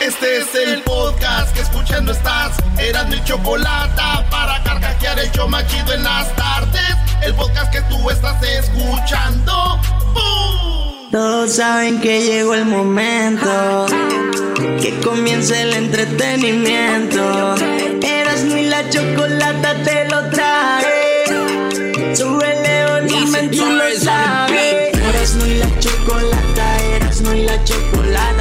Este es el podcast que escuchando estás. Eran mi chocolate para carcajear el yo machido en las tardes. El podcast que tú estás escuchando. ¡Bum! Todos saben que llegó el momento. Que comience el entretenimiento. Eras ni la chocolata te lo trae. Sube león y lo sabes. Eras ni la chocolata, eras ni la chocolata.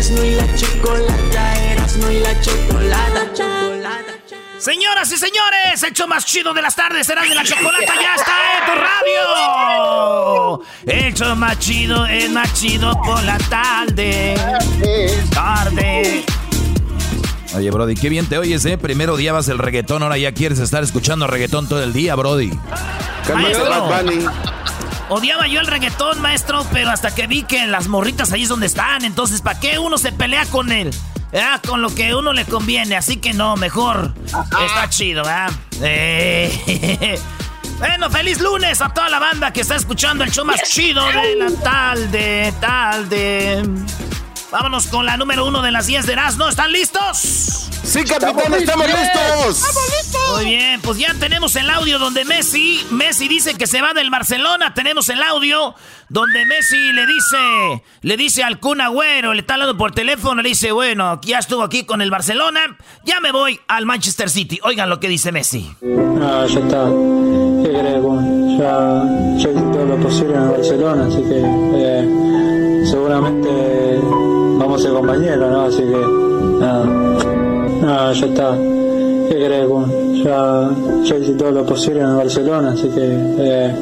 Chido. Eras ni la chocolata, eras ni la chocolata. chocolata. Señoras y señores, el show más chido de las tardes será de la chocolata, ya está en tu radio. El show más chido es más chido por la tarde. Tarde. Oye, Brody, qué bien te oyes, ¿eh? Primero odiabas el reggaetón, ahora ya quieres estar escuchando reggaetón todo el día, Brody. Maestro, odiaba yo el reggaetón, maestro, pero hasta que vi que las morritas ahí es donde están, entonces, ¿para qué uno se pelea con él? Ah, con lo que uno le conviene, así que no, mejor. Está chido, ¿verdad? Eh, Bueno, feliz lunes a toda la banda que está escuchando el show más chido de la tarde, tarde. Vámonos con la número uno de las 10 de Erasmo. ¿Están listos? Sí, capitán, estamos listos. Muy bien, pues ya tenemos el audio donde Messi, Messi dice que se va del Barcelona. Tenemos el audio donde Messi le dice, le dice al Kun Agüero, le está hablando por teléfono, le dice, bueno, ya estuvo aquí con el Barcelona, ya me voy al Manchester City. Oigan lo que dice Messi. No, ya está. ¿Qué querés? Ya, ya hice todo lo posible en el Barcelona, así que eh, seguramente vamos a ser compañeros, ¿no? Así que nada. No, ya está. ¿Qué querés, Kun? Ya, ya hice todo lo posible en el Barcelona, así que eh,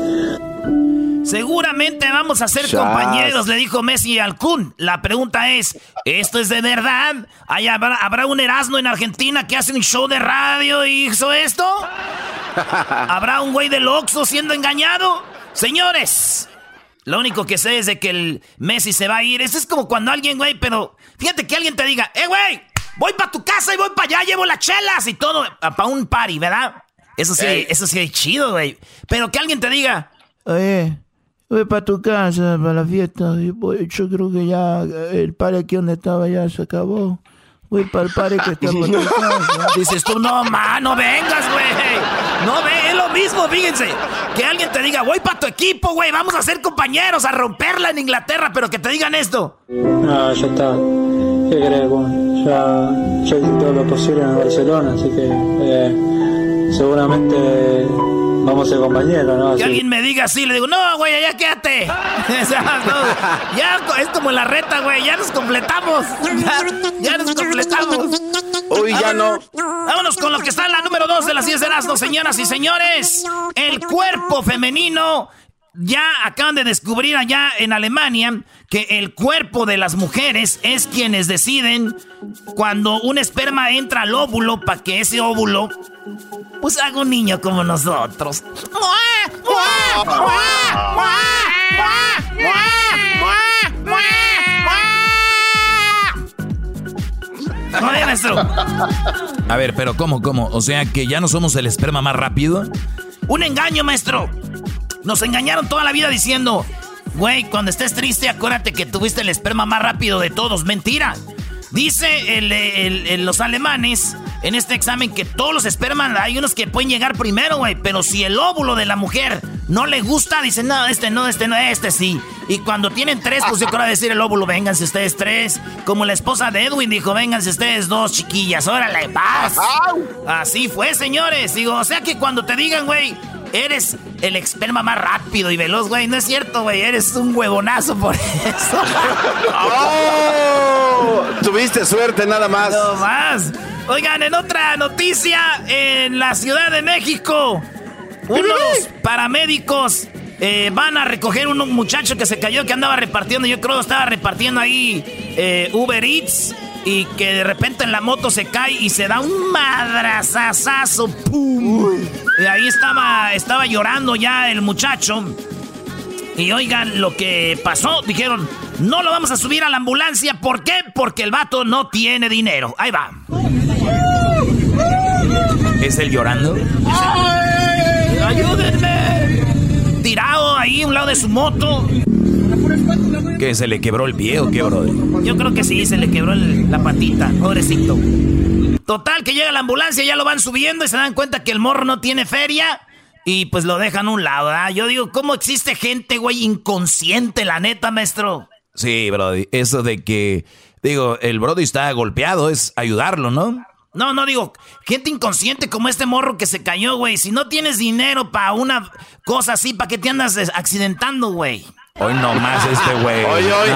Seguramente vamos a ser compañeros, le dijo Messi al Kun. La pregunta es, ¿esto es de verdad? ¿Hay- habrá, habrá un Erasmo en Argentina que hace un show de radio y hizo esto? ¿Habrá un güey del Oxxo siendo engañado? Señores, lo único que sé es de que el Messi se va a ir. Eso es como cuando alguien, güey, pero fíjate que alguien te diga, ¡eh, güey! Voy para tu casa y voy para allá, llevo las chelas y todo, para un party, ¿verdad? Eso sí, Ey. eso sí es chido, güey. Pero que alguien te diga, Oye, voy para tu casa, para la fiesta. y voy- Yo creo que ya el par aquí donde estaba ya se acabó. Voy para el par que está por tu casa. Dices tú, no, ma, no vengas, güey. No ve, es lo mismo, fíjense. Que alguien te diga, voy para tu equipo, güey, vamos a ser compañeros, a romperla en Inglaterra, pero que te digan esto. no, ya está. ¿Qué querés, Kun? Ya, ya hice todo lo posible en el Barcelona, así que eh, seguramente vamos a ser compañeros, ¿no? Así Que alguien me diga así, le digo, no, güey, ya quédate. No, ya es como la reta, güey, ya nos completamos. Ya, ya nos completamos. Uy, ya no. Vámonos con lo que está en la número 2 de las 10 de Erasmo, señoras y señores. El cuerpo femenino. Ya acaban de descubrir allá en Alemania que el cuerpo de las mujeres es quienes deciden cuando un esperma entra al óvulo para que ese óvulo pues haga un niño como nosotros. Oye, maestro. A ver, pero ¿cómo, cómo? O sea, que ya no somos el esperma más rápido. Un engaño, maestro. Nos engañaron toda la vida diciendo, güey, cuando estés triste, acuérdate que tuviste el esperma más rápido de todos. Mentira. Dice el- el- el- los alemanes en este examen que todos los espermas, hay unos que pueden llegar primero, güey. Pero si el óvulo de la mujer no le gusta, dicen, no, este no, este no, este sí. Y cuando tienen tres, pues yo quiero decir el óvulo, vénganse ustedes tres. Como la esposa de Edwin dijo, vénganse ustedes dos, chiquillas, órale, paz. Así fue, señores. Digo, o sea que cuando te digan, güey, eres el esperma más rápido y veloz, güey, no es cierto, güey, eres un huevonazo por eso. ¡Oh! Tuviste suerte nada más. No más. Oigan, en otra noticia, en la Ciudad de México, unos paramédicos eh, van a recoger un muchacho que se cayó, que andaba repartiendo, yo creo que estaba repartiendo ahí eh, Uber Eats. Y que de repente en la moto se cae y se da un madrazazazo. ¡Pum! Y ahí estaba, estaba llorando ya el muchacho. Y oigan lo que pasó. Dijeron, no lo vamos a subir a la ambulancia. ¿Por qué? Porque el vato no tiene dinero. Ahí va. ¿Es él llorando? ¡Ayúdenme! Tirado ahí a un lado de su moto. ¿Que se le quebró el pie o qué, brody? Yo creo que sí, se le quebró la patita, pobrecito. Total, que llega la ambulancia, ya lo van subiendo y se dan cuenta que el morro no tiene feria. Y pues lo dejan a un lado, ¿verdad? Yo digo, ¿cómo existe gente, güey, inconsciente, la neta, maestro? Sí, Brody. Eso de que, digo, el Brody está golpeado, es ayudarlo, ¿no? No, no digo, gente inconsciente como este morro que se cayó, güey. Si no tienes dinero para una cosa así, ¿para qué te andas accidentando, güey? Hoy no más este güey. Oye, oye,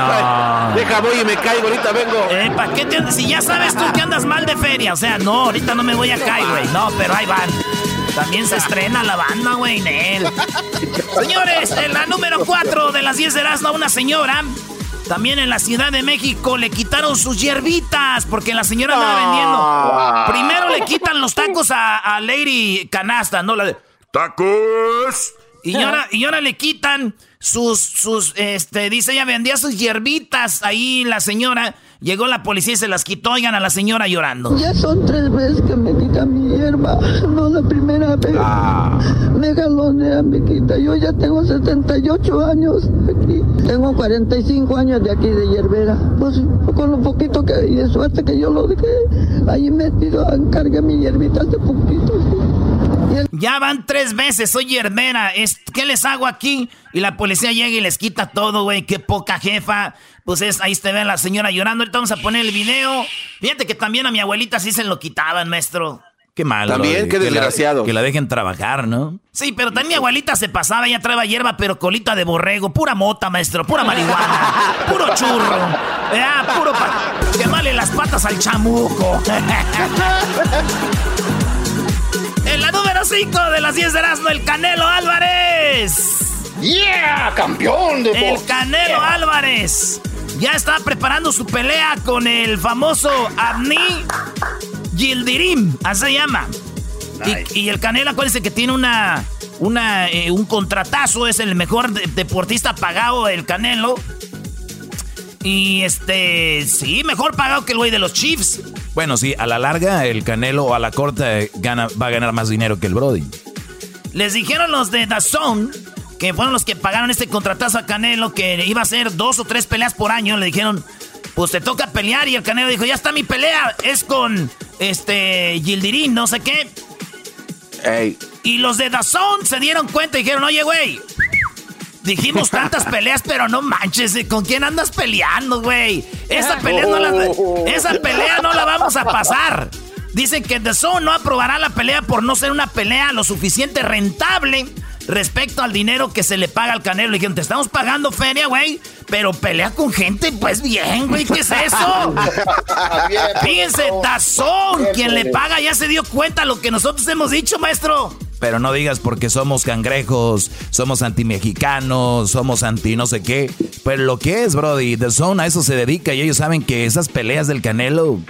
deja voy y me caigo, ahorita vengo. Eh, ¿para qué te Si ya sabes tú que andas mal de feria, o sea, no, ahorita no me voy a caer, güey. No, pero ahí van. También se estrena la banda, güey, Nel. Señores, en la número 4 de las 10 de Erasmo, una señora también en la Ciudad de México le quitaron sus hierbitas porque la señora andaba vendiendo. Primero le quitan los tacos a, Lady Canasta, ¿no? La de ¡Tacos! Y ahora, y ahora le quitan sus, sus, este, dice ella vendía sus hierbitas ahí la señora. Llegó la policía y se las quitó, oigan a la señora llorando. Ya son tres veces que me quita mi hierba, no la primera vez. Ah. Me galonea, me quita. Yo ya tengo 78 años aquí. Tengo 45 años de aquí de hierbera. Pues con lo poquito que, y de suerte que yo lo dejé, ahí metido, encargué mi hierbita hace poquito. Ya van tres veces, soy hierbera. ¿Qué les hago aquí? Y la policía llega y les quita todo, güey. Qué poca jefa. Pues es, ahí te ve a la señora llorando. Ahorita vamos a poner el video. Fíjate que también a mi abuelita sí se lo quitaban, maestro. Qué mal. También, qué desgraciado. Que la, dejen trabajar, ¿no? Sí, pero también mi abuelita se pasaba, ella traeba hierba, pero colita de borrego, pura mota, maestro, pura marihuana, puro churro, ah, puro que vale las patas al chamuco. en la número 5 de las 10 de Erasmo, el Canelo Álvarez. ¡Yeah! ¡Campeón de El Canelo Álvarez ya está preparando su pelea con el famoso Abni Gildirim, así se llama. Y, el Canelo, acuérdense que tiene una, una eh, un contratazo, es el mejor deportista pagado el Canelo. Y este, sí, mejor pagado que el güey de los Chiefs. Bueno, sí, a la larga el Canelo a la corta gana, va a ganar más dinero que el Brody. Les dijeron los de Dazón que fueron los que pagaron este contratazo a Canelo, que iba a ser dos o tres peleas por año. Le dijeron, pues te toca pelear. Y el Canelo dijo, ya está mi pelea. Es con este Gildirín, no sé qué. Y los de Dazón se dieron cuenta y dijeron, oye, güey. Dijimos tantas peleas, pero no manches, ¿con quién andas peleando, güey? Esa pelea no la, esa pelea no la vamos a pasar. Dicen que The no aprobará la pelea por no ser una pelea lo suficiente rentable respecto al dinero que se le paga al Canelo. Le dijeron, te estamos pagando feria, güey, pero pelea con gente, pues bien, güey, ¿qué es eso? Fíjense, Tazón, quien le paga ya se dio cuenta lo que nosotros hemos dicho, maestro. Pero no digas porque somos cangrejos, somos anti-mexicanos, somos anti no sé qué. Pero lo que es, Brody, The Zone a eso se dedica y ellos saben que esas peleas del Canelo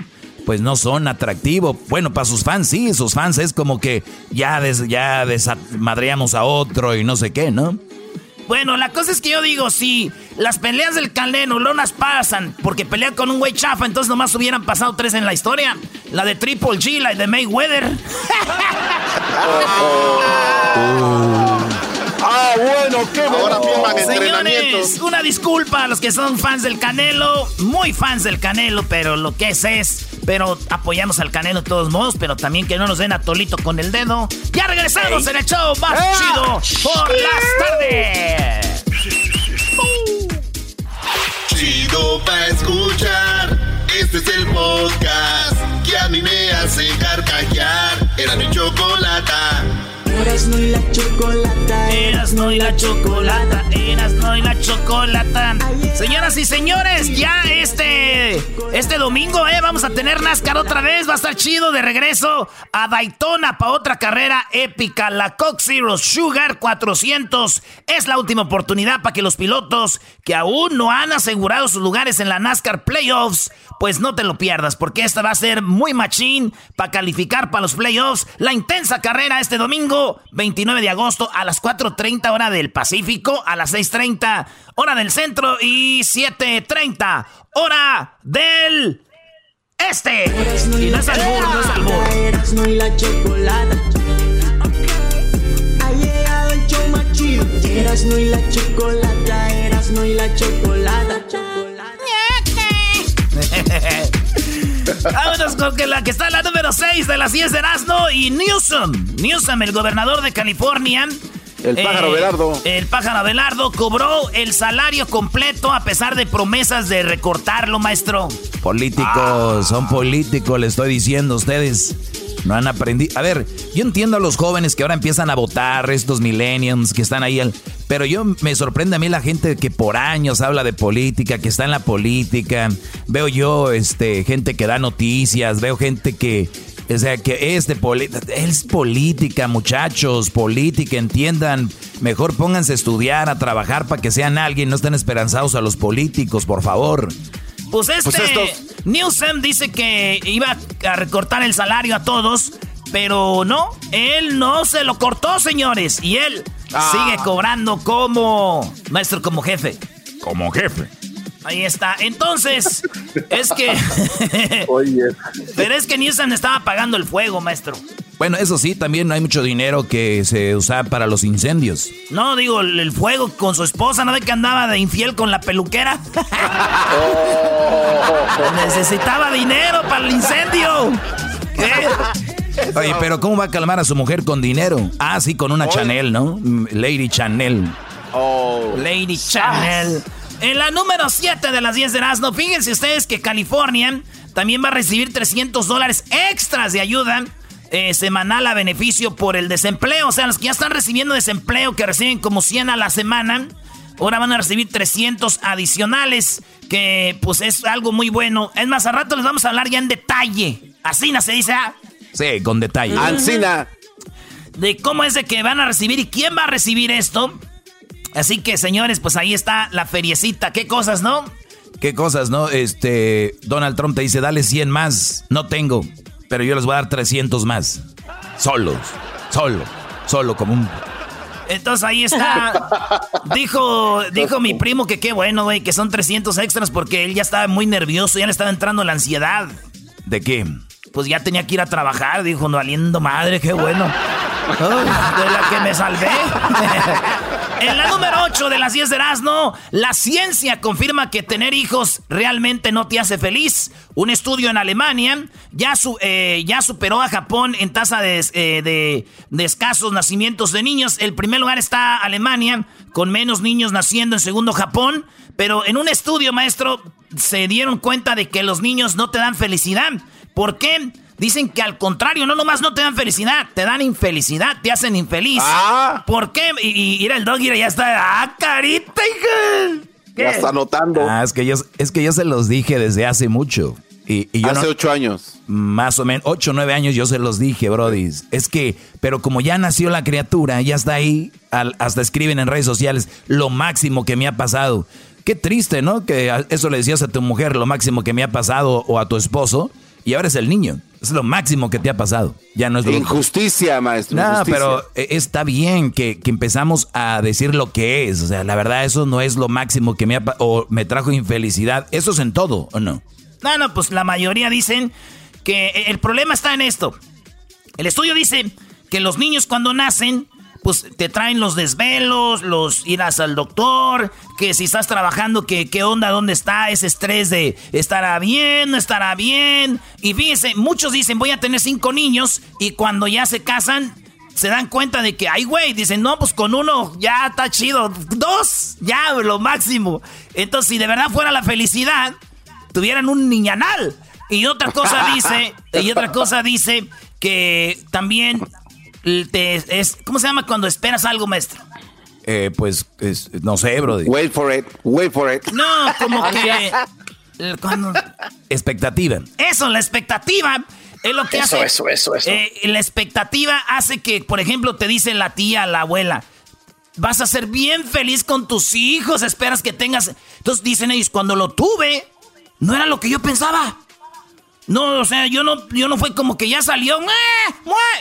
pues no son atractivos. Bueno, para sus fans sí, sus fans es como que ya, des, ya desmadreamos a otro y no sé qué, ¿no? Bueno, la cosa es que yo digo, si las peleas del Canelo no las pasan porque pelean con un güey chafa, entonces nomás hubieran pasado tres en la historia. La de Triple G, la de Mayweather. Ah, bueno, qué Ahora Señores, una disculpa a los que son fans del Canelo, muy fans del Canelo, pero lo que es es, pero apoyamos al Canelo de todos modos, pero también que no nos den a Tolito con el dedo. Ya regresamos en el show más chido por las tardes. Chido pa escuchar. Este es el podcast que a mí me hace carcajear. Era mi chocolata. Erasno y la chocolata. Erasno y la chocolata. Erasno y la chocolata. Señoras y señores, ya este, este domingo, eh, vamos a tener NASCAR otra vez. Va a estar chido de regreso a Daytona para otra carrera épica. La Cox Zero Sugar 400 es la última oportunidad para que los pilotos que aún no han asegurado sus lugares en la NASCAR Playoffs, pues no te lo pierdas, porque esta va a ser muy machín para calificar para los playoffs. La intensa carrera este domingo 29 de agosto a las 4.30 hora del Pacífico, a las 6.30 hora del centro y 7.30 hora del este. Y no es albur, no es albur. la chocolate. Ha llegado el show más chido. Erasno y la chocolata, Erasno y la chocolata. Vámonos con que la que está en la número 6 de las 10 de Erasmo y Newsom. Newsom, el gobernador de California. El pájaro Belardo. El pájaro Belardo cobró el salario completo a pesar de promesas de recortarlo, maestro. Políticos, son políticos, le estoy diciendo a ustedes. No han aprendido. A ver, yo entiendo a los jóvenes que ahora empiezan a votar, estos millennials que están ahí. Pero yo me sorprende a mí la gente que por años habla de política, que está en la política. Veo yo este, gente que da noticias, veo gente que. O que es de. Es política, muchachos, política, entiendan. Mejor pónganse a estudiar, a trabajar para que sean alguien, no estén esperanzados a los políticos, por favor. Pues este pues Newsom dice que iba a recortar el salario a todos, pero no, él no se lo cortó, señores, y él ah. sigue cobrando como maestro, como jefe. Como jefe. Ahí está. Entonces, es que. Oye. Pero es que Newsom estaba pagando el fuego, maestro. Bueno, eso sí, también no hay mucho dinero que se usa para los incendios. No, digo, el fuego con su esposa, ¿no ve que andaba de infiel con la peluquera? Necesitaba dinero para el incendio. ¿Qué? Oye, pero ¿cómo va a calmar a su mujer con dinero? Ah, sí, con una Chanel, ¿no? Lady Chanel. Oh. Lady Chanel. En la número 7 de las 10 de Erasmo, fíjense ustedes que California también va a recibir 300 dólares extras de ayuda eh, semanal a beneficio por el desempleo. O sea, los que ya están recibiendo desempleo, que reciben como 100 a la semana, ahora van a recibir 300 adicionales, que pues es algo muy bueno. Es más, a rato les vamos a hablar ya en detalle. Asina se dice, ¿ah? Sí, con detalle. Asina. De cómo es de que van a recibir y quién va a recibir esto. Así que, señores, pues ahí está la feriecita. ¿Qué cosas, no? ¿Qué cosas, no? Este, Donald Trump te dice, dale 100 más. No tengo pero yo les voy a dar 300 más. Solos, solo, solo como un... Entonces ahí está. dijo, dijo mi primo que qué bueno, güey, que son 300 extras porque él ya estaba muy nervioso, ya le estaba entrando la ansiedad. ¿De qué? Pues ya tenía que ir a trabajar, dijo, no valiendo madre, qué bueno. de la que me salvé. En la número 8 de las 10 de Erasmo, la ciencia confirma que tener hijos realmente no te hace feliz. Un estudio en Alemania ya, eh, superó a Japón en tasa eh, de, de, escasos nacimientos de niños. El primer lugar está Alemania, con menos niños naciendo. En segundo, Japón. Pero en un estudio, maestro, se dieron cuenta de que los niños no te dan felicidad. ¿Por qué? Dicen que al contrario, no nomás no te dan felicidad, te dan infelicidad, te hacen infeliz. Ah. ¿Por qué? Y, ir el dog ya está. ¡Ah, carita, hija! Ya está notando. Ah, es que yo, es que yo se los dije desde hace mucho. Y, yo hace ocho años. Más o menos, ocho, nueve años yo se los dije, Brody. Es que, pero como ya nació la criatura, ya está ahí, hasta escriben en redes sociales, lo máximo que me ha pasado. Qué triste, ¿no? Que eso le decías a tu mujer, lo máximo que me ha pasado, o a tu esposo y ahora es el niño. Es lo máximo que te ha pasado. Ya no es lo Injusticia, maestro. No, pero eh, está bien que, empezamos a decir lo que es. O sea, la verdad, eso no es lo máximo que me ha o me trajo infelicidad. Eso es en todo, ¿o no? No, no, pues la mayoría dicen que el problema está en esto. El estudio dice que los niños cuando nacen pues te traen los desvelos, los irás al doctor, que si estás trabajando, que qué onda, dónde está ese estrés de estará bien, no estará bien. Y fíjense, muchos dicen voy a tener cinco niños y cuando ya se casan se dan cuenta de que, ay, güey, dicen, no, pues con uno ya está chido. Dos, ya, lo máximo. Entonces, si de verdad fuera la felicidad, tuvieran un niñanal. Y otra cosa dice, y otra cosa dice que también es, ¿Cómo se llama cuando esperas algo, maestro? Eh, pues, no sé, bro. Wait for it, wait for it. No, como que... Expectativa. Eso, la expectativa es lo que hace... Eso, eso, eso. Eh, la expectativa hace que, por ejemplo, te dice la tía, la abuela, vas a ser bien feliz con tus hijos, esperas que tengas... Entonces dicen ellos, cuando lo tuve, no era lo que yo pensaba. No, o sea, yo no, yo no fue como que ya salió,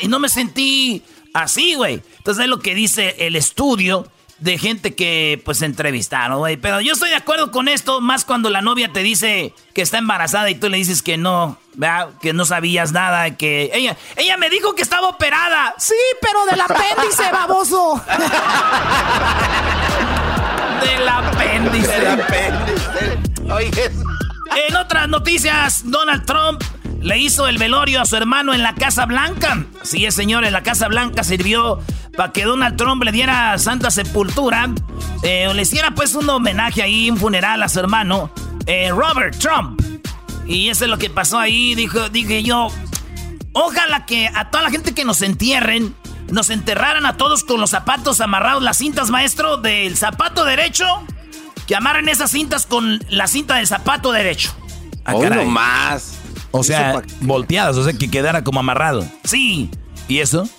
y no me sentí así, güey. Entonces es lo que dice el estudio de gente que pues entrevistaron, güey. Pero yo estoy de acuerdo con esto, más cuando la novia te dice que está embarazada y tú le dices que no, ¿verdad? que no sabías nada, que ella, ella me dijo que estaba operada. Sí, pero del apéndice, baboso. Del apéndice. Del apéndice. Oye. En otras noticias, Donald Trump le hizo el velorio a su hermano en la Casa Blanca. Sí, el señor, en la Casa Blanca sirvió para que Donald Trump le diera santa sepultura. Eh, le hiciera pues un homenaje ahí, un funeral a su hermano, eh, Robert Trump. Y eso es lo que pasó ahí, dijo, dije yo, ojalá que a toda la gente que nos entierren, nos enterraran a todos con los zapatos amarrados, las cintas, maestro, del zapato derecho, que amarren esas cintas con la cinta del zapato derecho. Ah, no más. O sea, volteadas, o sea, que quedara como amarrado. Sí. ¿Y eso?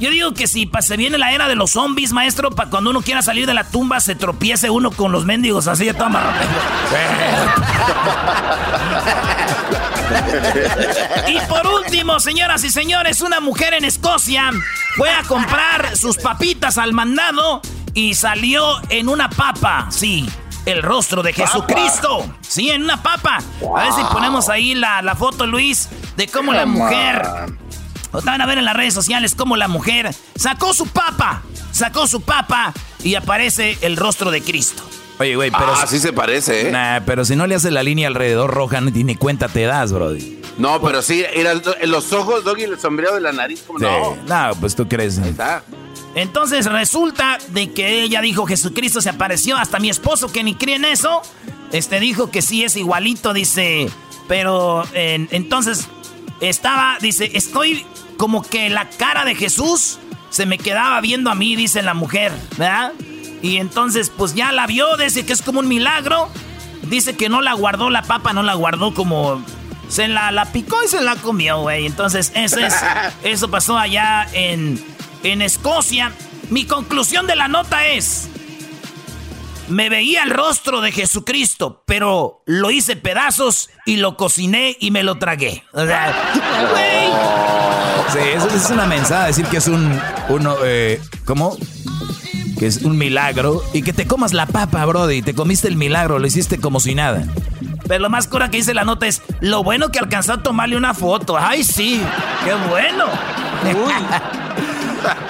Yo digo que si se viene la era de los zombies, maestro, para cuando uno quiera salir de la tumba se tropiece uno con los mendigos así de amarrado. y por último, señoras y señores, una mujer en Escocia fue a comprar sus papitas al mandado y salió en una papa, sí, el rostro de Jesucristo. Sí, en una papa. A ver si ponemos ahí la, la foto, Luis, de cómo la mujer... Van a ver en las redes sociales cómo la mujer sacó su papa, sacó su papa y aparece el rostro de Cristo. Oye, güey, pero. Ah, sí se parece, ¿eh? Nah, pero si no le haces la línea alrededor roja, ni, ni cuenta te das, brody. No, pero sí, era los ojos, Doggy, el sombrero de la nariz, como no. No, pues tú crees. Ahí está. Entonces resulta de que ella dijo Jesucristo se apareció, hasta mi esposo que ni cree en eso, este dijo que sí es igualito, dice, pero entonces estaba, dice, estoy como que la cara de Jesús se me quedaba viendo a mí, dice la mujer, ¿verdad? Y entonces, pues ya la vio, dice que es como un milagro. Dice que no la guardó la papa, no la guardó como. Se la, la picó y se la comió, güey. Entonces, eso, es, eso pasó allá en, en Escocia. Mi conclusión de la nota es. Me veía el rostro de Jesucristo, pero lo hice pedazos y lo cociné y me lo tragué. O sea, Sí, eso es una mensaje, decir que es un, uno, eh, ¿cómo? Que es un milagro y que te comas la papa, brody, te comiste el milagro, lo hiciste como si nada. Pero lo más cura que dice la nota es, lo bueno que alcanzó a tomarle una foto. ¡Ay, sí! ¡Qué bueno!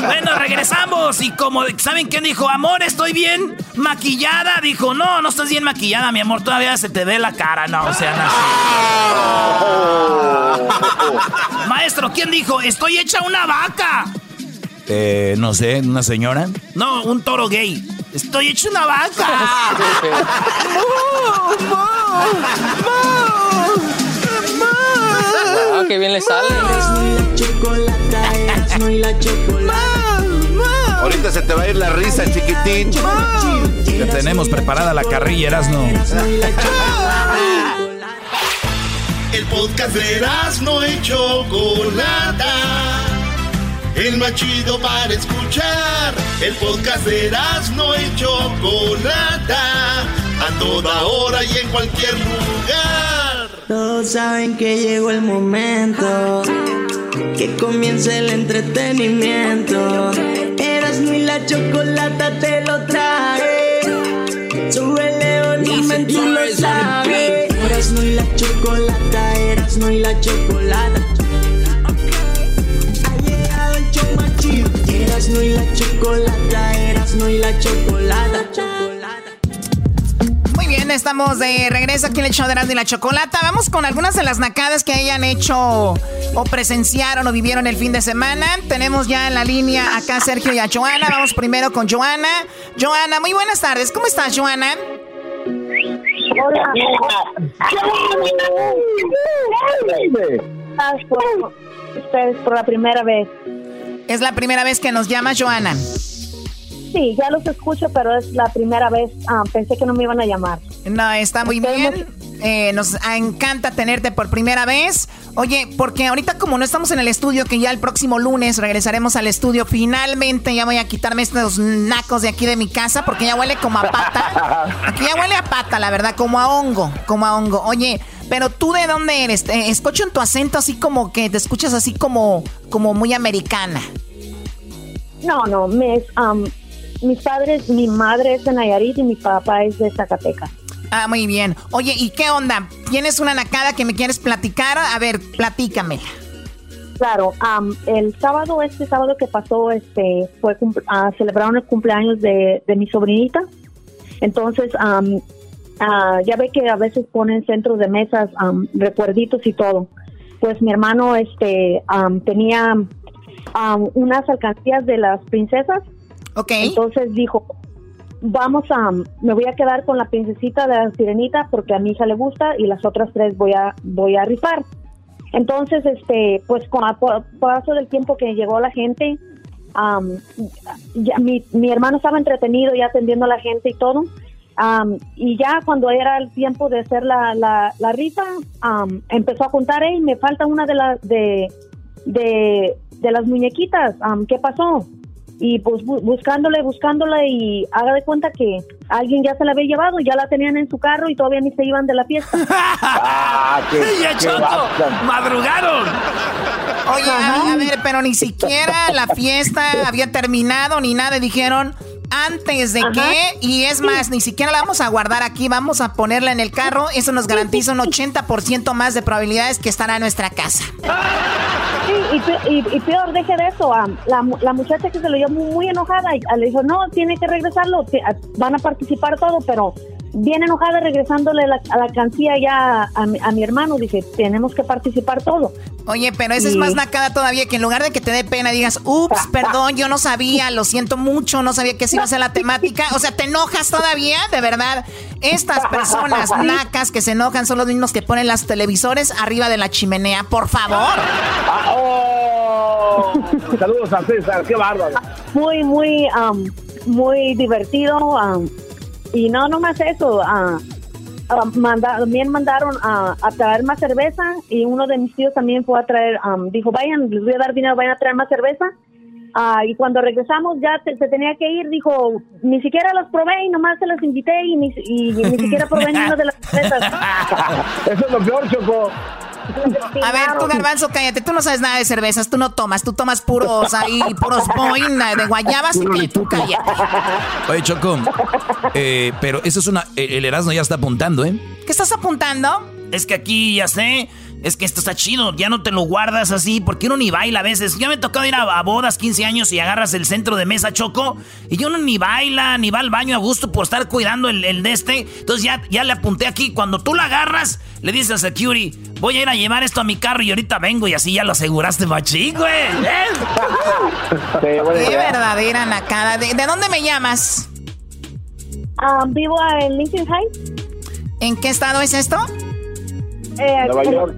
bueno, regresamos. Y como, ¿saben quién dijo? Amor, estoy bien maquillada. Dijo, no, no estás bien maquillada, mi amor. Todavía se te ve la cara. No, o sea, no. Maestro, ¿quién dijo? Estoy hecha una vaca. Eh, no sé, una señora. No, un toro gay. Estoy hecho una vaca. ¡Wow, qué bien le sale! Ahorita se te va a ir la risa, chiquitín. Ya tenemos preparada la carrilla, Erasno. El podcast de Erasno y Chocolata. El más chido para escuchar. El podcast de Erasno y Chocolata. A toda hora y en cualquier lugar. Todos saben que llegó el momento. Que comience el entretenimiento. Erasno y la chocolata te lo trae. Súbele volumen, tú lo sabes. Erasno y la chocolata, Erasno y la chocolata. Ha llegado el show más chido. Erasno y la chocolata, Erasno y la chocolata. Muy bien, estamos de regreso aquí en el show de y la Chocolata. Vamos con algunas de las nacadas que hayan hecho o presenciaron o vivieron el fin de semana. Tenemos ya en la línea acá a Sergio y a Joana. Vamos primero con Joana. Joana, muy buenas tardes. ¿Cómo estás, Joana? Hola. Ustedes por la primera vez. Es la primera vez que nos llamas, Joana. Sí, ya los escucho, pero es la primera vez. Ah, pensé que no me iban a llamar. No, está muy bien. Eh, nos encanta tenerte por primera vez. Oye, porque ahorita como no estamos en el estudio, que ya el próximo lunes regresaremos al estudio, finalmente ya voy a quitarme estos nacos de aquí de mi casa, porque ya huele como a pata. Aquí ya huele a pata, la verdad, como a hongo, como a hongo. Oye, pero tú de dónde eres? Eh, escucho en tu acento así como que te escuchas así como, como muy americana. No, no, mis, um, mis padres, mi madre es de Nayarit y mi papá es de Zacatecas. Ah, muy bien. Oye, ¿y qué onda? ¿Tienes una nacada que me quieres platicar? A ver, platícamela. Claro, um, el sábado, este sábado que pasó, este, fue ah, celebraron el cumpleaños de, de mi sobrinita Entonces, ah, ya ve que a veces ponen centros de mesas, recuerditos y todo. Pues mi hermano este tenía unas alcancías de las princesas. Ok. Entonces dijo, vamos a, me voy a quedar con la princesita de la sirenita porque a mi hija le gusta y las otras tres voy a, voy a rifar. Entonces, este, pues con el paso del tiempo que llegó la gente, ya mi, mi hermano estaba entretenido ya atendiendo a la gente y todo. am, y ya cuando era el tiempo de hacer la, la, la rifa, am, empezó a contar, hey, me falta una de las de, de, de las muñequitas, ¿qué pasó? Y pues bu- buscándole, buscándola y haga de cuenta que alguien ya se la había llevado, ya la tenían en su carro y todavía ni se iban de la fiesta. Ah, qué, ¡Ya, qué. ¡Madrugaron! Oye, a, a ver, pero ni siquiera la fiesta había terminado ni nada. Dijeron antes de Ajá. qué. Y es más, ni siquiera la vamos a guardar aquí. Vamos a ponerla en el carro. Eso nos garantiza un 80% más de probabilidades que estará en nuestra casa. Sí, y, pe- y- y peor, deje de eso. am, la, la muchacha que se lo llevó muy, muy enojada y le dijo, no, tiene que regresarlo, te- van a participar todo, pero bien enojada regresándole la, a la cancilla ya a, mi- a mi hermano, dice, tenemos que participar todo. Oye, pero esa es más nacada todavía que en lugar de que te dé pena digas, ups, perdón, yo no sabía, lo siento mucho, no sabía que esa iba a ser la temática. O sea, te enojas todavía, de verdad. Estas personas nacas que se enojan son los mismos que ponen las televisores arriba de la chimenea, por favor. Ah, oh. Saludos a César, qué bárbaro. Muy, muy, am, muy divertido. am, y no, no más eso. ah, ah, manda- también mandaron a, a traer más cerveza y uno de mis tíos también fue a traer, am, dijo, vayan, les voy a dar dinero, vayan a traer más cerveza. Ah, y cuando regresamos ya te- se tenía que ir, dijo, ni siquiera las probé y nomás se las invité y ni, y ni siquiera probé ninguna de las cervezas. Eso es lo peor, Choco. A ver, tú garbanzo, cállate, tú no sabes nada de cervezas, tú no tomas, tú tomas puros ahí, puros boina de guayabas y que tú cállate. Oye, Choco, eh, pero eso es una... El Erasmo ya está apuntando, ¿eh? ¿Qué estás apuntando? Es que aquí, ya sé, es que esto está chido, ya no te lo guardas así, porque uno ni baila a veces. Ya me tocó ir a, a bodas 15 años y agarras el centro de mesa choco, y yo no ni baila, ni va al baño a gusto por estar cuidando el, el de este. Entonces ya, ya le apunté aquí, cuando tú la agarras, le dices a security, voy a ir a llevar esto a mi carro y ahorita vengo, y así ya lo aseguraste machín, güey. ¿eh? Qué verdadera nacada. ¿De, de dónde me llamas? Ah, vivo en Lincoln Heights. ¿En qué estado es esto? Eh, Nueva York.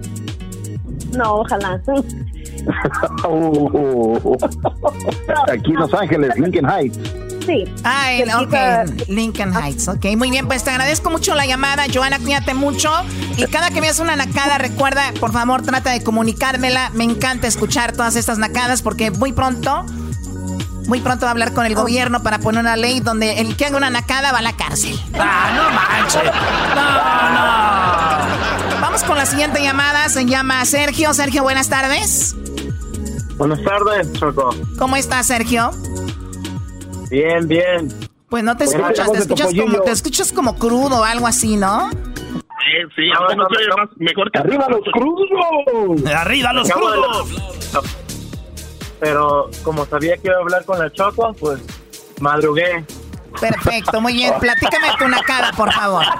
No, ojalá. Aquí en Los Ángeles, Lincoln Heights. Sí. Ah, en, ok, Lincoln Heights, ok, muy bien, pues te agradezco mucho la llamada, Joana, cuídate mucho, y cada que veas una nacada, recuerda, por favor, trata de comunicármela, me encanta escuchar todas estas nacadas, porque muy pronto, muy pronto va a hablar con el gobierno para poner una ley donde el que haga una nacada va a la cárcel. Ah, no manches. No, no. Vamos con la siguiente llamada, se llama Sergio, Sergio, buenas tardes, Buenas tardes, Choco. ¿cómo estás, Sergio? Bien, bien. Pues no te escuchas, te escuchas como, te escuchas como crudo o algo así, ¿no? Sí, sí, ahora no más mejor que ¡Arriba los crudos! Arriba los crudos. Pero como sabía que iba a hablar con la Choco, pues madrugué. Perfecto, muy bien, platícame tu nacada, por favor.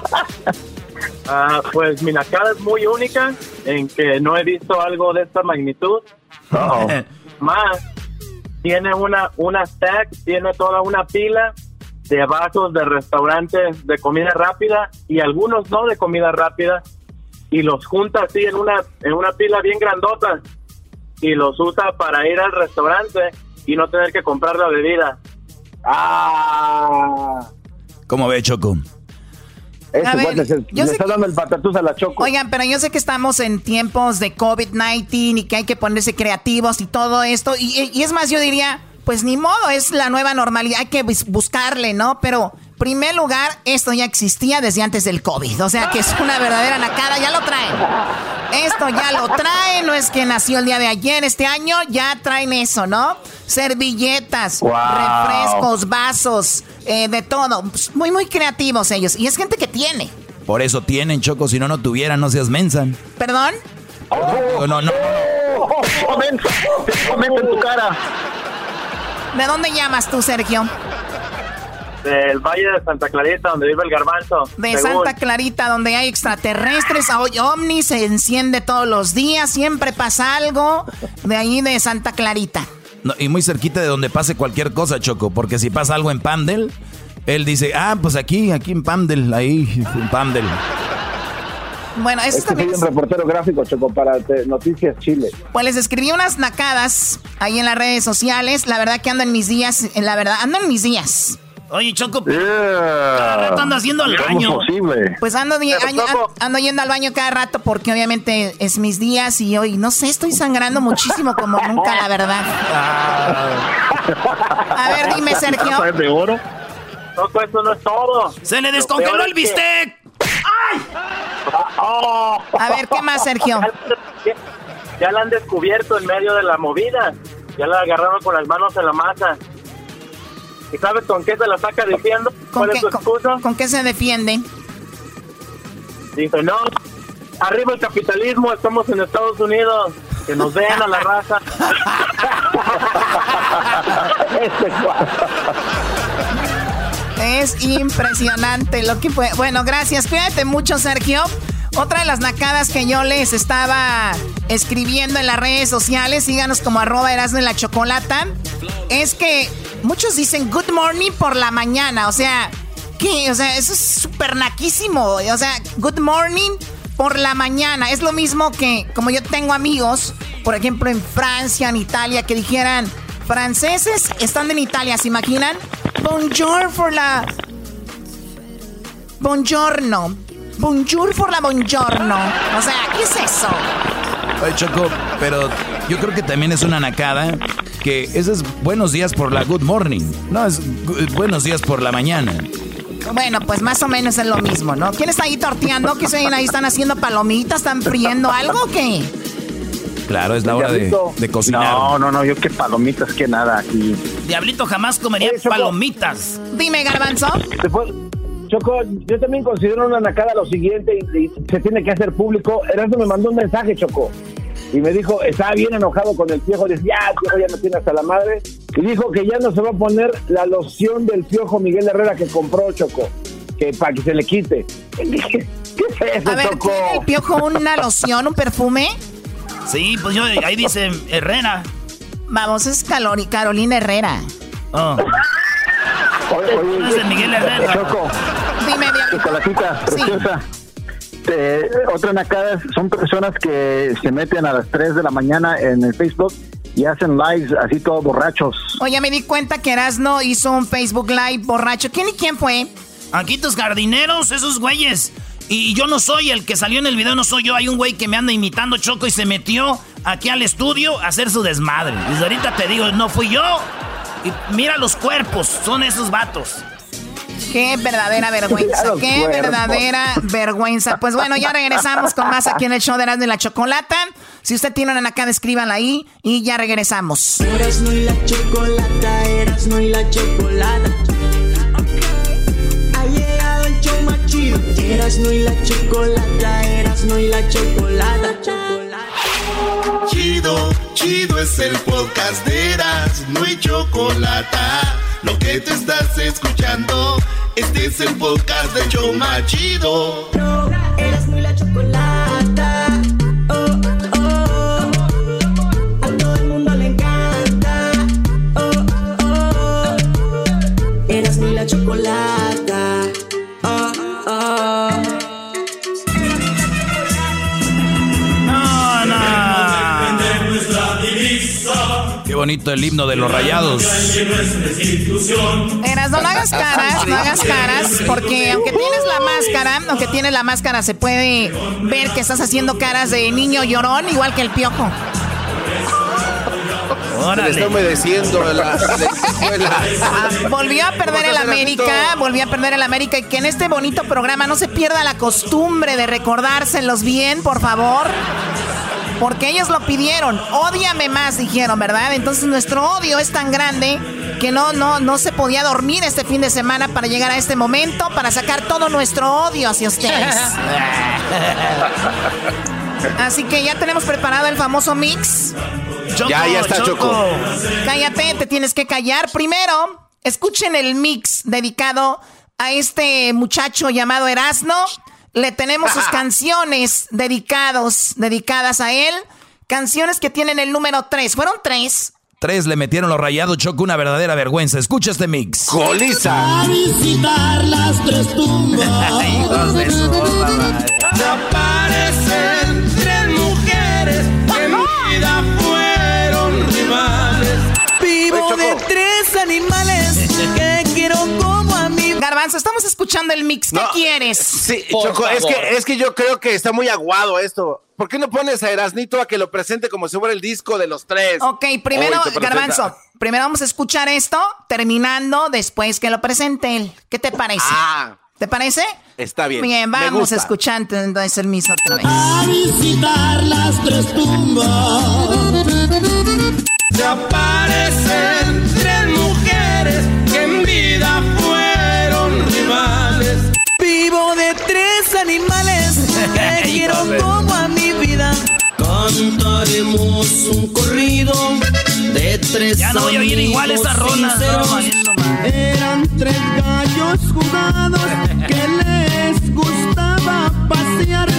Ah, pues mi nacada es muy única en que no he visto algo de esta magnitud. Más, tiene una, una stack, tiene toda una pila de vasos de restaurantes de comida rápida y algunos no de comida rápida y los junta así en una, en una pila bien grandota y los usa para ir al restaurante y no tener que comprar la bebida. ¡Ah! ¿Cómo ve, Choco? Ese A ver, cuate se- yo le sé está que- dando el patatús a la Choco. Oigan, pero yo sé que estamos en tiempos de COVID-19 y que hay que ponerse creativos y todo esto. Y, y es más, yo diría, pues ni modo, es la nueva normalidad, hay que bus- buscarle, ¿no? Pero, primer lugar, esto ya existía desde antes del COVID. O sea que es una verdadera nacada, ya lo traen. Esto ya lo traen, no es que nació el día de ayer, este año, ya traen eso, ¿no? Servilletas, Wow. refrescos, vasos, eh, de todo. Muy, muy creativos ellos. Y es gente que tiene. Por eso tienen, Choco, si no, no tuvieran, no seas mensa. ¿Perdón? No, no, no. ¡Oh! ¡Comenta en tu cara! ¿De dónde llamas tú, Sergio? Del Valle de Santa Clarita, donde vive el garbanzo. De Santa Clarita, donde hay extraterrestres, hoy ovni, se enciende todos los días, siempre pasa algo. De ahí de Santa Clarita. y muy cerquita de donde pase cualquier cosa, Choco, porque si pasa algo en Pandel, él dice, ah, pues aquí, aquí en Pandel, ahí, en Pandel. Bueno, eso es también. un reportero gráfico, Choco, para Noticias Chile. Pues les escribí unas nacadas ahí en las redes sociales. La verdad que ando en mis días, en la verdad, ando en mis días. Oye, Choco, cada rato ando haciendo al baño. Pues ando, ando, yendo al baño cada rato porque obviamente es mis días y hoy, no sé, estoy sangrando muchísimo como nunca, la verdad. A ver, dime, Sergio. de oro? No, eso no es todo. ¡Se le descongeló el bistec! ¡Ay! A ver, ¿qué más, Sergio? Ya la han descubierto en medio de la movida. Ya la agarraron con las manos en la masa. ¿Y sabes con qué se la saca diciendo? ¿Cuál es su excusa? ¿Con qué se defiende? Dice, no, arriba el capitalismo, estamos en Estados Unidos. Que nos vean a la raza. es impresionante lo que fue. Bueno, gracias. Cuídate mucho, Sergio. Otra de las nacadas que yo les estaba escribiendo en las redes sociales, síganos como arroba Erasmo en la Chocolata, es que muchos dicen good morning por la mañana. O sea, ¿qué? O sea, eso es súper naquísimo. O sea, good morning por la mañana. Es lo mismo que, como yo tengo amigos, por ejemplo, en Francia, en Italia, que dijeran, franceses están en Italia, ¿se imaginan? Bonjour por la... Buongiorno. Bonjour por la buongiorno. O sea, ¿qué es eso? Ay, Choco, pero yo creo que también es una nacada que ese es buenos días por la good morning. No, es buenos días por la mañana. Bueno, pues más o menos es lo mismo, ¿no? ¿Quién está ahí torteando? ¿Qué se ahí? ¿Están haciendo palomitas? ¿Están friendo algo o qué? Claro, es la hora de, cocinar. No, no, no, yo qué palomitas, que nada aquí. Diablito jamás comería palomitas. Dime, Garbanzo. Choco, yo también considero una nacada lo siguiente y, se tiene que hacer público. Erasmo me mandó un mensaje, Choco, y me dijo, estaba bien enojado con el piojo, dice, ya, el piojo ya no tiene hasta la madre, y dijo que ya no se va a poner la loción del piojo Miguel Herrera que compró, Choco, que para que se le quite. Dije, ¿qué es eso, a ver, Choco? ¿tiene el piojo una loción, un perfume? Sí, pues yo, ahí dice Herrera. Vamos, es Carolina Herrera. Oh. Oye, oye, Miguel Herrera. Choco. Dime, Chocolatita, preciosa. otra nacada son personas que se meten a las 3 de la mañana en el Facebook y hacen lives así todos borrachos. Oye, me di cuenta que Erasno hizo un Facebook Live borracho. ¿Quién y quién fue? Aquí tus jardineros, esos güeyes. Y yo no soy el que salió en el video, no soy yo. Hay un güey que me anda imitando Choco y se metió aquí al estudio a hacer su desmadre. Y ahorita te digo, no fui yo. Y mira los cuerpos, son esos vatos. Qué verdadera vergüenza, qué verdadera vergüenza. Pues bueno, ya regresamos con más aquí en el show de Erasmo y la Chocolata. Si usted tiene una acá, escríbanla ahí y ya regresamos. Erasmo y la Chocolata, Erasmo y la Chocolata. Ha llegado el show más chido. Erasmo y la Chocolata, Erasmo y la Chocolata. Chido, chido es el podcast de Erasmo y Chocolata lo que te estás escuchando, este es el podcast de Choma Chido. Eras muy la chocolata. Bonito el himno de los rayados. Eras, no, hagas caras, no hagas caras, porque aunque tienes la máscara, aunque tienes la máscara, se puede ver que estás haciendo caras de niño llorón, igual que el piojo. Se está humedeciendo la, ah, volvió a perder el América, volvió a perder el América y que en este bonito programa no se pierda la costumbre de recordárselos bien, por favor. Porque ellos lo pidieron. Ódiame más, dijeron, ¿verdad? Entonces nuestro odio es tan grande que no, no, no se podía dormir este fin de semana para llegar a este momento, para sacar todo nuestro odio hacia ustedes. Así que ya tenemos preparado el famoso mix. ya, ya está, Choco. Cállate, te tienes que callar. Primero, Escuchen el mix dedicado a este muchacho llamado Erasno. Le tenemos sus canciones dedicados, dedicadas a él. Canciones que tienen el número 3. Fueron tres. Tres le metieron los rayados, Choco, una verdadera vergüenza. Escucha este mix. ¡Colisa! A visitar las tres tumbas. Hijos de su Aparecen tres mujeres que en vida fueron rivales. Vivo de tres animales que quiero mí. Garbanzo, estamos escuchando el mix. ¿Qué quieres? Sí, Choco, es que, es que yo creo que está muy aguado esto. ¿Por qué no pones a Erasnito a que lo presente como si fuera el disco de los tres? Ok, primero, Garbanzo, primero vamos a escuchar esto, terminando después que lo presente él. ¿Qué te parece? Ah. ¿Te parece? Está bien. Bien, vamos escuchando entonces el mismo otra vez. A visitar las tres tumbas. Se aparecen tres mujeres Vivo de tres animales que quiero como a mi vida. Cantaremos un corrido de tres Ya no voy a oír igual esa. No, Eran tres gallos jugados que les gustaba pasear.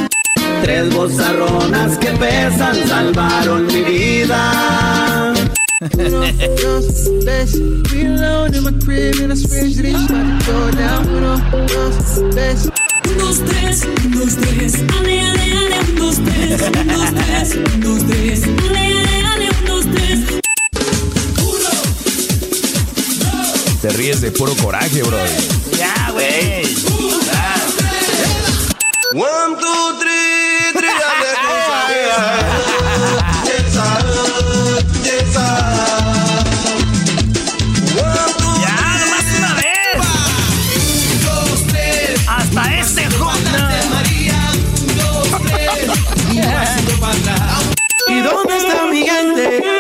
Tres bozarronas que pesan salvaron mi vida. Un, dos, tres, un, dos, tres, ale, ale, ale, un, dos, tres, un, dos, tres, un, dos, tres, ale, ale, ale, un, dos, tres. Te ríes de puro coraje, bro. Ya, güey. One, two, three, three, Ya, nomás una vez. Hasta este ¿Y dónde está mi gente?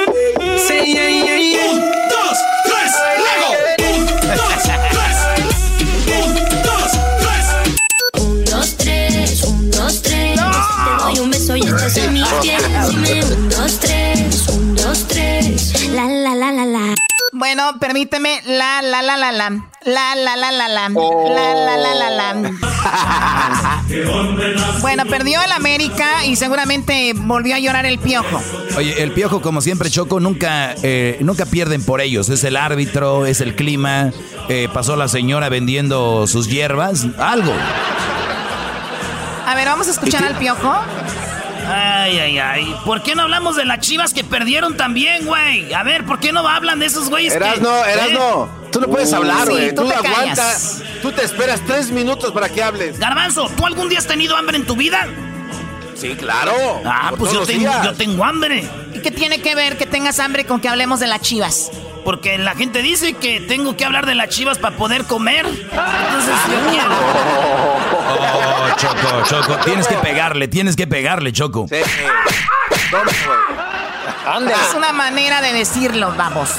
Bueno, permíteme. La, la, la, la, la. La, la, la, la, la. La, la, la, la, la. Bueno, perdió el América y seguramente volvió a llorar el piojo. Oye, el piojo, como siempre, Choco, nunca, eh, nunca pierden por ellos. Es el árbitro, es el clima. eh, pasó la señora vendiendo sus hierbas. Algo. A ver, vamos a escuchar al piojo. Ay, ay, ay. ¿Por qué no hablamos de las chivas que perdieron también, güey? A ver, ¿por qué no hablan de esos güeyes que- Erasno, Erasno, ¿Eh? tú no puedes hablar, sí, güey. tú tú te aguantas. callas. Tú te esperas tres minutos para que hables. Garbanzo, ¿tú algún día has tenido hambre en tu vida? Sí, claro. Ah, pues yo tengo, yo tengo hambre. ¿Y qué tiene que ver que tengas hambre con que hablemos de las chivas? Porque la gente dice que tengo que hablar de las chivas para poder comer. Entonces yo quiero. Oh, Choco, Choco. Tienes que pegarle, tienes que pegarle, Choco. Sí. Es una manera de decirlo, vamos.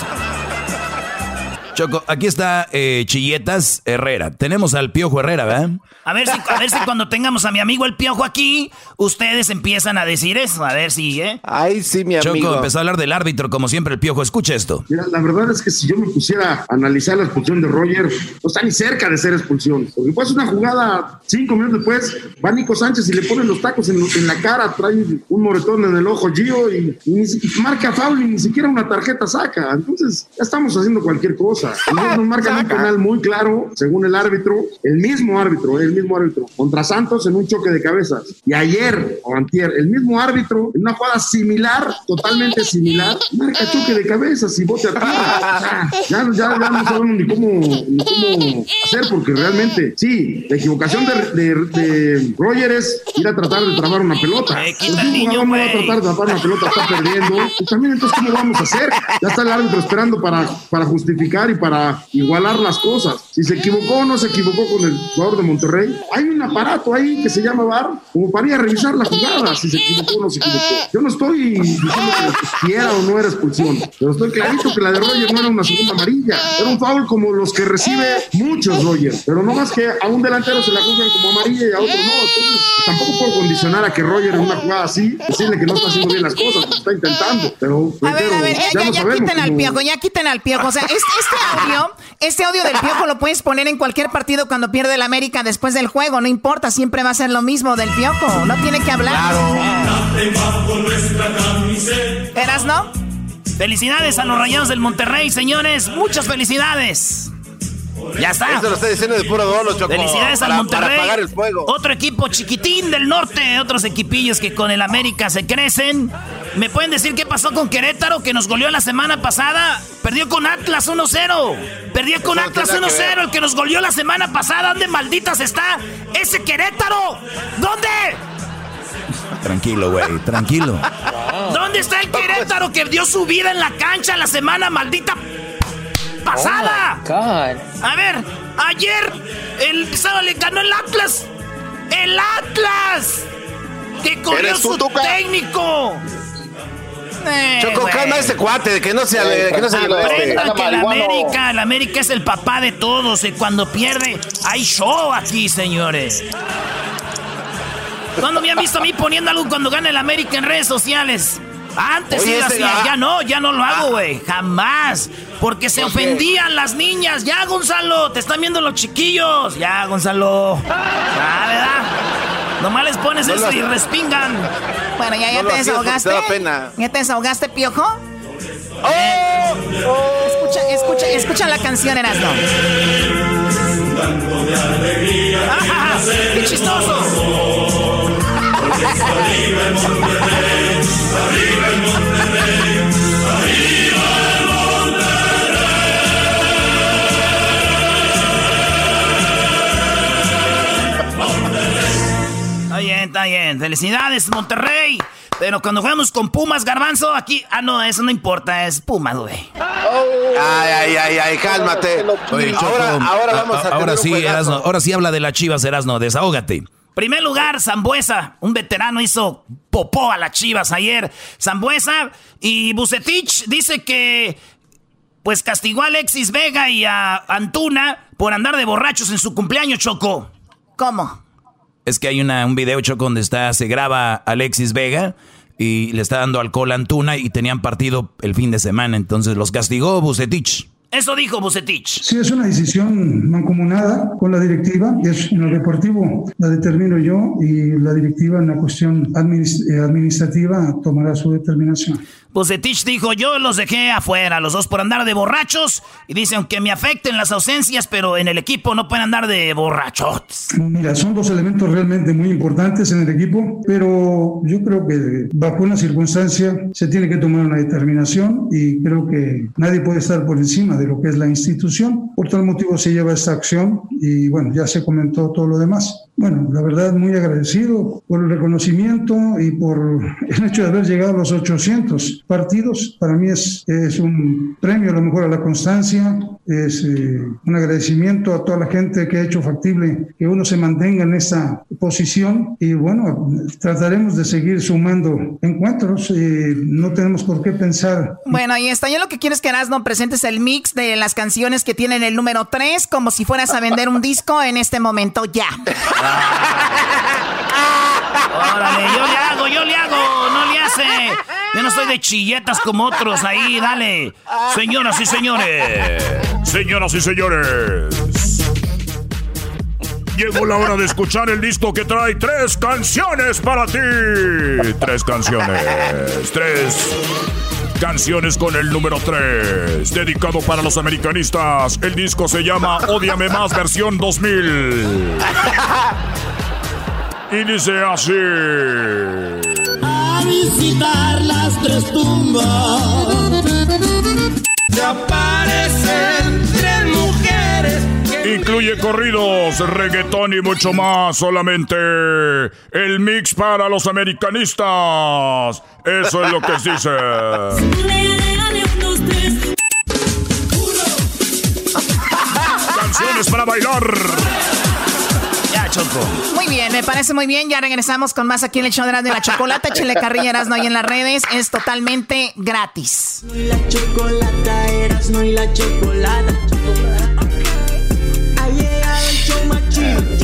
Choco, aquí está eh, Chilletas Herrera. Tenemos al Piojo Herrera, ¿verdad? A ver, si, a ver si cuando tengamos a mi amigo el piojo aquí, ustedes empiezan a decir eso. A ver si, ¿eh? Ay, sí, mi Choco empezó a hablar del árbitro, como siempre, el Piojo. Escucha esto. Mira, la verdad es que si yo me pusiera a analizar la expulsión de Roger, no está ni cerca de ser expulsión. Porque pues una jugada, cinco minutos después, va Nico Sánchez y le ponen los tacos en, en la cara, trae un moretón en el ojo Gio y, y y marca foul y ni siquiera una tarjeta saca. Entonces, ya estamos haciendo cualquier cosa. Entonces nos marcan un penal muy claro, según el árbitro, el mismo árbitro, el mismo árbitro, contra Santos en un choque de cabezas. Y ayer, o antier, el mismo árbitro, en una jugada similar, totalmente similar, marca choque de cabezas y bote a ya, ya, ya no sabemos ni cómo, ni cómo hacer, porque realmente, sí, la equivocación de, de, de Roger es ir a tratar de trabar una pelota. Si un jugador no va a tratar de tapar una pelota, está perdiendo. Pues también, entonces, ¿cómo vamos a hacer? Ya está el árbitro esperando para, para justificar y para igualar las cosas. Si se equivocó o no se equivocó con el jugador de Monterrey, hay un aparato ahí que se llama VAR como para ir a revisar la jugada, si se equivocó o no se equivocó. Yo no estoy diciendo que era o no era expulsión, pero estoy clarito que la de Roger no era una segunda amarilla, era un foul como los que recibe muchos Roger, pero no más que a un delantero se la juzgan como amarilla y a otro no, entonces tampoco puedo condicionar a que Roger en una jugada así, decirle que no está haciendo bien las cosas, está intentando, pero a ver, a ver, ya, ya, quiten al piojo, ya quiten al piojo. O sea, este, este, audio, este audio del piojo lo puedes poner en cualquier partido cuando pierde el América después del juego, no importa, siempre va a ser lo mismo del piojo, no tiene que hablar. ¿Eras no? Felicidades a los rayados del Monterrey, señores, muchas felicidades. Ya está. Eso lo está diciendo de puro dolo, Choco. Felicidades al Monterrey. Otro equipo chiquitín del norte, otros equipillos que con el América se crecen. ¿Me pueden decir qué pasó con Querétaro que nos goleó la semana pasada? Perdió con Atlas 1-0. Perdió con Atlas 1-0, el que nos goleó la semana pasada. ¿Dónde malditas está ese Querétaro? ¿Dónde? Tranquilo, güey, tranquilo. ¿Dónde está el Querétaro que dio su vida en la cancha la semana maldita pasada. Oh A ver, ayer el sábado le ganó el Atlas. ¡El Atlas! ¡Que corrió su técnico! Eh, Choco, calma a ese cuate, que no se eh, que no se Aprenda que el América, el América es el papá de todos y cuando pierde hay show aquí, señores. ¿Cuándo me han visto a mí poniendo algo cuando gana el América en redes sociales? Antes sí lo hacía, ya no, ya no lo hago, güey. Jamás. Porque se ofendían las niñas. Ya, Gonzalo, te están viendo los chiquillos. Ya, Gonzalo. Ya, ¿verdad? Nomás les pones eso y respingan. Bueno, ya, ya te desahogaste. ¿Ya te desahogaste, piojo? Oh, oh. Escucha, escucha, escucha la canción, Erasmo. ¡Ah, ¡Qué chistoso! bien, está bien. Felicidades, Monterrey. Pero cuando jugamos con Pumas, Garbanzo, aquí. Ah, no, eso no importa, es Pumas, güey. Ay, ay, ay, ay, cálmate. ahora, ahora vamos a. Ahora sí, ahora sí habla de la chivas, Erasno, desahógate. Primer lugar, Zambuesa. Un veterano hizo popó a las chivas ayer. Zambuesa y Bucetich dice que pues castigó a Alexis Vega y a Antuna por andar de borrachos en su cumpleaños, Choco. ¿Cómo? Es que hay una, un video, Choco, donde está, se graba Alexis Vega y le está dando alcohol a Antuna y tenían partido el fin de semana. Entonces los castigó Bucetich. Eso dijo Bucetich. Sí, es una decisión mancomunada con la directiva. Es, en lo deportivo la determino yo y la directiva en la cuestión eh, administrativa tomará su determinación. Bucetich dijo, yo los dejé afuera, los dos por andar de borrachos. Y dice, aunque me afecten las ausencias, pero en el equipo no pueden andar de borrachos. Mira, son dos elementos realmente muy importantes en el equipo, pero yo creo que bajo una circunstancia se tiene que tomar una determinación y creo que nadie puede estar por encima de lo que es la institución. Por tal motivo se lleva esta acción y bueno, ya se comentó todo lo demás. Bueno, la verdad muy agradecido por el reconocimiento y por el hecho de haber llegado a los 800 partidos. Para mí es, es un premio a lo mejor a la constancia, es eh, un agradecimiento a toda la gente que ha hecho factible que uno se mantenga en esta posición y bueno, trataremos de seguir sumando encuentros. y no tenemos por qué pensar. Bueno, ahí está. Yo lo que quiero es que no presentes el mix de las canciones que tienen el número 3 como si fueras a vender un disco en este momento ya. Órale, yo le hago, yo le hago, no le hace. Yo no soy de chilletas como otros ahí, dale. Señoras y señores. Señoras y señores. Llegó la hora de escuchar el disco que trae tres canciones para ti. Tres canciones. Tres canciones con el número 3. Dedicado para los americanistas. El disco se llama Odiame Más versión 2000. Y dice así. A visitar las tres tumbas. Se aparecen tres mujeres. Incluye corridos, reggaetón y mucho más. Solamente el mix para los americanistas. Eso es lo que dice. Canciones para bailar. Muy bien, me parece muy bien. Ya regresamos con más aquí en el show de la chocolate. Chile Carrilleras no hay en las redes. Es totalmente gratis. La chocolata, eras no y la chocolata. Ha llegado el show.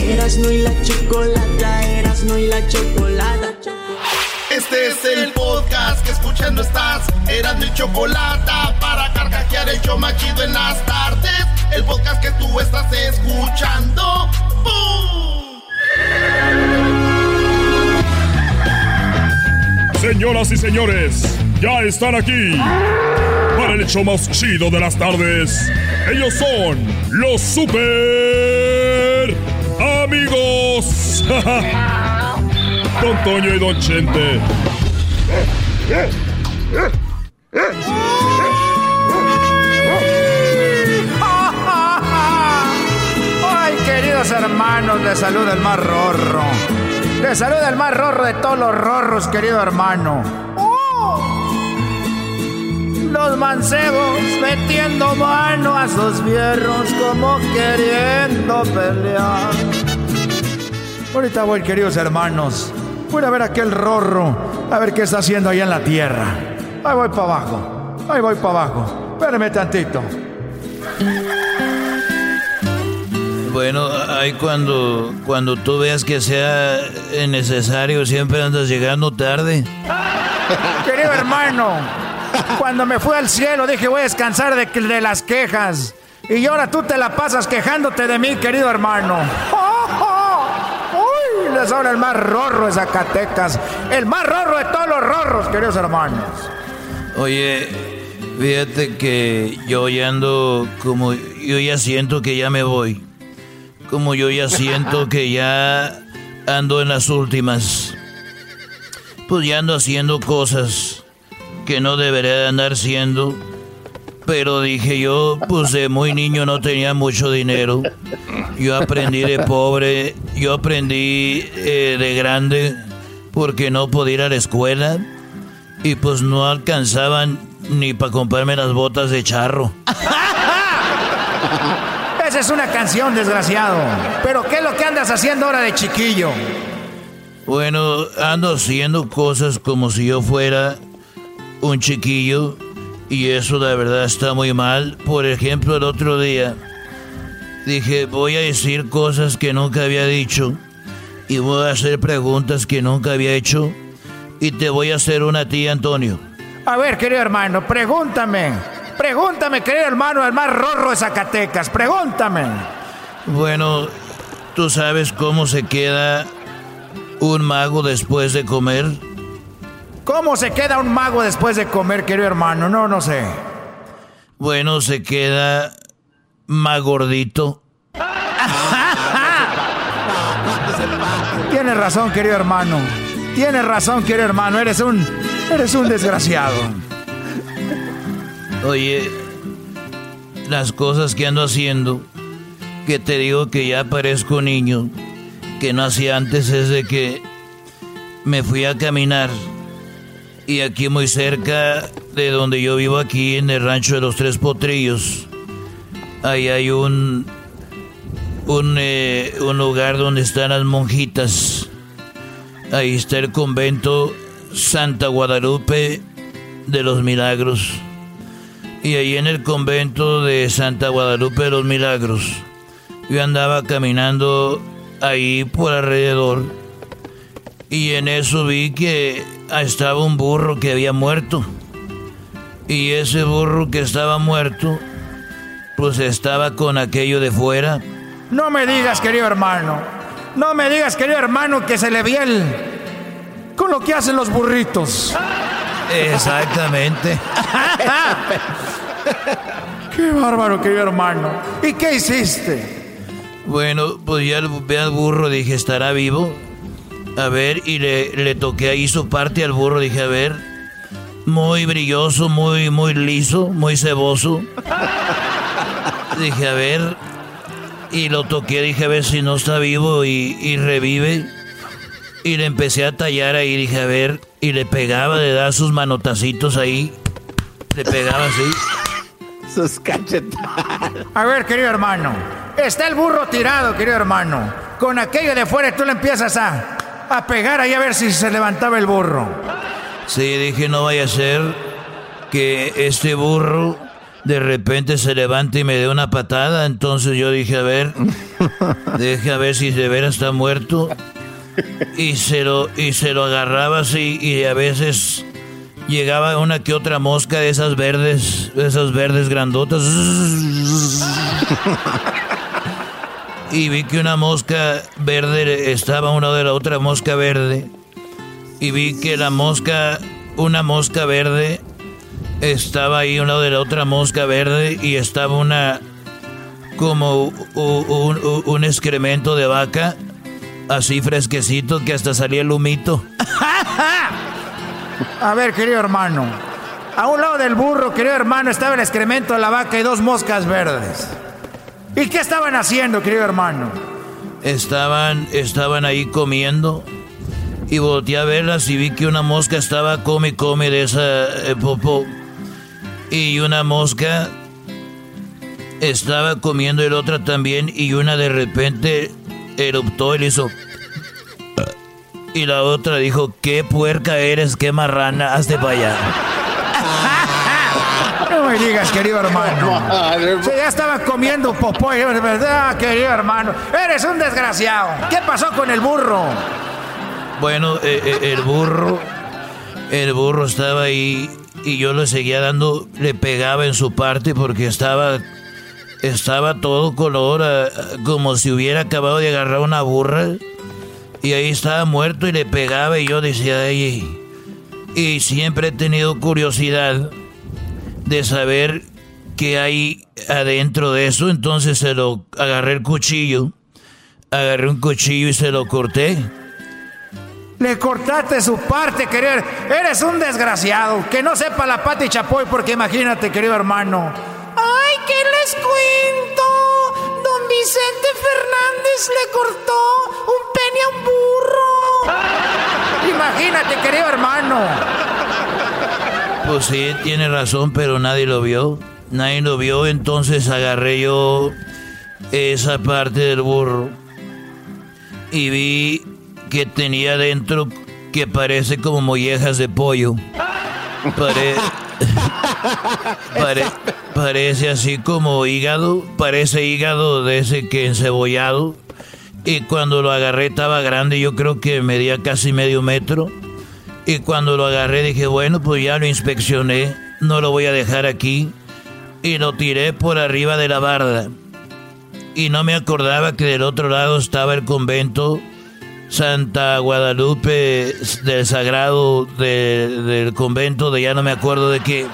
Eras no y la chocolata, eras no y la chocolata escuchando estás. Eran mi chocolate para carcajear el show machido en las tardes. El podcast que tú estás escuchando. Señoras y señores, ya están aquí para el show más chido de las tardes. Ellos son los super amigos. Don Toño y Don Chente. Queridos hermanos, les saluda el más rorro. Les saluda el más rorro de todos los rorros, querido hermano. Los mancebos metiendo mano a sus fierros como queriendo pelear. Ahorita voy, queridos hermanos. Voy a ver aquel rorro, a ver qué está haciendo allá en la tierra. Ahí voy para abajo, ahí voy para abajo. Espérame tantito. Bueno, ahí cuando, cuando tú veas que sea necesario, siempre andas llegando tarde. Querido hermano, cuando me fui al cielo dije voy a descansar de, de las quejas. Y ahora tú te la pasas quejándote de mí, querido hermano. Uy, les habla el más rorro de Zacatecas. El más rorro de todos los rorros, queridos hermanos. Oye, fíjate que yo ya ando como yo ya siento que ya me voy. Como yo ya siento que ya ando en las últimas. Pues ya ando haciendo cosas que no debería de andar siendo. Pero dije yo, pues de muy niño no tenía mucho dinero. Yo aprendí de pobre, yo aprendí eh, de grande porque no podía ir a la escuela y pues no alcanzaban ni para comprarme las botas de charro. Esa es una canción, desgraciado. Pero ¿qué es lo que andas haciendo ahora de chiquillo? Bueno, ando haciendo cosas como si yo fuera un chiquillo y eso la verdad está muy mal. Por ejemplo, el otro día dije, voy a decir cosas que nunca había dicho y voy a hacer preguntas que nunca había hecho y te voy a hacer una tía, Antonio. A ver, querido hermano, pregúntame. Pregúntame, querido hermano, el más rorro de Zacatecas. Pregúntame. Bueno, ¿tú sabes cómo se queda un mago después de comer? ¿Cómo se queda un mago después de comer, querido hermano? No, no sé. Bueno, se queda más gordito. Tienes razón, querido hermano. Tienes razón, querido hermano. Eres un. Eres un desgraciado. Oye, las cosas que ando haciendo, que te digo que ya parezco niño, que no hacía antes, es de que me fui a caminar y aquí muy cerca de donde yo vivo, aquí en el rancho de los Tres Potrillos, ahí hay un, un, eh, un lugar donde están las monjitas. Ahí está el convento Santa Guadalupe de los Milagros. Y ahí en el convento de Santa Guadalupe de los Milagros, yo andaba caminando ahí por alrededor y en eso vi que estaba un burro que había muerto. Y ese burro que estaba muerto, pues estaba con aquello de fuera. No me digas, querido hermano. No me digas, querido hermano, que se le vi el... con lo que hacen los burritos. Exactamente. Qué bárbaro, querido hermano. ¿Y qué hiciste? Bueno, pues ya ve al burro, dije, ¿estará vivo? A ver, y le, toqué ahí su parte al burro, dije, a ver, muy brilloso, muy, muy liso, muy ceboso. dije, a ver, y lo toqué, dije, a ver si no está vivo y, y revive. Y le empecé a tallar ahí, dije, a ver, y le pegaba, le daba sus manotacitos ahí. Le pegaba así. Sus cachetadas. A ver, querido hermano. Está el burro tirado, querido hermano. Con aquello de fuera tú le empiezas a, a pegar ahí a ver si se levantaba el burro. Sí, dije, no vaya a ser que este burro de repente se levante y me dé una patada. Entonces yo dije, a ver, deje a ver si de veras está muerto. Y se lo, y se lo agarraba así y a veces llegaba una que otra mosca de esas verdes, de esas verdes grandotas. y vi que una mosca verde estaba una de la otra mosca verde. Y vi que la mosca, una mosca verde, estaba ahí una de la otra mosca verde y estaba una como un, un excremento de vaca así fresquecito que hasta salía el humito. A ver, querido hermano. A un lado del burro, querido hermano, estaba el excremento de la vaca y dos moscas verdes. ¿Y qué estaban haciendo, querido hermano? Estaban, estaban ahí comiendo. Y volteé a verlas y vi que una mosca estaba come come de esa eh, popó. Y una mosca estaba comiendo el otra también. Y una de repente eruptó y le hizo. Y la otra dijo, qué puerca eres, qué marrana, hazte para allá. No me digas, querido hermano. Se ya estaba comiendo popó, verdad, querido hermano. Eres un desgraciado. ¿Qué pasó con el burro? Bueno, eh, eh, el burro, el burro estaba ahí y yo le seguía dando, le pegaba en su parte porque estaba, estaba todo color, como si hubiera acabado de agarrar una burra. Y ahí estaba muerto y le pegaba y yo decía, ay, y siempre he tenido curiosidad de saber qué hay adentro de eso. Entonces se lo agarré el cuchillo, agarré un cuchillo y se lo corté. Le cortaste su parte, querido. Eres un desgraciado. Que no sepa la pata y chapoy, porque imagínate, querido hermano. ¡Ay, qué les cuento! Vicente Fernández le cortó un pene a un burro. Imagínate, querido hermano. Pues sí, tiene razón, pero nadie lo vio. Nadie lo vio, entonces agarré yo esa parte del burro y vi que tenía dentro que parece como mollejas de pollo. parece así como hígado, parece hígado de ese que encebollado. Y cuando lo agarré estaba grande, yo creo que medía casi medio metro. Y cuando lo agarré dije, bueno, pues ya lo inspeccioné, no lo voy a dejar aquí. Y lo tiré por arriba de la barda. Y no me acordaba que del otro lado estaba el convento Santa Guadalupe del Sagrado del convento de ya no me acuerdo de qué.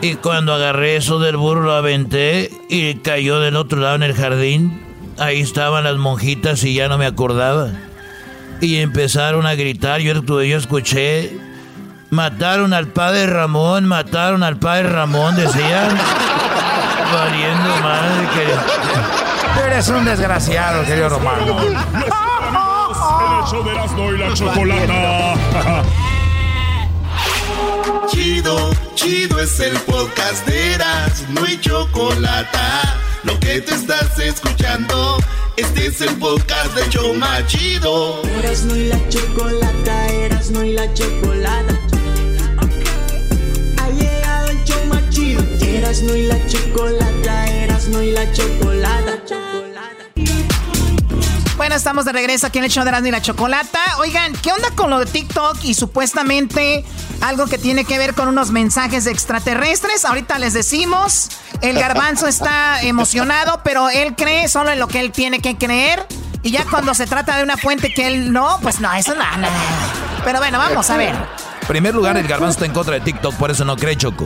Y cuando agarré eso del burro lo aventé y cayó del otro lado en el jardín. Ahí estaban las monjitas y ya no me acordaba. Y empezaron a gritar, yo, yo escuché, mataron al padre Ramón, mataron al padre Ramón, decían. Valiendo madre que... Eres un desgraciado, querido Romano. Hecho de Erasmo y la chocolata. Chido, chido es el podcast de Erasmo y chocolata. Lo que te estás escuchando, este es el podcast de Choma Chido. Erasmo y la chocolata, Erasmo y la chocolata. Ha llegado el Choma Chido. Erasmo y la chocolata, Erasmo y la chocolata. Estamos de regreso aquí en el show de Erasmo y la Chocolata. Oigan, ¿qué onda con lo de TikTok y supuestamente algo que tiene que ver con unos mensajes extraterrestres? Ahorita les decimos. El garbanzo está emocionado, pero él cree solo en lo que él tiene que creer. Y ya cuando se trata de una fuente que él no, pues no, eso no. no. Pero bueno, vamos a ver. En primer lugar, el garbanzo está en contra de TikTok, por eso no cree Choco.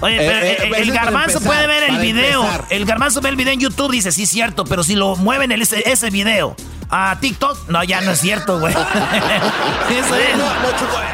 Oye, Eh, pero eh, eh, el garbanzo empezar, puede ver el video. empezar. El garbanzo ve el video en YouTube, dice, sí, cierto, pero si lo mueven el, ese, ese video a TikTok, no, ya no es cierto, güey. Eso es. No, no,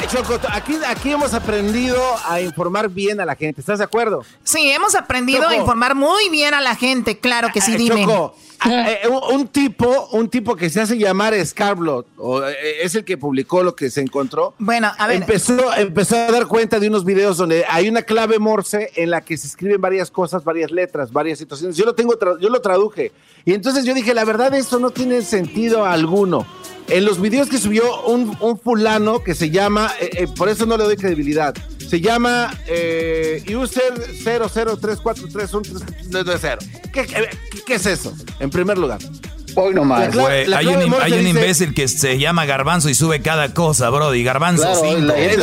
Choco, Choco, aquí, aquí hemos aprendido a informar bien a la gente. ¿Estás de acuerdo? Sí, hemos aprendido Choco. a informar muy bien a la gente, claro que sí, dime. Choco, un, un tipo, un tipo que se hace llamar Scarblot, o, eh, es el que publicó lo que se encontró. Bueno, a ver. Empezó, empezó a dar cuenta de unos videos donde hay una clave Morse en la que se escriben varias cosas, varias letras, varias situaciones. Yo lo tengo, yo lo traduje. Y entonces yo dije, la verdad, esto no tiene sentido alguno. En los videos que subió un, un fulano que se llama, eh, eh, por eso no le doy credibilidad, se llama eh, user 003431390. ¿Qué, qué, qué es eso? En primer lugar. Hoy nomás. Güey, hay un, hay un imbécil que se llama Garbanzo y sube cada cosa, Brody. Garbanzo 5. a, ver,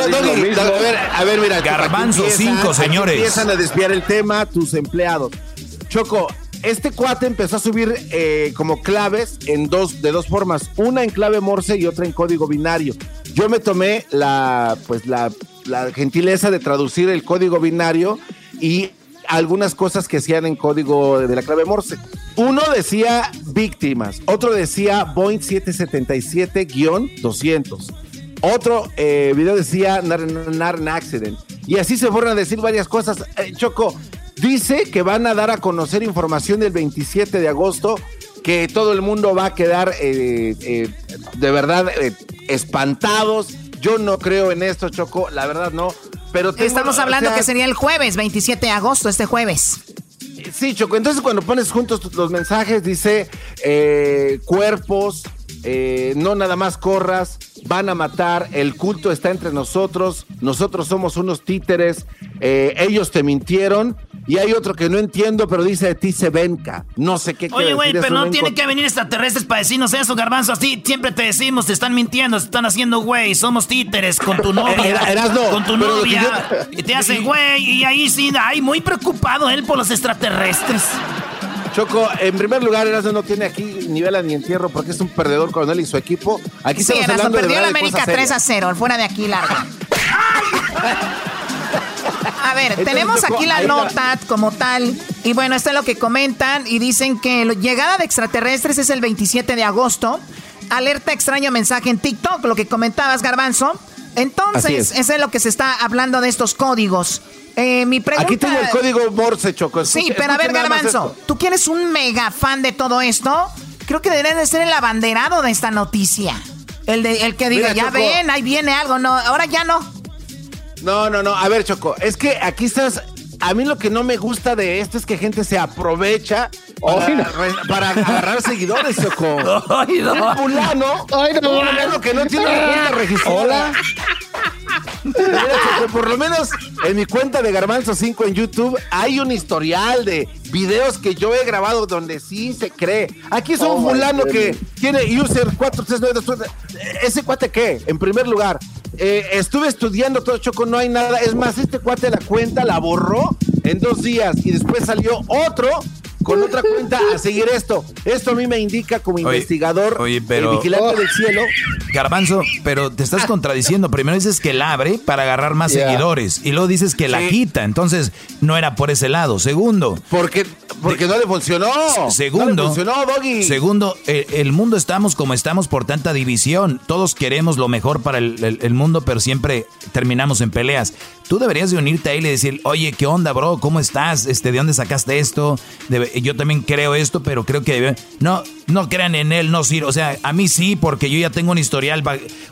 a ver, mira. Garbanzo 5, señores. Empiezan a desviar el tema tus empleados. Choco, este cuate empezó a subir eh, como claves en dos, de dos formas, una en clave Morse y otra en código binario. Yo me tomé la, pues la, gentileza de traducir el código binario y algunas cosas que hacían en código de la clave Morse. Uno decía víctimas, otro decía Boeing 777-200. Otro eh, video decía Narn Accident. Y así se fueron a decir varias cosas. Eh, Choco, dice que van a dar a conocer información del 27 de agosto, que todo el mundo va a quedar eh, de verdad espantados. Yo no creo en esto, Choco, la verdad no. Pero Estamos hablando que sería el jueves, 27 de agosto, este jueves. Sí, Choco. Entonces, cuando pones juntos los mensajes, dice eh, cuerpos, eh, no nada más corras, van a matar, el culto está entre nosotros, nosotros somos unos títeres, eh, ellos te mintieron. Y hay otro que no entiendo, pero dice de ti se venca. No sé qué Oye, güey, pero no tienen que venir extraterrestres para decirnos eso, garbanzo. Así siempre te decimos, te están mintiendo, te están haciendo güey. Somos títeres con tu novia. con tu novia. Y te hacen güey. Y ahí sí, ay, muy preocupado él por los extraterrestres. Choco, en primer lugar, Erasmo no tiene aquí ni vela ni entierro porque es un perdedor con él y su equipo. Aquí sí, Erasmo perdió la América 3 a 0. Fuera de aquí, larga. A ver, tenemos aquí la nota como tal. Y bueno, esto es lo que comentan. Y dicen que la llegada de extraterrestres es el 27 de agosto. Alerta extraño mensaje en TikTok, lo que comentabas, Garbanzo. Entonces, eso es lo que se está hablando de estos códigos. Eh, mi pregunta... Aquí tengo el código Morse, Choco. sí, pero a ver, Garbanzo, tú que eres un mega fan de todo esto, creo que deberías de ser el abanderado de esta noticia. El, de, el que diga, ya ven, ahí viene algo. No, ahora ya no. No, no, no. A ver, Choco, es que aquí estás. A mí lo que no me gusta de esto es que gente se aprovecha para, agarrar seguidores, Choco. Ay, no. Un fulano, Ay, no. un fulano que no tiene cuenta registrada. Choco, por lo menos en mi cuenta de Garbanzo 5 en YouTube hay un historial de videos que yo he grabado donde sí se cree. Aquí es un oh, fulano que tiene user 4392. ¿Ese cuate qué? En primer lugar, eh, estuve estudiando todo Choco, no hay nada. Es más, este cuate la cuenta la borró en dos días y después salió otro con otra cuenta a seguir esto. Esto a mí me indica como investigador, oye, pero, vigilante del cielo. Garbanzo, pero te estás contradiciendo. Primero dices que la abre para agarrar más seguidores y luego dices que la quita. Entonces, no era por ese lado. Segundo. Porque, porque no le funcionó. Segundo. No le funcionó, Doggy. Segundo, el, mundo estamos como estamos por tanta división. Todos queremos lo mejor para el, mundo, pero siempre terminamos en peleas. Tú deberías de unirte a él y decir, oye, ¿qué onda, bro? ¿Cómo estás? Este, ¿De dónde sacaste esto? yo también creo esto, pero creo que no, no crean en él, no sirve. O sea, a mí sí, porque yo ya tengo un historial,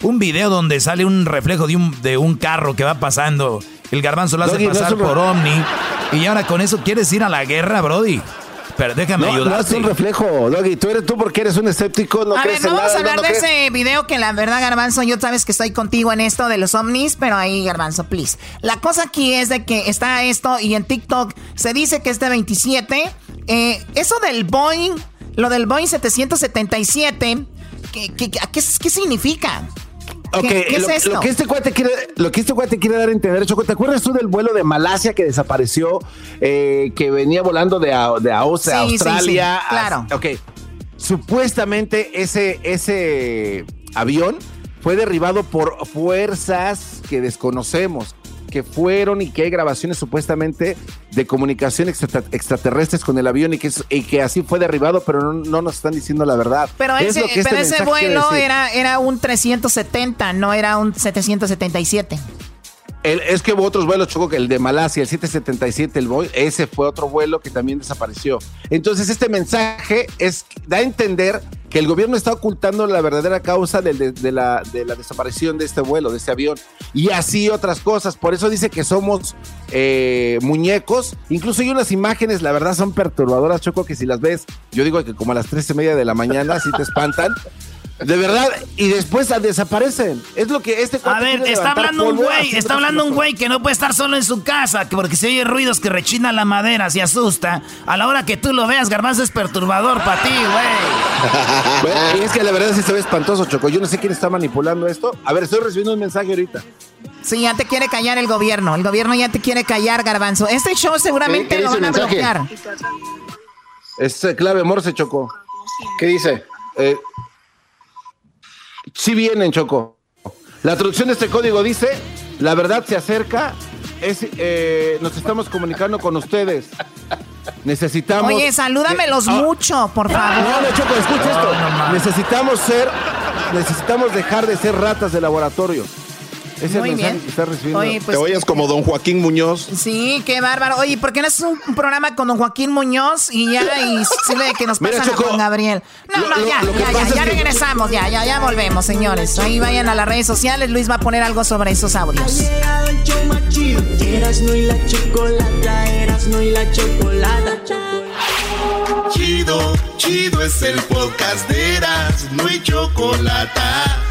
un video donde sale un reflejo de un, de un carro que va pasando. El garbanzo lo hace pasar por Omni. Y ahora con eso quieres ir a la guerra, Brody. Pero déjame no, ayudarte. No es un reflejo, Doggy. Tú eres tú porque eres un escéptico. No a ver, no vamos a hablar de ese video que la verdad, Garbanzo, yo sabes que estoy contigo en esto de los ovnis, pero ahí, Garbanzo, please. La cosa aquí es de que está esto y en TikTok se dice que este 27, eh, eso del Boeing, lo del Boeing 777, ¿qué, qué, qué, qué significa? Ok, lo, que este cuate quiere, lo que este cuate quiere dar a entender, Choco, ¿te acuerdas tú del vuelo de Malasia que desapareció, eh, que venía volando de, de Australia? claro. ok, supuestamente ese, ese avión fue derribado por fuerzas que desconocemos que fueron y que hay grabaciones supuestamente de comunicación extraterrestres con el avión y que, y que así fue derribado, pero no, nos están diciendo la verdad. Pero ese, este pero ese vuelo era, era un 370, no era un 777 es que hubo otros vuelos, Choco, que el de Malasia, el 777, el Boy, ese fue otro vuelo que también desapareció. Entonces, este mensaje es, da a entender que el gobierno está ocultando la verdadera causa de, la, de la, desaparición de este vuelo, de este avión. Y así otras cosas. Por eso dice que somos eh, muñecos. Incluso hay unas imágenes, la verdad, son perturbadoras, Choco, que si las ves, yo digo que como a las tres y media de la mañana, si te espantan. De verdad, y después desaparecen. Es lo que este A ver, está hablando un güey, está hablando un güey que no puede estar solo en su casa, porque se oye ruidos que rechina la madera, se asusta. A la hora que tú lo veas, Garbanzo es perturbador para ti, güey. y es que la verdad sí se ve espantoso, Choco. Yo no sé quién está manipulando esto. A ver, estoy recibiendo un mensaje ahorita. Sí, ya te quiere callar el gobierno. El gobierno ya te quiere callar, Garbanzo. Este show seguramente lo van a bloquear. Es eh, clave Morse, Choco. ¿Qué dice? Eh, sí vienen, Choco. La traducción de este código dice, la verdad se acerca, es, eh, nos estamos comunicando con ustedes. Necesitamos... Oye, salúdamelos ah. mucho, por favor. No, no, Choco, escucha esto. necesitamos ser, necesitamos dejar de ser ratas de laboratorio. Ese Muy bien. que recibiendo. Pues, Te oyes como don Joaquín Muñoz. Sí, qué bárbaro. Oye, ¿por qué no es un programa con don Joaquín Muñoz y ya y sirve que nos pasan a Juan Gabriel? No, no, ya, ya, ya, ya regresamos, ya, ya, ya volvemos, señores. Ahí vayan a las redes sociales, Luis va a poner algo sobre esos audios. Chido, chido es el podcast de Eras, no hay chocolata.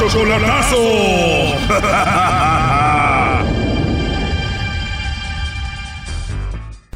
¡El chocolatazo!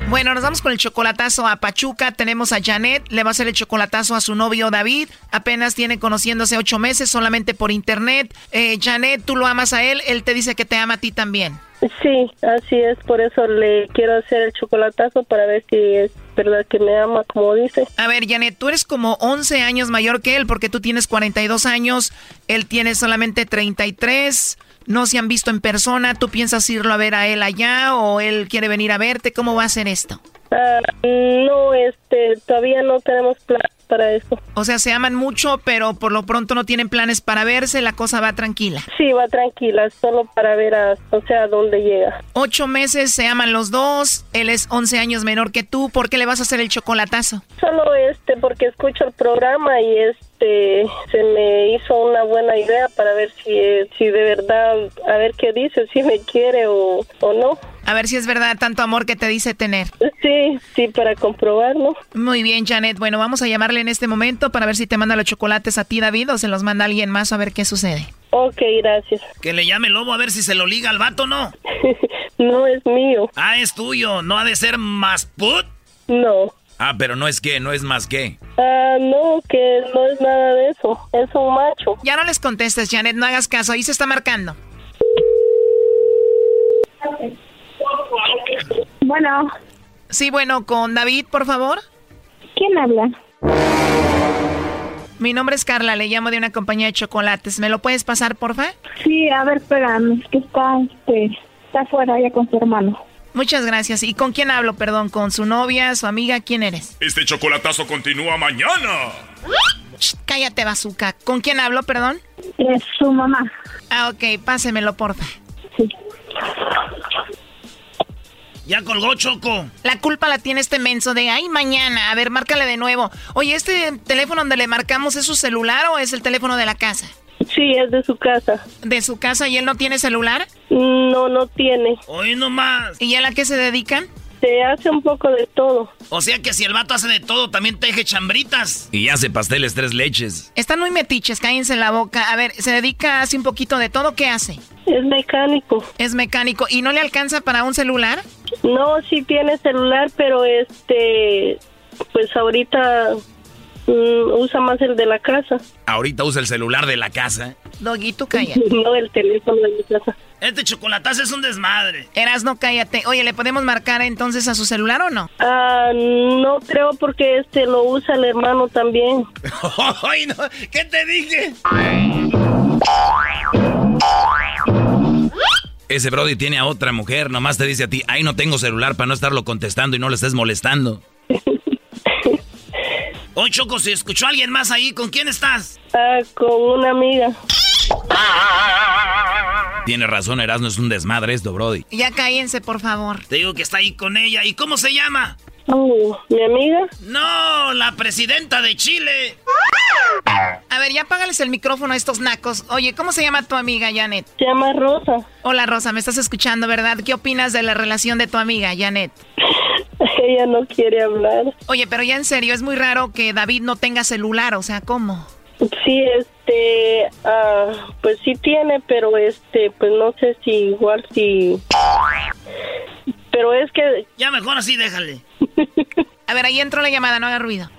Bueno, nos vamos con el chocolatazo a Pachuca. Tenemos a Janet, le va a hacer el chocolatazo a su novio David. Apenas tiene conociéndose ocho meses solamente por internet. Eh, Janet, tú lo amas a él, él te dice que te ama a ti también. Sí, así es, por eso le quiero hacer el chocolatazo para ver si es verdad que me ama, como dice. A ver, Janet, tú eres como 11 años mayor que él porque tú tienes 42 años, él tiene solamente 33, no se han visto en persona, ¿tú piensas irlo a ver a él allá o él quiere venir a verte? ¿Cómo va a ser esto? Ah, no, este, todavía no tenemos plan para eso. O sea, se aman mucho, pero por lo pronto no tienen planes para verse, la cosa va tranquila. Sí, va tranquila, solo para ver a, o sea, dónde llega. Ocho meses, se aman los dos, él es 11 años menor que tú, ¿por qué le vas a hacer el chocolatazo? Solo este, porque escucho el programa y este, se me hizo una buena idea para ver si, si de verdad, a ver qué dice, si me quiere o, o no. A ver si es verdad tanto amor que te dice tener. Sí, sí, para comprobarlo. Muy bien, Janet. Bueno, vamos a llamarle en este momento para ver si te manda los chocolates a ti, David, o se los manda alguien más a ver qué sucede. Ok, gracias. Que le llame Lobo a ver si se lo liga al vato, ¿no? no es mío. Ah, es tuyo. ¿No ha de ser más put? No. Ah, pero no es que, no es más que. Ah, no, que no es nada de eso. Es un macho. Ya no les contestes, Janet, no hagas caso. Ahí se está marcando. Bueno. Sí, bueno, con David, por favor. ¿Quién habla? Mi nombre es Carla, le llamo de una compañía de chocolates. ¿Me lo puedes pasar, porfa? Sí, a ver, espérame, es que está, este, está afuera ya con su hermano. Muchas gracias. ¿Y con quién hablo, perdón? ¿Con su novia, su amiga? ¿Quién eres? Este chocolatazo continúa mañana. cállate, bazooka. ¿Con quién hablo, perdón? Es su mamá. Ah, ok, pásemelo, porfa. Sí. Ya colgó Choco. La culpa la tiene este menso de, ay, mañana. A ver, márcale de nuevo. Oye, ¿este teléfono donde le marcamos es su celular o es el teléfono de la casa? Sí, es de su casa. ¿De su casa y él no tiene celular? No, no tiene. Hoy nomás. ¿Y a la qué se dedican? Se hace un poco de todo. O sea que si el vato hace de todo, también teje chambritas. Y hace pasteles tres leches. Están muy metiches, cállense en la boca. A ver, se dedica, hace un poquito de todo, ¿qué hace? Es mecánico. Es mecánico. ¿Y no le alcanza para un celular? No, sí tiene celular, pero este, pues ahorita mm, usa más el de la casa. Ahorita usa el celular de la casa. Doguito, cállate. no, el teléfono de mi casa. Este chocolatazo es un desmadre. Eras, no cállate. Oye, ¿le podemos marcar entonces a su celular o no? Ah, no creo porque este lo usa el hermano también. Ay, no. ¿Qué te dije? Ese Brody tiene a otra mujer, nomás te dice a ti, ay, no tengo celular para no estarlo contestando y no le estés molestando. Oye, Choco, ¿se escuchó alguien más ahí? ¿Con quién estás? Ah, con una amiga. Tiene razón, Erasmo, es un desmadre esto, Brody. Ya cállense, por favor. Te digo que está ahí con ella. ¿Y cómo se llama? Oh, ¿Mi amiga? No, la presidenta de Chile. A ver, ya apágales el micrófono a estos nacos. Oye, ¿cómo se llama tu amiga, Janet? Se llama Rosa. Hola, Rosa, me estás escuchando, ¿verdad? ¿Qué opinas de la relación de tu amiga, Janet? Ella no quiere hablar. Oye, pero ya en serio, es muy raro que David no tenga celular, o sea, ¿cómo? Sí, este, ah, pues sí tiene, pero este, pues no sé si igual si... Pero es que... Ya mejor así, déjale. A ver, ahí entró la llamada, no haga ruido.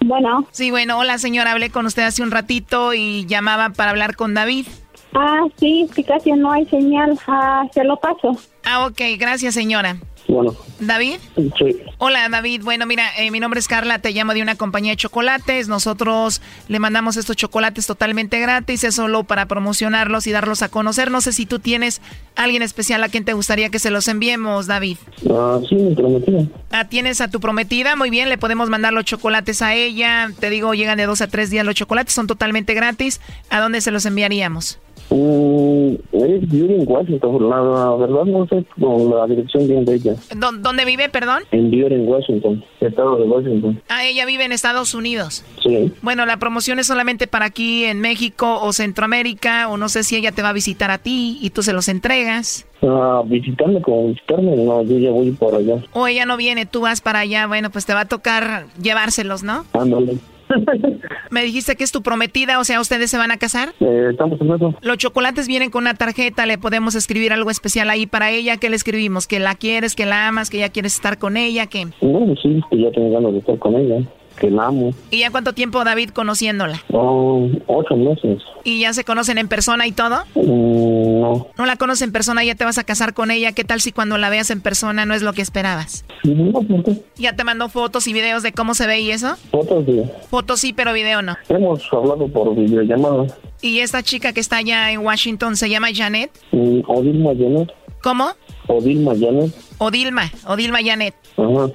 Bueno. Sí, bueno, hola señora, hablé con usted hace un ratito y llamaba para hablar con David. Ah, sí, sí, casi no hay señal. Ah, se lo paso. Ah, ok, gracias señora. Bueno. ¿David? Sí. Hola David, bueno mira, eh, mi nombre es Carla, te llamo de una compañía de chocolates, nosotros le mandamos estos chocolates totalmente gratis, es solo para promocionarlos y darlos a conocer, no sé si tú tienes alguien especial a quien te gustaría que se los enviemos, David. Ah, sí, mi prometida. Ah, tienes a tu prometida, muy bien, le podemos mandar los chocolates a ella, te digo, llegan de dos a tres días los chocolates, son totalmente gratis, ¿a dónde se los enviaríamos? Mm, es vive en Washington, la, la verdad no sé con la dirección bien de ella. ¿Dó- ¿Dónde vive, perdón? En vive en Washington, estado de Washington. Ah, ella vive en Estados Unidos. Sí. Bueno, la promoción es solamente para aquí en México o Centroamérica, o no sé si ella te va a visitar a ti y tú se los entregas. Ah, visitarme como visitarme, no, yo ya voy por allá. O ella no viene, tú vas para allá, bueno, pues te va a tocar llevárselos, ¿no? Ándale. Me dijiste que es tu prometida, o sea, ¿ustedes se van a casar? Eh, estamos en eso. Los chocolates vienen con una tarjeta, le podemos escribir algo especial ahí para ella. ¿Qué le escribimos? ¿Que la quieres, que la amas, que ya quieres estar con ella? ¿Qué? No, sí, que ya tengo ganas de estar con ella, que la amo. ¿Y ya cuánto tiempo, David, conociéndola? Oh, ocho meses. ¿Y ya se conocen en persona y todo? Mm, no. No la conoces en persona, ya te vas a casar con ella. ¿Qué tal si cuando la veas en persona no es lo que esperabas? No, ¿por qué? ¿Ya te mandó fotos y videos de cómo se ve y eso? Fotos de... Fotos sí, pero video no. Hemos hablado por videollamada. ¿Y esta chica que está allá en Washington se llama Janet? Mm, Odilma Janet. ¿Cómo? Odilma Janet. Odilma, Odilma Janet. Ajá.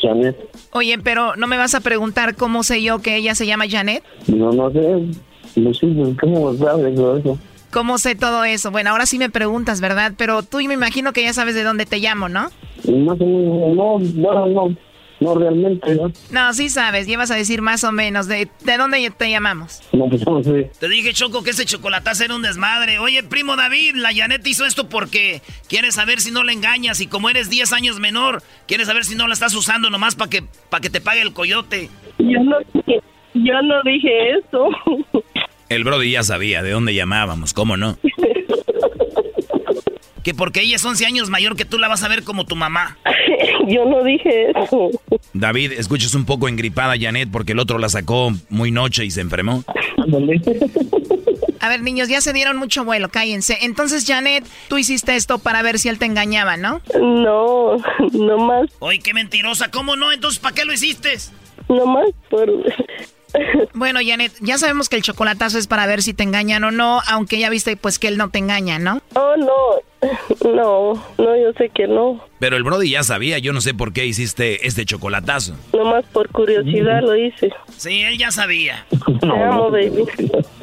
Janet. Oye, pero ¿no me vas a preguntar cómo sé yo que ella se llama Janet? No, no sé. No sé, ¿cómo sabes todo eso? ¿Cómo sé todo eso? Bueno, ahora sí me preguntas, ¿verdad? Pero tú me imagino que ya sabes de dónde te llamo, ¿no? Más o menos, no, bueno, no, no realmente, ¿no? No, sí sabes, llevas a decir más o menos. ¿De, de dónde te llamamos? No, pues no sé. Te dije, Choco, que ese chocolatazo era un desmadre. Oye, primo David, la Janet hizo esto porque quiere saber si no la engañas. Y como eres 10 años menor, quiere saber si no la estás usando nomás para que, pa' que te pague el coyote. Yo no, yo no dije eso. El Brody ya sabía de dónde llamábamos, ¿cómo no? Que porque ella es 11 años mayor que tú la vas a ver como tu mamá. Yo no dije eso. David, escuchas un poco engripada a Janet porque el otro la sacó muy noche y se enfermó. A ver, niños, ya se dieron mucho vuelo, cállense. Entonces, Janet, tú hiciste esto para ver si él te engañaba, ¿no? No, no más, Oye, qué mentirosa. ¿Cómo no? Entonces, ¿para qué lo hiciste? no más por... Bueno, Janet, ya sabemos que el chocolatazo es para ver si te engañan o no, aunque ya viste pues que él no te engaña, ¿no? Oh, no, no, no, yo sé que no. Pero el Brody ya sabía, yo no sé por qué hiciste este chocolatazo. Nomás por curiosidad lo hice. Sí, él ya sabía. Te amo, baby.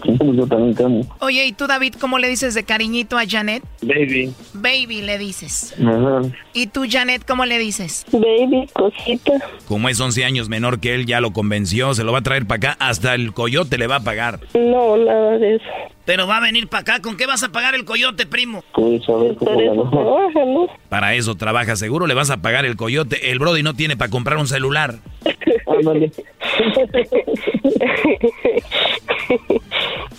Yo también te amo. Oye, ¿y tú, David, cómo le dices de cariñito a Janet? Baby. Baby, le dices. Ajá. ¿Y tú, Janet, cómo le dices? Baby, cosita. Como es 11 años menor que él, ya lo convenció, se lo va a traer para acá, hasta el coyote le va a pagar. No, nada de eso. Pero va a venir para acá. ¿Con qué vas a pagar el coyote, primo? Pues a ver cómo Por la eso trabaja, ¿no? Para eso trabaja seguro, le vas a pagar el coyote. El Brody no tiene para comprar un celular. Ándale.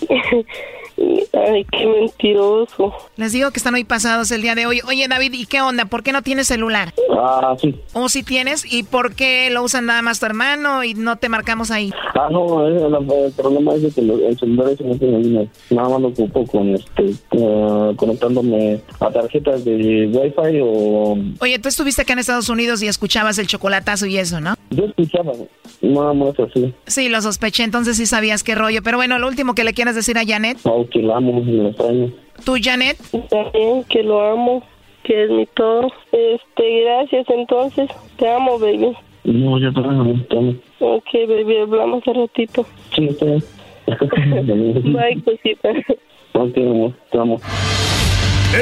Ay, qué mentiroso. Les digo que están muy pasados el día de hoy. Oye, David, ¿y qué onda? ¿Por qué no tienes celular? Ah, sí. ¿O si tienes? ¿Y por qué lo usan nada más tu hermano y no te marcamos ahí? Ah, no, eh, el problema es que el celular ese no tiene línea. Nada más lo ocupo con este, eh, conectándome a tarjetas de Wi-Fi o... Oye, tú estuviste acá en Estados Unidos y escuchabas el chocolatazo y eso, ¿no? Yo escuchaba, nada más así. Sí, lo sospeché, entonces sí sabías qué rollo. Pero bueno, lo último que le quieras decir a Janet. Oh, que la amo y la extraño. ¿Tú, Janet? También que lo amo, que es mi todo. Este, gracias entonces. Te amo, baby. No, yo también te amo. Ok, baby, hablamos al ratito. Sí, está bien. Bye, cosita. Ok, amor, te amo.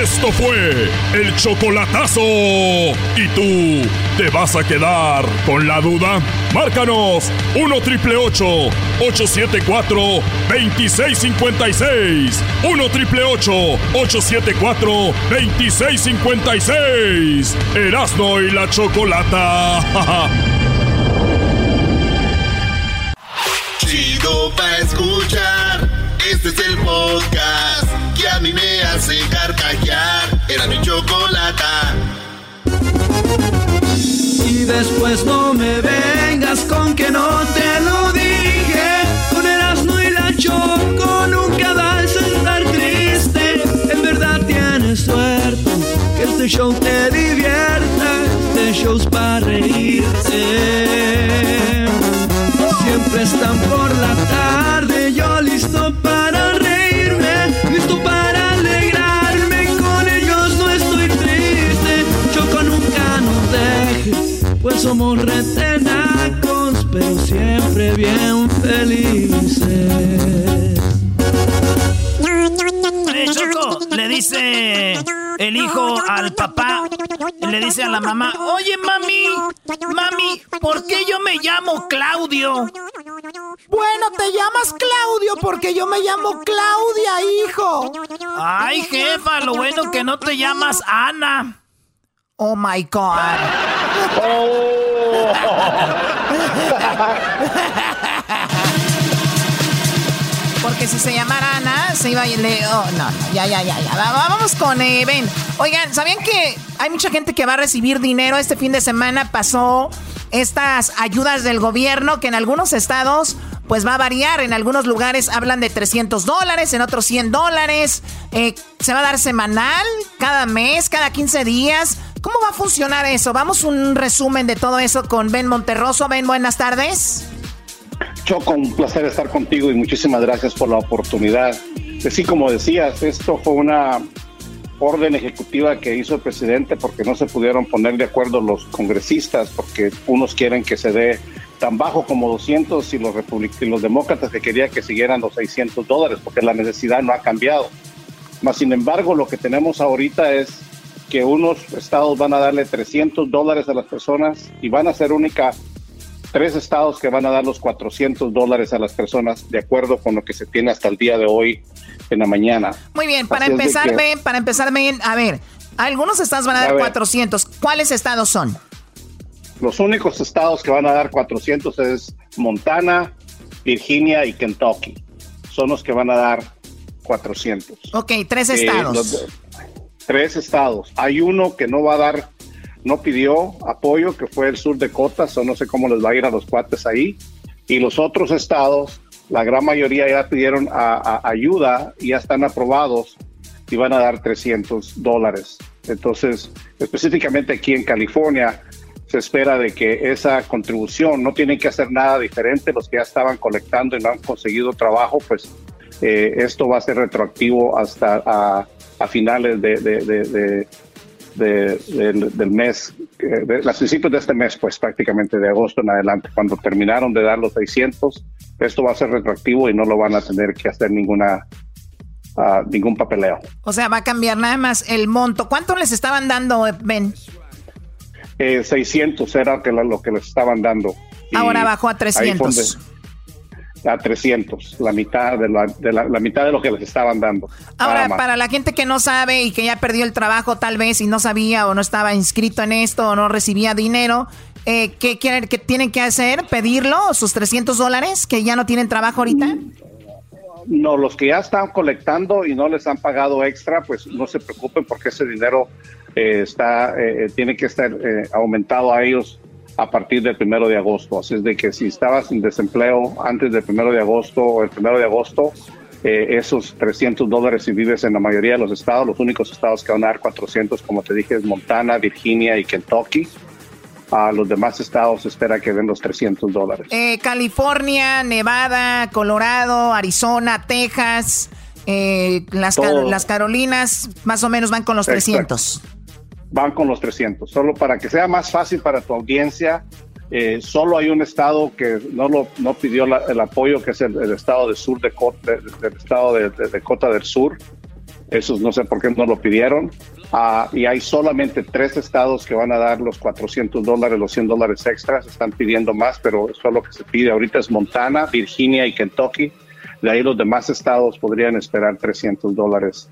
Esto fue el chocolatazo. ¿Y tú te vas a quedar con la duda? Márcanos 1 triple 874 2656. 1 triple 874 2656. Erasno y la chocolata. Chido pa' escuchar. Este es el podcast que a mí me hace carcajear. Era mi chocolata. Y después no me vengas con que no te lo dije. Con Erasmo y la Choco nunca vas a estar triste. En verdad tienes suerte que este show te divierta. Este show es somos retenacos, pero siempre bien felices. Eh, Choco, le dice el hijo al papá, le dice a la mamá, oye mami, mami, ¿por qué yo me llamo Claudio? Bueno, te llamas Claudio porque yo me llamo Claudia, hijo. Ay, jefa, lo bueno que no te llamas Ana. Oh my God. Porque si se llamara Ana, se iba a ir. Oh, no, ya, ya, ya, ya. Va- Vamos con eh, Ben. Oigan, ¿sabían que hay mucha gente que va a recibir dinero? Este fin de semana pasó estas ayudas del gobierno que en algunos estados pues va a variar. En algunos lugares hablan de 300 dólares, en otros 100 dólares. Eh, ¿Se va a dar semanal? ¿Cada mes? ¿Cada 15 días? ¿Cómo va a funcionar eso? Vamos un resumen de todo eso con Ben Monterroso. Ben, buenas tardes. Choco, un placer estar contigo y muchísimas gracias por la oportunidad. Así como decías, esto fue una orden ejecutiva que hizo el presidente porque no se pudieron poner de acuerdo los congresistas, porque unos quieren que se dé tan bajo como 200 y los, y los demócratas que querían que siguieran los 600 dólares, porque la necesidad no ha cambiado. Mas, sin embargo, lo que tenemos ahorita es que unos estados van a darle 300 dólares a las personas y van a ser única tres estados que van a dar los 400 dólares a las personas de acuerdo con lo que se tiene hasta el día de hoy en la mañana. Muy bien, para Así empezar, que- para empezar, a ver, algunos estados van a A dar ver. 400. ¿Cuáles estados son? Los únicos estados que van a dar 400 es Montana, Virginia y Kentucky. Son los que van a dar 400. Ok, tres Eh, estados. los- tres estados. Hay uno que no va a dar, no pidió apoyo, que fue el sur de Cotas, o no sé cómo les va a ir a los cuates ahí. Y los otros estados, la gran mayoría ya pidieron ayuda y ya están aprobados y van a dar 300 dólares. Entonces, específicamente aquí en California, se espera de que esa contribución no tienen que hacer nada diferente. Los que ya estaban colectando y no han conseguido trabajo, pues eh, esto va a ser retroactivo hasta a, a finales de, de- de- de- de- del, mes, de, los principios de este mes, pues prácticamente de agosto en adelante, cuando terminaron de dar los 600, esto va a ser retroactivo y no lo van a tener que hacer ninguna ah, ningún papeleo. O sea, va a cambiar nada más el monto. ¿Cuánto les estaban dando, Ben? Eh, 600 era que la- lo que les estaban dando. Ahora bajó a ahí fue 300. A 300, la mitad de, la, de la, la mitad de lo que les estaban dando. Ahora, para la gente que no sabe y que ya perdió el trabajo tal vez y no sabía o no estaba inscrito en esto o no recibía dinero, eh, ¿qué, quieren- qué tienen que hacer? ¿Pedirlo? ¿Sus 300 dólares que ya no tienen trabajo ahorita? No, los que ya están colectando y no les han pagado extra, pues no se preocupen porque ese dinero eh, está eh, tiene que estar eh, aumentado a ellos a partir del primero de agosto. Así es de que si estabas en desempleo antes del primero de agosto o el primero de agosto, eh, esos 300 dólares si vives en la mayoría de los estados, los únicos estados que van a dar 400, como te dije, es Montana, Virginia y Kentucky. A los demás estados espera que den los 300 dólares. Eh, California, Nevada, Colorado, Arizona, Texas, eh, las, Car- Todo. las Carolinas, más o menos van con los Exacto. 300. Van con los 300. Solo para que sea más fácil para tu audiencia, Eh, solo hay un estado que no lo no pidió la- el apoyo, que es el, el estado de sur de, del estado de, de Dakota del Sur. Esos no sé por qué no lo pidieron. Ah, y hay solamente tres estados que van a dar los 400 dólares, los 100 dólares extras. Están pidiendo más, pero eso es lo que se pide. Ahorita es Montana, Virginia y Kentucky. De ahí los demás estados podrían esperar 300 dólares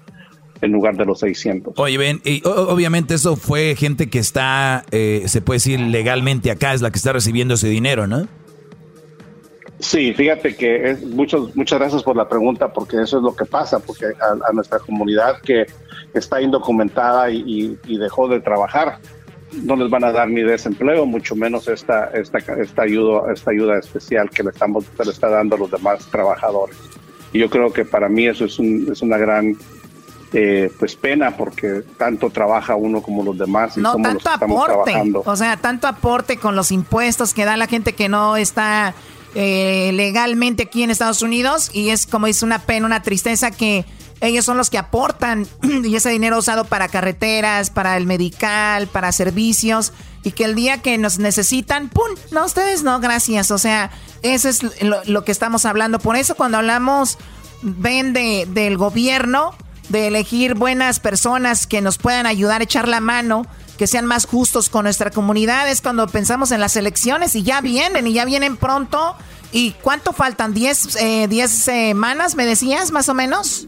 en lugar de los 600. Oye, ven, y obviamente eso fue gente que está, eh, se puede decir, legalmente acá, es la que está recibiendo ese dinero, ¿no? Sí, fíjate que es, muchos, muchas gracias por la pregunta, porque eso es lo que pasa, porque a, a nuestra comunidad que está indocumentada y, y- y dejó de trabajar, no les van a dar ni desempleo, mucho menos esta, esta, esta, ayuda, esta ayuda especial que le, estamos, le está dando a los demás trabajadores. Y yo creo que para mí eso es, un, es una gran eh, pues pena, porque tanto trabaja uno como los demás y No, somos los tanto que estamos aporte. trabajando. O sea, tanto aporte con los impuestos que da la gente que no está eh, legalmente aquí en Estados Unidos. Y es como dice una pena, una tristeza que ellos son los que aportan y ese dinero usado para carreteras, para el medical, para servicios. Y que el día que nos necesitan, ¡pum! No, ustedes no, gracias. O sea, eso es lo, lo que estamos hablando. Por eso cuando hablamos, ven de, del gobierno, de elegir buenas personas que nos puedan ayudar a echar la mano, que sean más justos con nuestra comunidad, es cuando pensamos en las elecciones y ya vienen, y ya vienen pronto. ¿Y cuánto faltan? ¿10 eh, diez semanas, me decías, más o menos?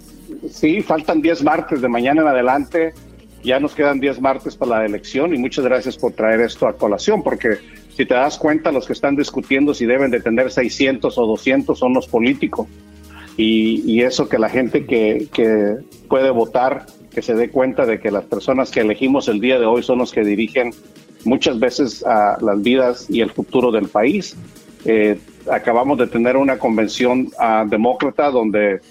Sí, faltan 10 martes de mañana en adelante. Ya nos quedan 10 martes para la elección y muchas gracias por traer esto a colación, porque si te das cuenta, los que están discutiendo si deben de tener 600 o 200 son los políticos. Y, y eso que la gente que, puede votar, que se dé cuenta de que las personas que elegimos el día de hoy son los que dirigen muchas veces a las vidas y el futuro del país. Eh, acabamos de tener una convención ah, demócrata donde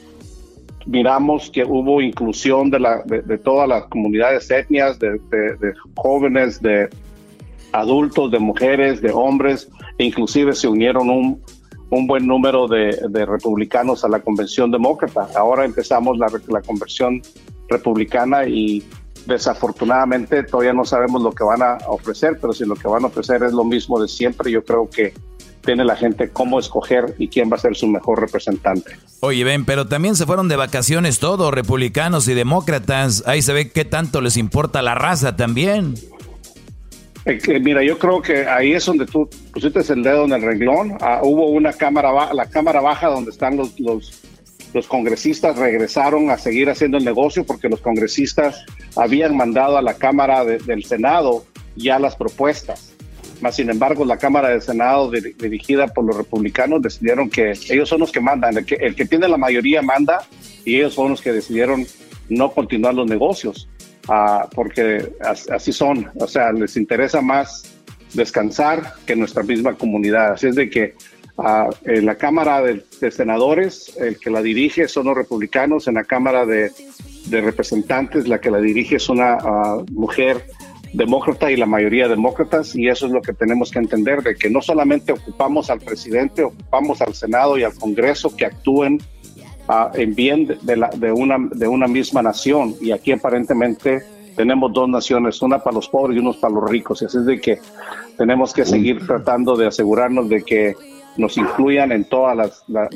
miramos que hubo inclusión de, la, de, todas las comunidades etnias, de, de- de jóvenes, de adultos, de mujeres, de hombres, e inclusive se unieron un, un buen número de, republicanos a la convención demócrata. Ahora empezamos la, la conversión republicana y desafortunadamente todavía no sabemos lo que van a ofrecer, pero si lo que van a ofrecer es lo mismo de siempre, yo creo que tiene la gente cómo escoger y quién va a ser su mejor representante. Oye, ven, pero también se fueron de vacaciones todos, republicanos y demócratas. Ahí se ve qué tanto les importa la raza también. Eh, mira, yo creo que ahí es donde tú pusiste el dedo en el renglón. Ah, hubo una cámara baja, la cámara baja donde están los, los, congresistas regresaron a seguir haciendo el negocio porque los congresistas habían mandado a la Cámara de- del Senado ya las propuestas. Más sin embargo, la Cámara del Senado dir- dirigida por los republicanos decidieron que ellos son los que mandan, el que, el que tiene la mayoría manda y ellos son los que decidieron no continuar los negocios, ah, porque as- así son, o sea, les interesa más descansar que nuestra misma comunidad. Así es de que ah, en la Cámara de, Senadores, el que la dirige son los republicanos, en la Cámara de, de Representantes, la que la dirige es una ah, mujer demócrata y la mayoría demócratas y eso es lo que tenemos que entender de que no solamente ocupamos al presidente, ocupamos al Senado y al Congreso que actúen ah, en bien de, la- de una, de una misma nación y aquí aparentemente tenemos dos naciones, una para los pobres y unos para los ricos y así es de que tenemos que seguir tratando de asegurarnos de que nos incluyan en todas las la,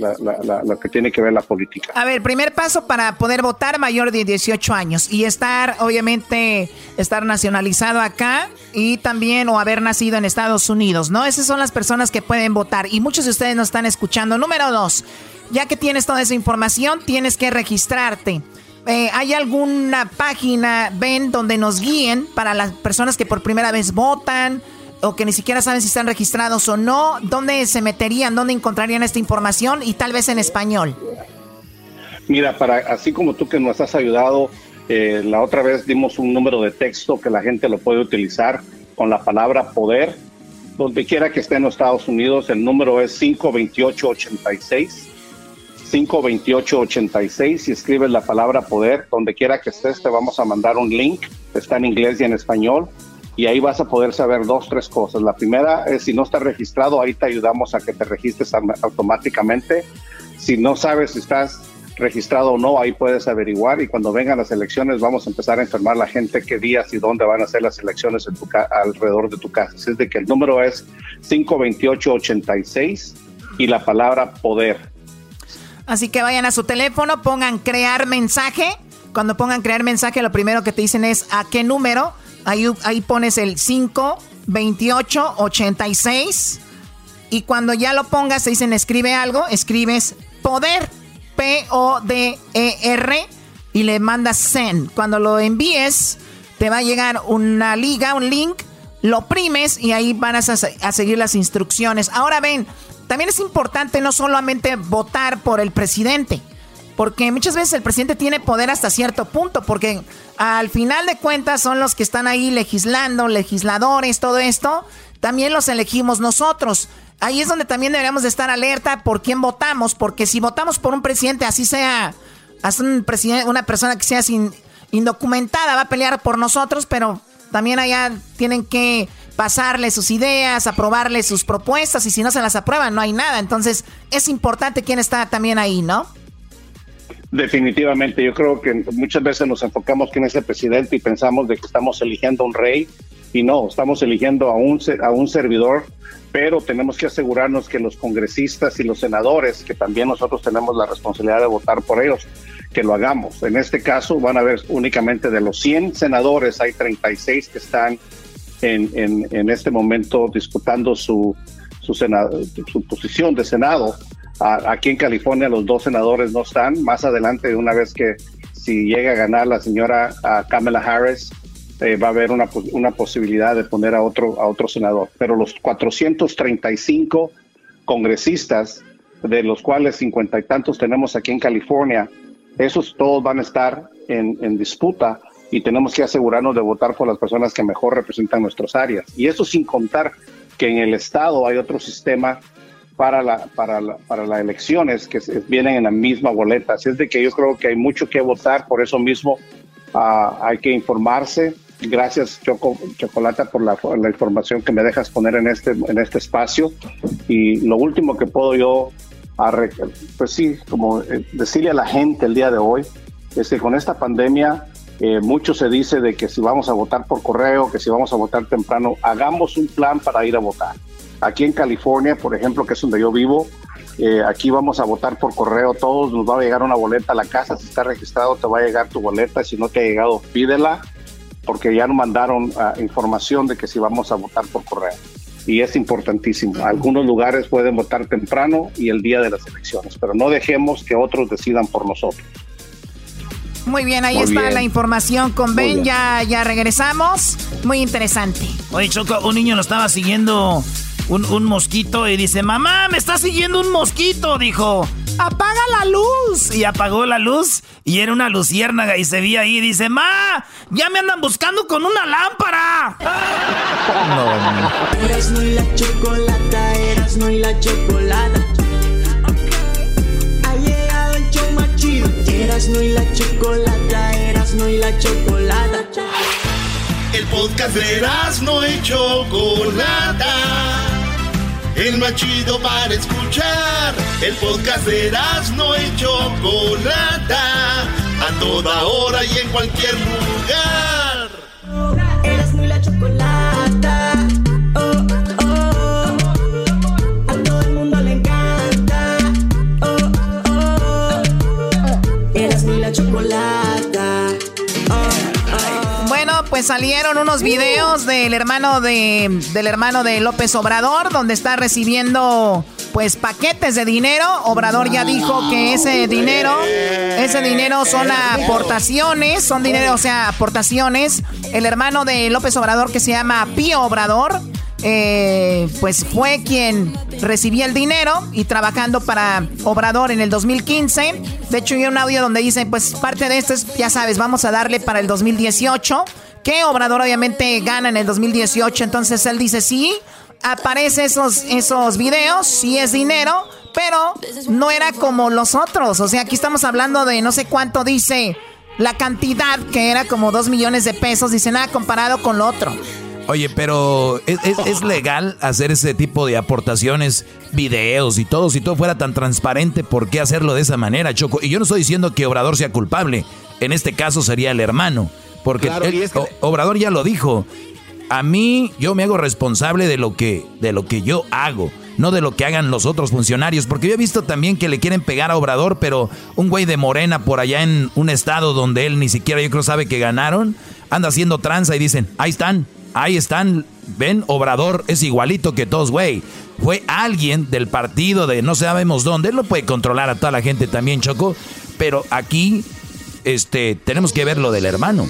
la- que tiene que ver la política. A ver, primer paso para poder votar mayor de 18 años y estar, obviamente, estar nacionalizado acá y también o haber nacido en Estados Unidos, ¿no? Esas son las personas que pueden votar y muchos de ustedes nos están escuchando. Número dos, ya que tienes toda esa información, tienes que registrarte. Eh, ¿Hay alguna página, ven, donde nos guíen para las personas que por primera vez votan o que ni siquiera saben si están registrados o no? ¿Dónde se meterían? ¿Dónde encontrarían esta información? Y tal vez en español. Mira, para así como tú que nos has ayudado, eh, la otra vez dimos un número de texto que la gente lo puede utilizar con la palabra poder. Donde quiera que esté en los Estados Unidos, el número es 528-86. 528-86 si escribes la palabra poder, donde quiera que estés te vamos a mandar un link, está en inglés y en español, y ahí vas a poder saber dos, tres cosas. La primera es si no estás registrado, ahí te ayudamos a que te registres au- automáticamente. Si no sabes si estás registrado o no, ahí puedes averiguar y cuando vengan las elecciones vamos a empezar a informar a la gente qué días y dónde van a ser las elecciones en tu alrededor de tu casa. Así es de que el número es 528-86 y la palabra poder. Así que vayan a su teléfono, pongan crear mensaje. Cuando pongan crear mensaje, lo primero que te dicen es a qué número. Ahí, ahí pones el 528-86. Y cuando ya lo pongas, te dicen escribe algo, escribes poder P-O-D-E-R y le mandas send. Cuando lo envíes, te va a llegar una liga, un link, lo oprimes y ahí van a seguir las instrucciones. Ahora ven, también es importante no solamente votar por el presidente, porque muchas veces el presidente tiene poder hasta cierto punto, porque al final de cuentas son los que están ahí legislando, legisladores, todo esto, también los elegimos nosotros. Ahí es donde también deberíamos de estar alerta por quién votamos, porque si votamos por un presidente, así sea, un presidente, una persona que sea sin, indocumentada, va a pelear por nosotros, pero también allá tienen que pasarle sus ideas, aprobarle sus propuestas, y si no se las aprueban, no hay nada. Entonces, es importante quién está también ahí, ¿no? Definitivamente, yo creo que muchas veces nos enfocamos quién es el presidente y pensamos de que estamos eligiendo un rey y no, estamos eligiendo a un, a un servidor pero tenemos que asegurarnos que los congresistas y los senadores, que también nosotros tenemos la responsabilidad de votar por ellos, que lo hagamos. En este caso van a ver únicamente de los 100 senadores, hay 36 que están en, en, este momento disputando su, su, su posición de Senado. aquí en California los dos senadores no están. Más adelante, una vez que si llega a ganar la señora Kamala Harris, eh, va a haber una, una, posibilidad de poner a otro, a otro senador. Pero los 435 congresistas, de los cuales cincuenta y tantos tenemos aquí en California, esos todos van a estar en, en, disputa y tenemos que asegurarnos de votar por las personas que mejor representan nuestras áreas. Y eso sin contar que en el Estado hay otro sistema para la, para la, para las elecciones que vienen en la misma boleta. Así es de que yo creo que hay mucho que votar, por eso mismo ah, hay que informarse, Gracias, Choco, Chocolata, por la, información que me dejas poner en este, en este espacio. Y lo último que puedo yo, pues sí, como eh, decirle a la gente el día de hoy, es que con esta pandemia eh, mucho se dice de que si vamos a votar por correo, que si vamos a votar temprano, hagamos un plan para ir a votar. Aquí en California, por ejemplo, que es donde yo vivo, eh, aquí vamos a votar por correo, todos nos va a llegar una boleta a la casa, si está registrado te va a llegar tu boleta, si no te ha llegado, pídela porque ya nos mandaron ah, información de que si vamos a votar por correo. Y es importantísimo. Algunos lugares pueden votar temprano y el día de las elecciones, pero no dejemos que otros decidan por nosotros. Muy bien, ahí está la información con Ben. Ya, ya regresamos. Muy interesante. Oye, Choco, un niño lo estaba siguiendo un, un mosquito y dice, mamá, me está siguiendo un mosquito. Dijo, apaga la luz. Y apagó la luz y era una luciérnaga y se veía ahí y dice, ma, ya me andan buscando con una lámpara. No. Eras no y la chocolata, eras no y la chocolata. Chido. Eras no y la chocolata, eras no y la chocolata. El podcast de Eras no y chocolata el más chido para escuchar. El podcast de no y Chocolata, a toda hora y en cualquier lugar. Pues salieron unos videos del hermano de del hermano de López Obrador donde está recibiendo pues paquetes de dinero. Obrador ya dijo que ese dinero, ese dinero son aportaciones, son dinero, o sea, aportaciones. El hermano de López Obrador que se llama Pío Obrador, eh, pues fue quien recibía el dinero y trabajando para Obrador en el 2015. De hecho, hay un audio donde dice, pues parte de esto es, ya sabes, vamos a darle para el 2018. Que Obrador obviamente gana en el 2018. Entonces él dice, sí, aparece esos, esos videos, sí es dinero, pero no era como los otros. O sea, aquí estamos hablando de no sé cuánto dice la cantidad, que era como dos millones de pesos. Dice nada comparado con lo otro. Oye, pero ¿es, legal hacer ese tipo de aportaciones, videos y todo? Si todo fuera tan transparente, ¿por qué hacerlo de esa manera, Choco? Y yo no estoy diciendo que Obrador sea culpable. En este caso sería el hermano. Porque Obrador ya lo dijo. A mí yo me hago responsable de lo que de lo que yo hago, no de lo que hagan los otros funcionarios, porque yo he visto también que le quieren pegar a Obrador, pero un güey de Morena por allá en un estado donde él ni siquiera yo creo sabe que ganaron, anda haciendo tranza y dicen, "Ahí están, ahí están, ven, Obrador es igualito que todos, güey." Fue alguien del partido de no sabemos dónde, él no puede controlar a toda la gente también, Choco, pero aquí este tenemos que ver lo del hermano.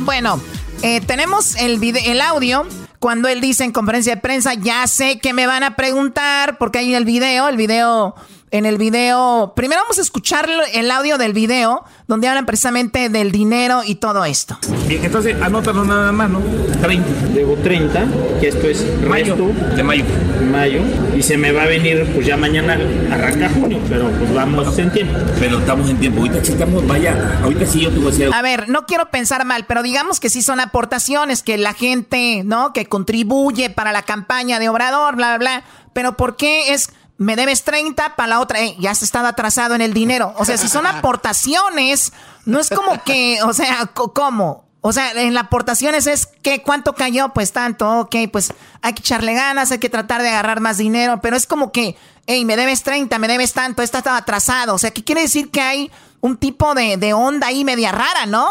Bueno, eh, tenemos el, el audio cuando él dice en conferencia de prensa, ya sé que me van a preguntar, porque hay el video, el video en el video, primero vamos a escuchar el audio del video donde hablan precisamente del dinero y todo esto. Bien, entonces anótalo nada más, ¿no? 30. Debo 30, que esto es mayo. de mayo. Mayo. Y se me va a venir, pues ya mañana arranca junio, pero pues vamos en tiempo. Pero estamos en tiempo. Ahorita sí estamos, vaya, ahorita sí yo te voy a decir. A ver, no quiero pensar mal, pero digamos que sí son aportaciones, que la gente, ¿no? Que contribuye para la campaña de Obrador, bla, bla, bla. Pero ¿por qué es me debes 30 para la otra, eh, ya has estado atrasado en el dinero. O sea, si son aportaciones, no es como que, o sea, ¿cómo? O sea, en las aportaciones es que cuánto cayó, pues tanto, ok, pues hay que echarle ganas, hay que tratar de agarrar más dinero, pero es como que, hey, me debes 30, me debes tanto, esta estaba atrasado. O sea, ¿qué quiere decir que hay un tipo de, de onda ahí media rara, ¿no?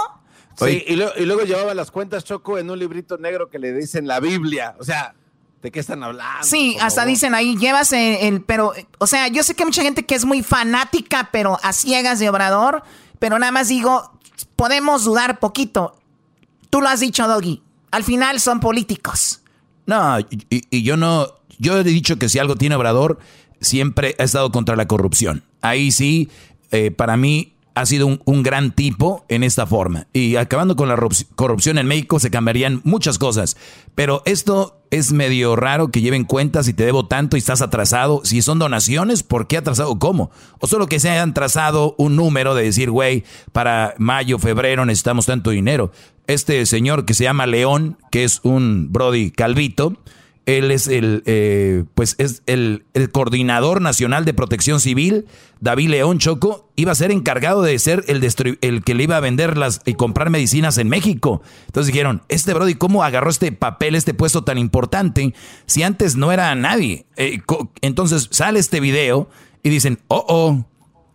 Sí, y, y luego llevaba las cuentas Choco en un librito negro que le dicen la Biblia. O sea, ¿De qué están hablando? Sí, hasta dicen ahí, llevas el, pero, o sea, yo sé que hay mucha gente que es muy fanática, pero a ciegas de Obrador, pero nada más digo, podemos dudar poquito. Tú lo has dicho, Doggy, al final son políticos. No, y, yo no, yo he dicho que si algo tiene Obrador, siempre ha estado contra la corrupción. Ahí sí, eh, para mí, ha sido un, gran tipo en esta forma. Y acabando con la corrupción en México se cambiarían muchas cosas. Pero esto es medio raro que lleven cuenta si te debo tanto y estás atrasado. Si son donaciones, ¿por qué atrasado? ¿Cómo? O solo que se hayan trazado un número de decir, güey, para mayo, febrero necesitamos tanto dinero. Este señor que se llama León, que es un Brody Calvito, él es el, eh, pues es el, coordinador nacional de protección civil, David León Choco, iba a ser encargado de ser el, el que le iba a vender las y comprar medicinas en México. Entonces dijeron, este Brody, ¿cómo agarró este papel, este puesto tan importante, si antes no era nadie? Eh, entonces sale este video y dicen, oh, oh,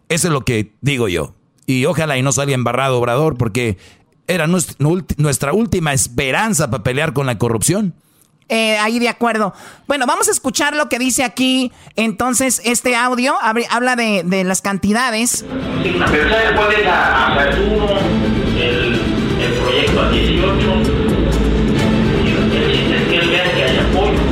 eso es lo que digo yo. Y ojalá y no salga embarrado Obrador, porque era nuestra última esperanza para pelear con la corrupción. Eh, ahí de acuerdo. Bueno, vamos a escuchar lo que dice aquí. Entonces, este audio habla de, de las cantidades. Pero ¿sabes cuál es la el, el proyecto a 18?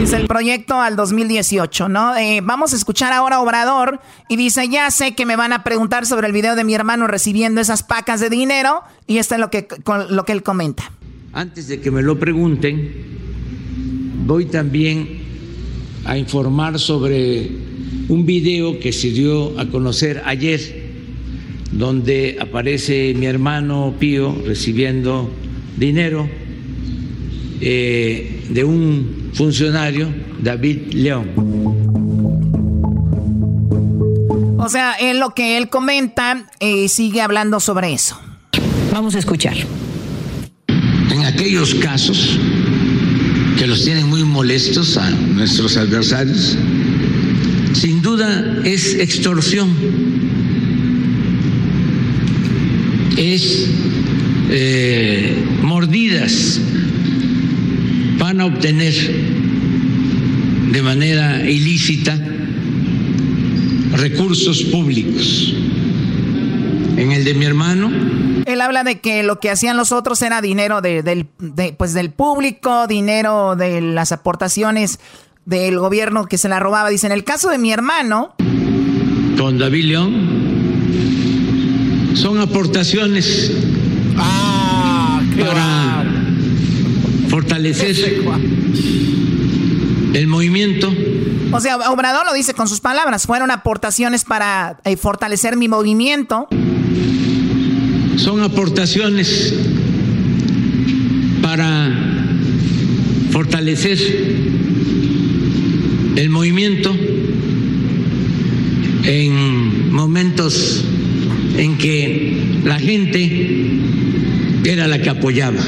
Dice el proyecto al 2018, ¿no? Eh, vamos a escuchar ahora a Obrador y dice, ya sé que me van a preguntar sobre el video de mi hermano recibiendo esas pacas de dinero y esto es lo que, lo que él comenta. Antes de que me lo pregunten, Voy también a informar sobre un video que se dio a conocer ayer, donde aparece mi hermano Pío recibiendo dinero eh, de un funcionario, David León. O sea, en lo que él comenta, eh, sigue hablando sobre eso. Vamos a escuchar. En aquellos casos que los tienen muy molestos a nuestros adversarios, sin duda es extorsión, es eh, mordidas, van a obtener de manera ilícita recursos públicos. En el de mi hermano, él habla de que lo que hacían los otros era dinero del, pues del público, dinero de las aportaciones del gobierno que se la robaba. Dice, en el caso de mi hermano... Con David León, son aportaciones ah, para fortalecer el movimiento. O sea, Obrador lo dice con sus palabras, fueron aportaciones para eh, fortalecer mi movimiento son aportaciones para fortalecer el movimiento en momentos en que la gente era la que apoyaba.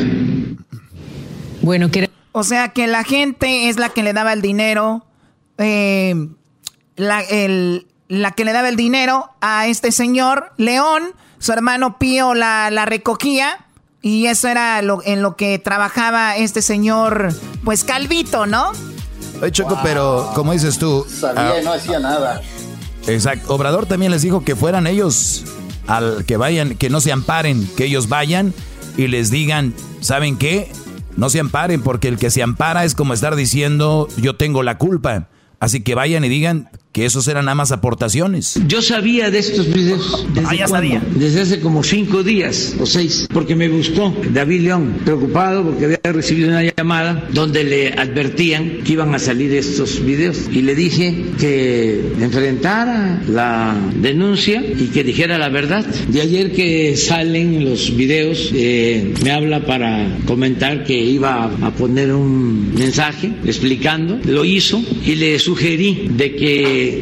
Bueno, que... O sea que la gente es la que le daba el dinero, eh, la, la, que le daba el dinero a este señor León, su hermano Pío la, la recogía y eso era lo, en lo que trabajaba este señor, pues Calvito, ¿no? Oye, Choco, pero como dices tú... Sabía y no hacía nada. Exacto. Obrador también les dijo que fueran ellos al que vayan, que no se amparen, que ellos vayan y les digan, ¿saben qué? No se amparen porque el que se ampara es como estar diciendo yo tengo la culpa. Así que vayan y digan, que esos eran nada más aportaciones. Yo sabía de estos videos. Desde ah, ya sabía. Desde hace como cinco días o seis, porque me buscó David León, preocupado porque había recibido una llamada donde le advertían que iban a salir estos videos. Y le dije que enfrentara la denuncia y que dijera la verdad. De ayer que salen los videos, eh, me habla para comentar que iba a poner un mensaje explicando. Lo hizo y le sugerí de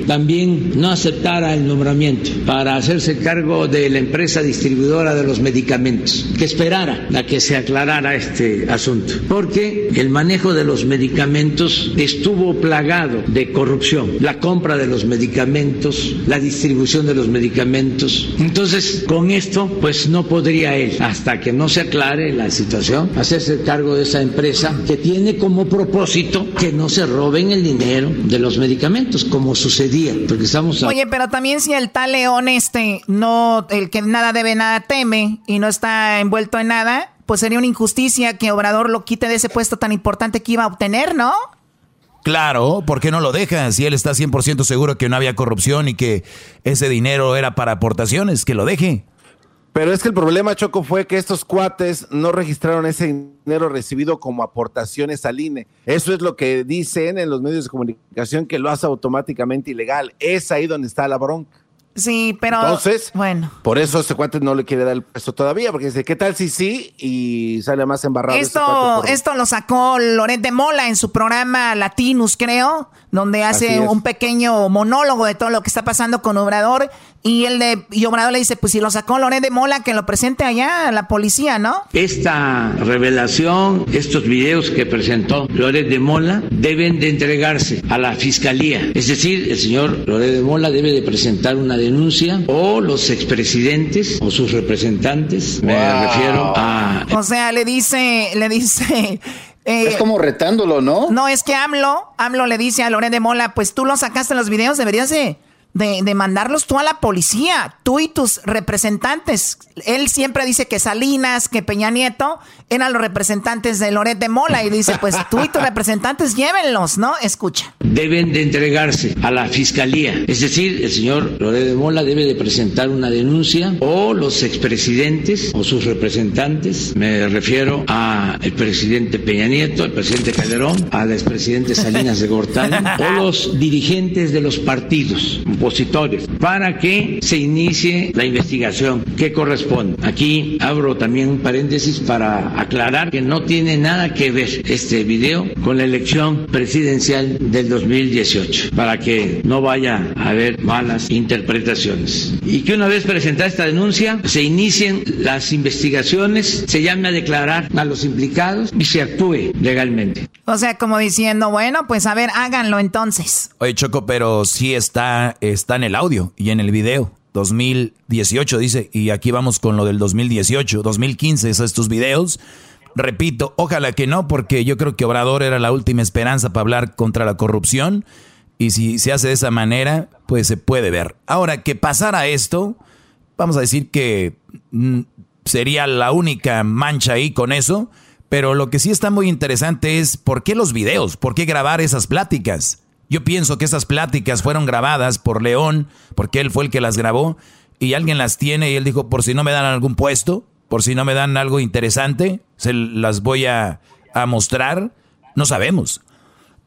también no aceptara el nombramiento para hacerse cargo de la empresa distribuidora de los medicamentos, que esperara a que se aclarara este asunto, porque el manejo de los medicamentos estuvo plagado de corrupción, la compra de los medicamentos, la distribución de los medicamentos. Entonces, con esto, pues no podría él, hasta que no se aclare la situación, hacerse cargo de esa empresa que tiene como propósito que no se roben el dinero de los medicamentos, como su sucedía, porque estamos... Oye, pero también si el tal León este, no, el que nada debe, nada teme y no está envuelto en nada, pues sería una injusticia que Obrador lo quite de ese puesto tan importante que iba a obtener, ¿no? Claro, ¿por qué no lo deja? Si él está 100% seguro que no había corrupción y que ese dinero era para aportaciones, que lo deje. Pero es que el problema, Choco, fue que estos cuates no registraron ese dinero recibido como aportaciones al INE. Eso es lo que dicen en los medios de comunicación que lo hace automáticamente ilegal. Es ahí donde está la bronca. Sí, pero. Entonces, bueno. Por eso ese cuate no le quiere dar el puesto todavía, porque dice, ¿qué tal si sí? Y sale más embarrado. Esto, esto lo sacó Loret de Mola en su programa Latinus, creo, donde hace un pequeño monólogo de todo lo que está pasando con Obrador. Y el de y Obrador le dice, pues si lo sacó Loret de Mola, que lo presente allá a la policía, ¿no? Esta revelación, estos videos que presentó Loret de Mola, deben de entregarse a la fiscalía. Es decir, el señor Loret de Mola debe de presentar una denuncia o los expresidentes o sus representantes, me refiero a... O sea, le dice, le dice... Eh, es como retándolo, ¿no? No, es que AMLO, AMLO le dice a Loret de Mola, pues tú lo sacaste en los videos, deberías de de, mandarlos tú a la policía, tú y tus representantes. Él siempre dice que Salinas, que Peña Nieto eran los representantes de Loret de Mola y dice, pues tú y tus representantes llévenlos, ¿no? Escucha. Deben de entregarse a la fiscalía. Es decir, el señor Loret de Mola debe de presentar una denuncia o los expresidentes o sus representantes, me refiero al presidente Peña Nieto, al presidente Calderón, al expresidente Salinas de Gortari o los dirigentes de los partidos opositores para que se inicie la investigación que corresponde. Aquí abro también un paréntesis para aclarar que no tiene nada que ver este video con la elección presidencial del 2018, para que no vaya a haber malas interpretaciones. Y que una vez presentada esta denuncia, se inicien las investigaciones, se llame a declarar a los implicados y se actúe legalmente. O sea, como diciendo, bueno, pues a ver, háganlo entonces. Oye, Choco, pero sí está está en el audio y en el video. 2018 dice, y aquí vamos con lo del 2018, 2015, esos tus videos. Repito, ojalá que no, porque yo creo que Obrador era la última esperanza para hablar contra la corrupción. Y si se hace de esa manera, pues se puede ver. Ahora, que pasara esto, vamos a decir que mm, sería la única mancha ahí con eso. Pero lo que sí está muy interesante es por qué los videos, por qué grabar esas pláticas. Yo pienso que esas pláticas fueron grabadas por León, porque él fue el que las grabó, y alguien las tiene y él dijo, por si no me dan algún puesto, por si no me dan algo interesante, se las voy a, mostrar. No sabemos.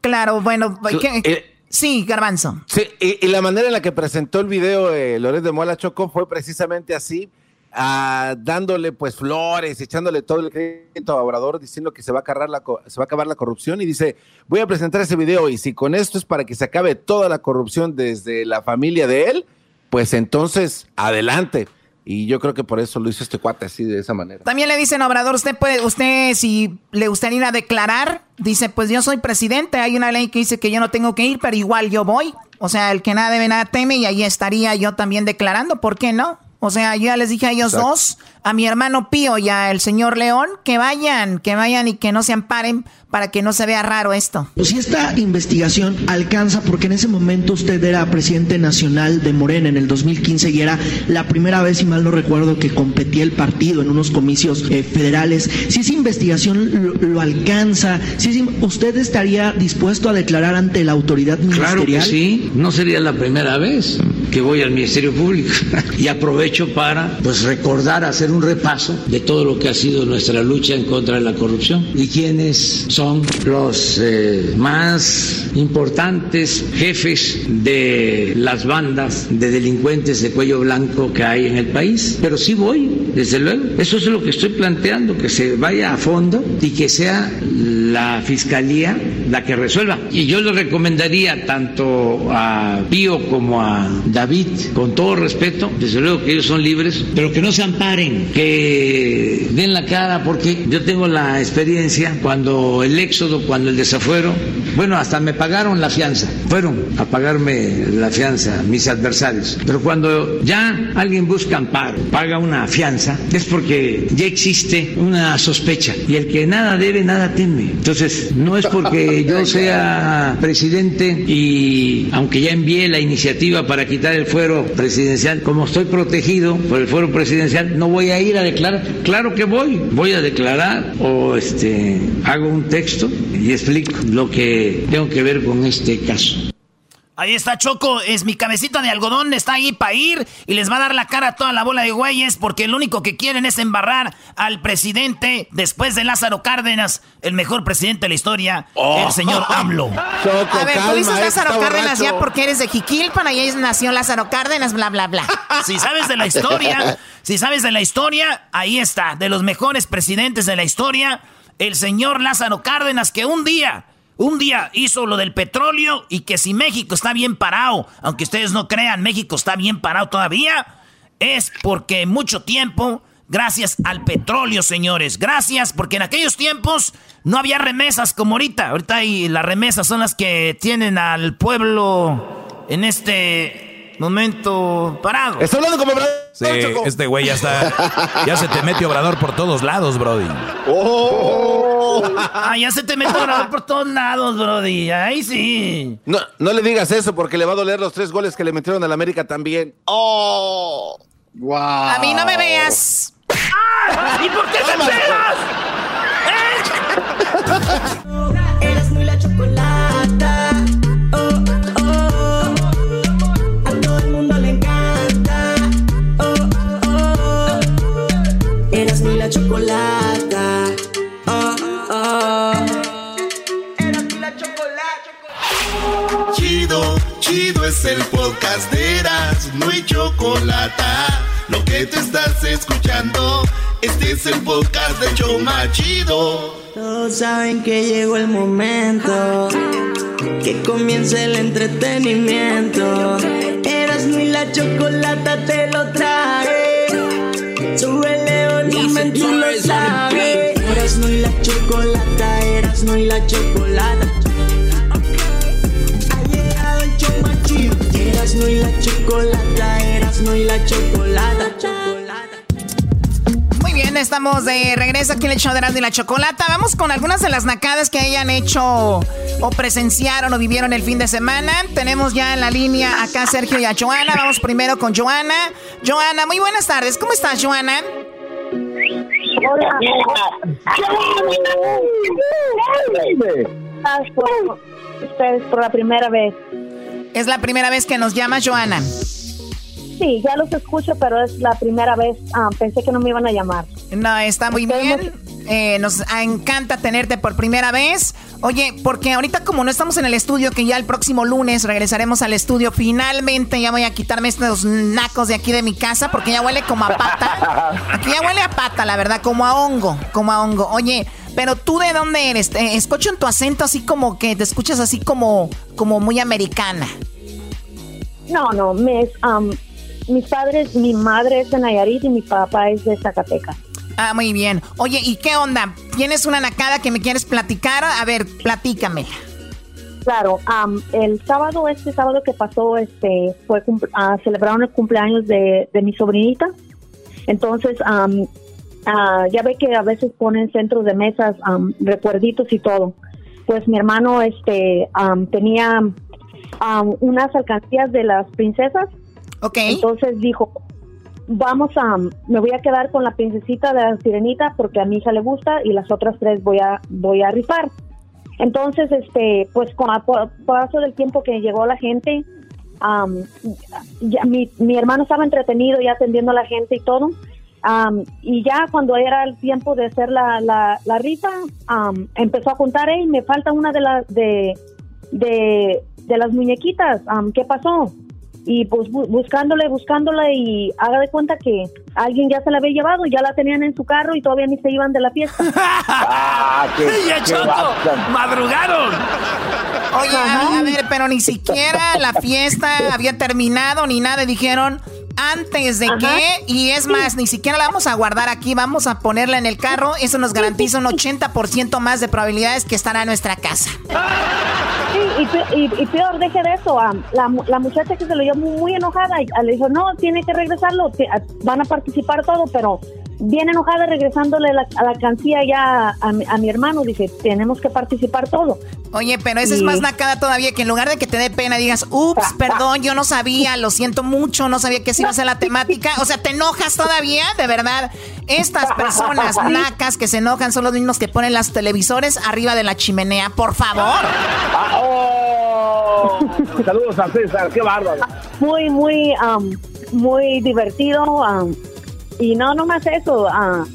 Claro, bueno, eh, sí, Garbanzo. Sí, y, la manera en la que presentó el video eh, Loret de Mola Choco fue precisamente así. Ah, dándole pues flores, echándole todo el crédito a Obrador, diciendo que se va a, acabar la, se va a acabar la corrupción y dice, voy a presentar ese video y si con esto es para que se acabe toda la corrupción desde la familia de él, pues entonces adelante. Y yo creo que por eso lo hizo este cuate así, de esa manera. También le dicen, Obrador, usted puede, usted si le gustaría ir a declarar, dice, pues yo soy presidente, hay una ley que dice que yo no tengo que ir, pero igual yo voy. O sea, el que nada debe, nada teme, y ahí estaría yo también declarando, ¿por qué no? O sea, yo ya les dije a ellos dos, a mi hermano Pío y al señor León, que vayan, que vayan y que no se amparen para que no se vea raro esto. Pues si esta investigación alcanza, porque en ese momento usted era presidente nacional de Morena en el 2015 y era la primera vez, si mal no recuerdo, que competía el partido en unos comicios eh, federales, si esa investigación lo, alcanza, si usted estaría dispuesto a declarar ante la autoridad ministerial. Claro que sí, no sería la primera vez que voy al Ministerio Público y aprovecho para pues recordar, hacer un repaso de todo lo que ha sido nuestra lucha en contra de la corrupción y quiénes son los eh, más importantes jefes de las bandas de delincuentes de cuello blanco que hay en el país. Pero sí voy, desde luego. Eso es lo que estoy planteando, que se vaya a fondo y que sea la fiscalía la que resuelva. Y yo le recomendaría tanto a Pío como a David, con todo respeto, desde luego que ellos son libres, pero que no se amparen, que den la cara, porque yo tengo la experiencia cuando el el éxodo, cuando el desafuero, bueno, hasta me pagaron la fianza, fueron a pagarme la fianza mis adversarios. Pero cuando ya alguien busca amparo, paga una fianza, es porque ya existe una sospecha y el que nada debe, nada teme. Entonces, no es porque yo sea presidente y aunque ya envié la iniciativa para quitar el fuero presidencial, como estoy protegido por el fuero presidencial, no voy a ir a declarar. Claro que voy, voy a declarar o este hago un texto y explico lo que tengo que ver con este caso. Ahí está Choco, es mi cabecita de algodón, está ahí para ir y les va a dar la cara a toda la bola de güeyes porque lo único que quieren es embarrar al presidente después de Lázaro Cárdenas, el mejor presidente de la historia, el oh. señor AMLO. a ver, tú dices Lázaro Cárdenas ya porque eres de Jiquilpan, ahí nació Lázaro Cárdenas, bla, bla, bla. Si sabes de la historia, si sabes de la historia, ahí está, de los mejores presidentes de la historia el señor Lázaro Cárdenas que un día, un día hizo lo del petróleo y que si México está bien parado, aunque ustedes no crean, México está bien parado todavía, es porque mucho tiempo, gracias al petróleo, señores, gracias, porque en aquellos tiempos no había remesas como ahorita. Ahorita hay, las remesas son las que tienen al pueblo en este momento parado. Hablando como. Sí, este güey ya está. Ya se te mete Obrador por todos lados, Brody. Oh. Ah, ya se te mete Obrador por todos lados, Brody. Ahí sí. No, no le digas eso porque le va a doler los tres goles que le metieron al América también. ¡Oh! ¡Wow! A mí no me veas. ¡Ah! ¿Y por qué te pegas? ¿Eh? chocolata. Oh, oh. la chocolata. Chido, chido es el podcast de Eras, no hay chocolata. Lo que te estás escuchando, este es el podcast de Choma Chido. Todos saben que llegó el momento, que comience el entretenimiento. Eras ni la chocolata te lo trae. Súbele Dime tú lo sabes. Eras no y la chocolata, eras no y la chocolata. Ha llegado el chomachido. Eras no y la chocolata, eras no y la chocolata. Muy bien, estamos de regreso aquí en el show de Erasmo y la Chocolata. Vamos con algunas de las nacadas que hayan hecho o presenciaron o vivieron el fin de semana. Tenemos ya en la línea acá Sergio y a Joana. Vamos primero con Joana. Joana, muy buenas tardes. ¿Cómo estás, Joana? Hola. Ustedes por la primera vez. Es la primera vez que nos llama Joana. Sí, ya los escucho, pero es la primera vez. Ah, pensé que no me iban a llamar. No, está muy bien. Eh, nos encanta tenerte por primera vez. Oye, porque ahorita como no estamos en el estudio, que ya el próximo lunes regresaremos al estudio, finalmente ya voy a quitarme estos nacos de aquí de mi casa, porque ya huele como a pata. Aquí ya huele a pata, la verdad, como a hongo, como a hongo. Oye, pero tú de dónde eres? Escucho en tu acento así como que te escuchas así como, como muy americana. No, no, me, mis padres, mi madre es de Nayarit y mi papá es de Zacatecas. Ah, muy bien. Oye, ¿y qué onda? ¿Tienes una nacada que me quieres platicar? A ver, platícame. Claro, el sábado, este sábado que pasó, este, fue uh, celebraron el cumpleaños de, mi sobrinita. Entonces, ah, ya ve que a veces ponen centros de mesas, recuerditos y todo. Pues mi hermano, este, tenía unas alcancías de las princesas. Entonces dijo, vamos a, me voy a quedar con la princesita de la sirenita porque a mi hija le gusta y las otras tres voy a, voy a rifar. Entonces, este, pues con el paso del tiempo que llegó la gente, ya, mi, mi, hermano estaba entretenido ya atendiendo a la gente y todo. y ya cuando era el tiempo de hacer la, la, la rifa, empezó a contar, hey, me falta una de las de, de, de las muñequitas, ¿qué pasó? Y pues buscándole, buscándole y haga de cuenta que alguien ya se la había llevado, ya la tenían en su carro y todavía ni se iban de la fiesta. ah, qué, ¡Madrugaron! Oye, a, ver, pero ni siquiera la fiesta había terminado ni nada, dijeron antes de que, y es más, ni siquiera la vamos a guardar aquí, vamos a ponerla en el carro, eso nos garantiza un 80% más de probabilidades que estará en nuestra casa. Sí, y, peor, deje de eso, la, la, muchacha que se lo llevó muy, enojada, le dijo, no, tiene que regresarlo, van a participar todo, pero bien enojada regresándole la, a la cancilla ya a, mi hermano, dice, tenemos que participar todo. Oye, pero esa es más nacada todavía, que en lugar de que te dé pena digas, ups, perdón, yo no sabía, lo siento mucho, no sabía que esa iba a ser la temática. O sea, ¿te enojas todavía? De verdad, estas personas nacas que se enojan son los mismos que ponen las televisores arriba de la chimenea, por favor. Ah, oh. Saludos a César, qué bárbaro. Muy, muy, um, muy divertido. Um, y no, no más eso. Uh,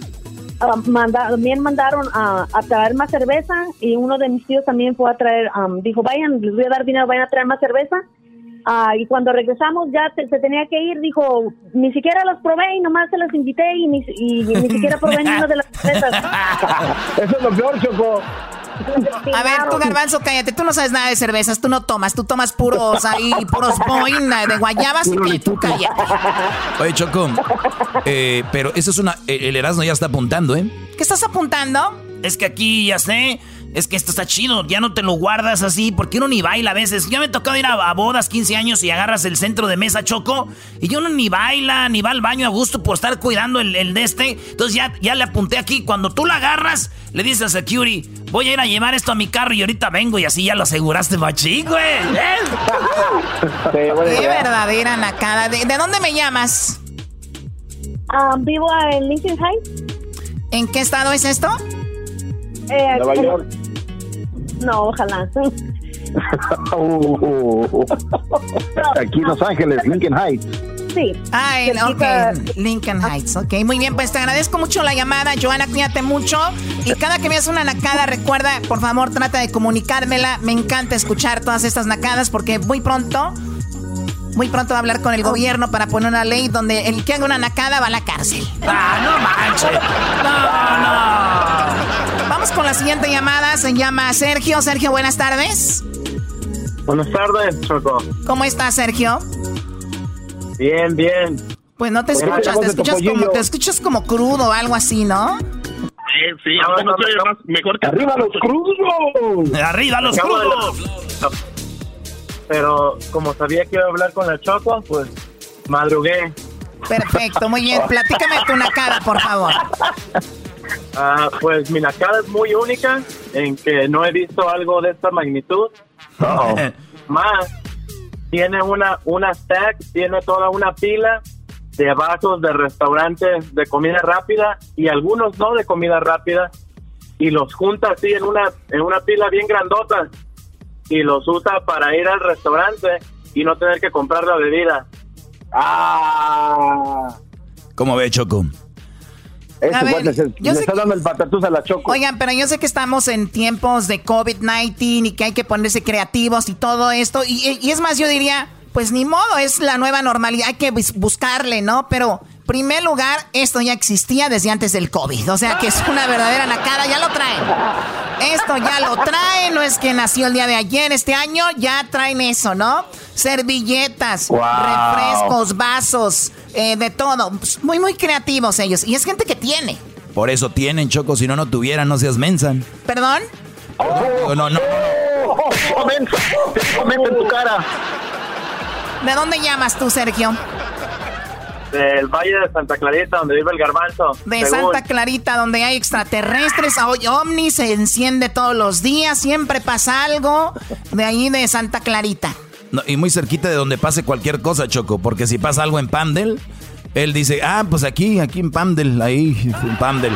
también mandaron a, traer más cerveza y uno de mis tíos también fue a traer, dijo, vayan, les voy a dar dinero, vayan a traer más cerveza. y cuando regresamos ya se tenía que ir, dijo, ni siquiera las probé y nomás se las invité y ni, y, ni siquiera probé ninguna de las cervezas. Eso es lo peor, Choco. A ver, tú garbanzo, cállate, tú no sabes nada de cervezas, tú no tomas, tú tomas puros ahí, puros boina de guayabas y tú cállate. Oye, Choco, eh, pero eso es una, el Erasmo ya está apuntando, ¿eh? ¿Qué estás apuntando? Es que aquí ya sé, es que esto está chido, ya no te lo guardas así, porque uno ni baila a veces. Yo me he tocado ir a, bodas 15 años y agarras el centro de mesa choco, y yo no ni baila, ni va al baño a gusto por estar cuidando el, de este. Entonces ya, ya le apunté aquí, cuando tú la agarras, le dices a Security, voy a ir a llevar esto a mi carro y ahorita vengo y así ya lo aseguraste machín, güey. Qué verdadera nacada. ¿De, dónde me llamas? Ah, vivo en Lincoln Heights. ¿En qué estado es esto? Eh, Nueva York. No, ojalá. Aquí en Los Ángeles, Lincoln Heights. Sí. Ah, ok, Lincoln Heights. Ok, muy bien, pues te agradezco mucho la llamada, Joana, cuídate mucho. Y cada que veas una nacada, recuerda, por favor, trata de comunicármela. Me encanta escuchar todas estas nacadas porque muy pronto muy pronto va a hablar con el gobierno para poner una ley donde el que haga una nacada va a la cárcel. ¡Ah, no manches! ¡No, no! Vamos con la siguiente llamada. Se llama Sergio. Sergio, buenas tardes. Buenas tardes, Choco. ¿Cómo estás, Sergio? Bien, bien. Pues no te escuchas, te escuchas, como, te escuchas como crudo o algo así, ¿no? Sí, sí, ahora no, más, mejor que... ¡Arriba los crudos! ¡Arriba los crudos! Pero como sabía que iba a hablar con la Choco, pues madrugué. Perfecto, muy bien. Platícame tu nacada, por favor. Ah, pues mi nacada es muy única en que no he visto algo de esta magnitud. Más, tiene una, una stack, tiene toda una pila de vasos de restaurantes de comida rápida y algunos no de comida rápida y los junta así en una, en una pila bien grandota y los usa para ir al restaurante y no tener que comprar la bebida. Ah. ¿Cómo ve, Choco? Este le, está dando el patatús a la choco. Oigan, pero yo sé que estamos en tiempos de COVID-19 y que hay que ponerse creativos y todo esto. Y, y es más, yo diría, pues ni modo, es la nueva normalidad, hay que buscarle, ¿no? Pero primer lugar, esto ya existía desde antes del COVID. O sea que es una verdadera nacada, ya lo traen. Esto ya lo traen, no es que nació el día de ayer, este año ya traen eso, ¿no? Servilletas, refrescos, vasos, eh, de todo. Muy, muy creativos ellos. Y es gente que tiene. Por eso tienen, Choco, si no, no tuvieran, no seas mensan. ¿Perdón? no, no. no. Oh, en tu cara. ¿De dónde llamas tú, Sergio? Del Valle de Santa Clarita, donde vive el garbanzo. De Santa Clarita, donde hay extraterrestres, hoy ovnis, se enciende todos los días, siempre pasa algo. De ahí de Santa Clarita. y muy cerquita de donde pase cualquier cosa, Choco, porque si pasa algo en Pandel, él dice, ah, pues aquí, aquí en Pandel, ahí, en Pandel.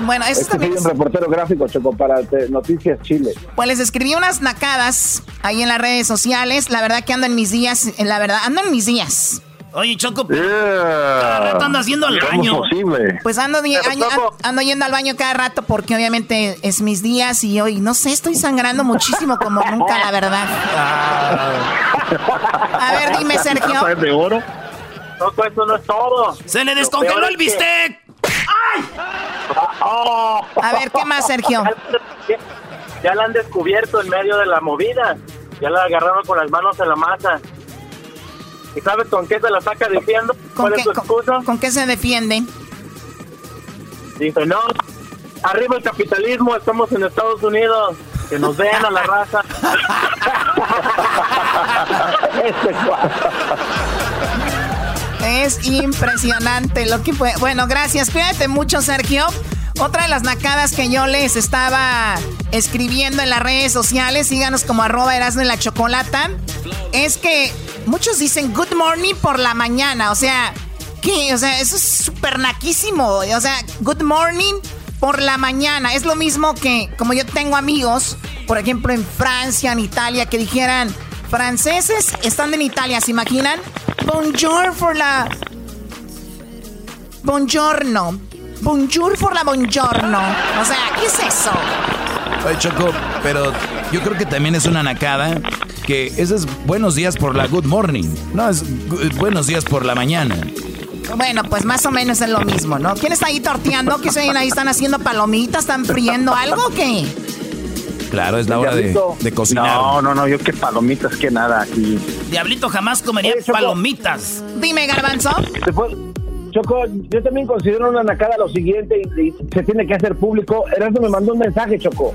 Bueno, eso es también. un reportero gráfico, Choco, para Noticias Chile. Pues les escribí unas nacadas ahí en las redes sociales. La verdad que ando en mis días, la verdad, ando en mis días. Oye, Choco, cada rato ando haciendo al baño. Pues ando, ando, yendo al baño cada rato porque obviamente es mis días y hoy, no sé, estoy sangrando muchísimo como nunca, la verdad. A ver, dime, Sergio. de oro? Choco, eso no es todo. ¡Se le descongeló el bistec! ¡Ay! A ver, ¿qué más, Sergio? Ya la han descubierto en medio de la movida. Ya la agarraron con las manos en la masa. ¿Y sabes con qué se la saca diciendo? ¿Cuál es su excusa? ¿Con qué se defiende? Dice, no, arriba el capitalismo, estamos en Estados Unidos. Que nos vean a la raza. Este es impresionante lo que fue. Bueno, gracias. Cuídate mucho, Sergio. Otra de las nacadas que yo les estaba escribiendo en las redes sociales, síganos como arroba la Chocolata, es que muchos dicen good morning por la mañana. O sea, ¿qué? O sea, eso es súper naquísimo. O sea, good morning por la mañana. Es lo mismo que, como yo tengo amigos, por ejemplo, en Francia, en Italia, que dijeran, franceses están en Italia, ¿se imaginan? Bonjour por la... Buongiorno. Bonjour por la buongiorno. O sea, ¿qué es eso? Oye, Choco, pero yo creo que también es una nacada que ese es buenos días por la good morning. No, es buenos días por la mañana. Bueno, pues más o menos es lo mismo, ¿no? ¿Quién está ahí torteando? ¿Qué se ahí? ¿Están haciendo palomitas? ¿Están friendo algo o qué? Claro, es la hora de, cocinar. No, no, no, yo qué palomitas, que nada aquí. Diablito jamás comería palomitas. Dime, Garbanzo. Choco, yo también considero una nacada lo siguiente y, se tiene que hacer público. Erasmo me mandó un mensaje, Choco,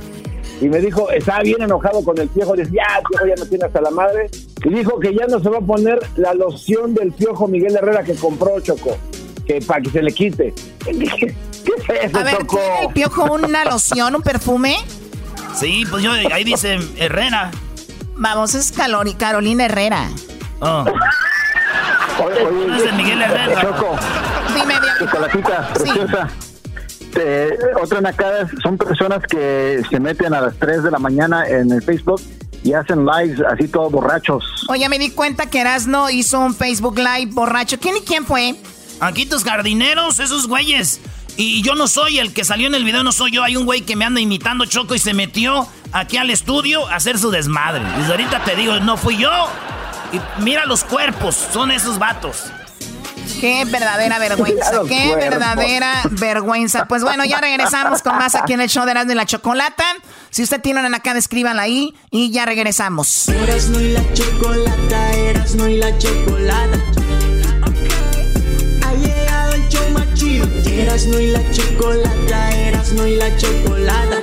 y me dijo, estaba bien enojado con el piojo, dice, ya, el piojo ya no tiene hasta la madre, y dijo que ya no se va a poner la loción del piojo Miguel Herrera que compró, Choco, que para que se le quite. ¿Qué es eso, a ver, Choco? el piojo una loción, un perfume? Sí, pues yo, ahí dice Herrera. Vamos, es Carolina Herrera. Oh. Oye, Miguel Herrera. Choco. Dime, Chocolatita, preciosa. otra nacada son personas que se meten a las 3 de la mañana en el Facebook y hacen lives así todos borrachos. Oye, me di cuenta que Erasno hizo un Facebook Live borracho. ¿Quién y quién fue? Aquí tus jardineros, esos güeyes. Y yo no soy el que salió en el video, no soy yo. Hay un güey que me anda imitando Choco y se metió aquí al estudio a hacer su desmadre. Y ahorita te digo, no fui yo. Y mira los cuerpos, son esos vatos. Qué verdadera vergüenza, qué verdadera vergüenza. Pues bueno, ya regresamos con más aquí en el show de Erasmo y la Chocolata. Si usted tiene una acá, escríbanla ahí y ya regresamos. Erasmo y la Chocolata, Erasmo y la Chocolata. Erasmo y la chocolata, Erasmo y la chocolata.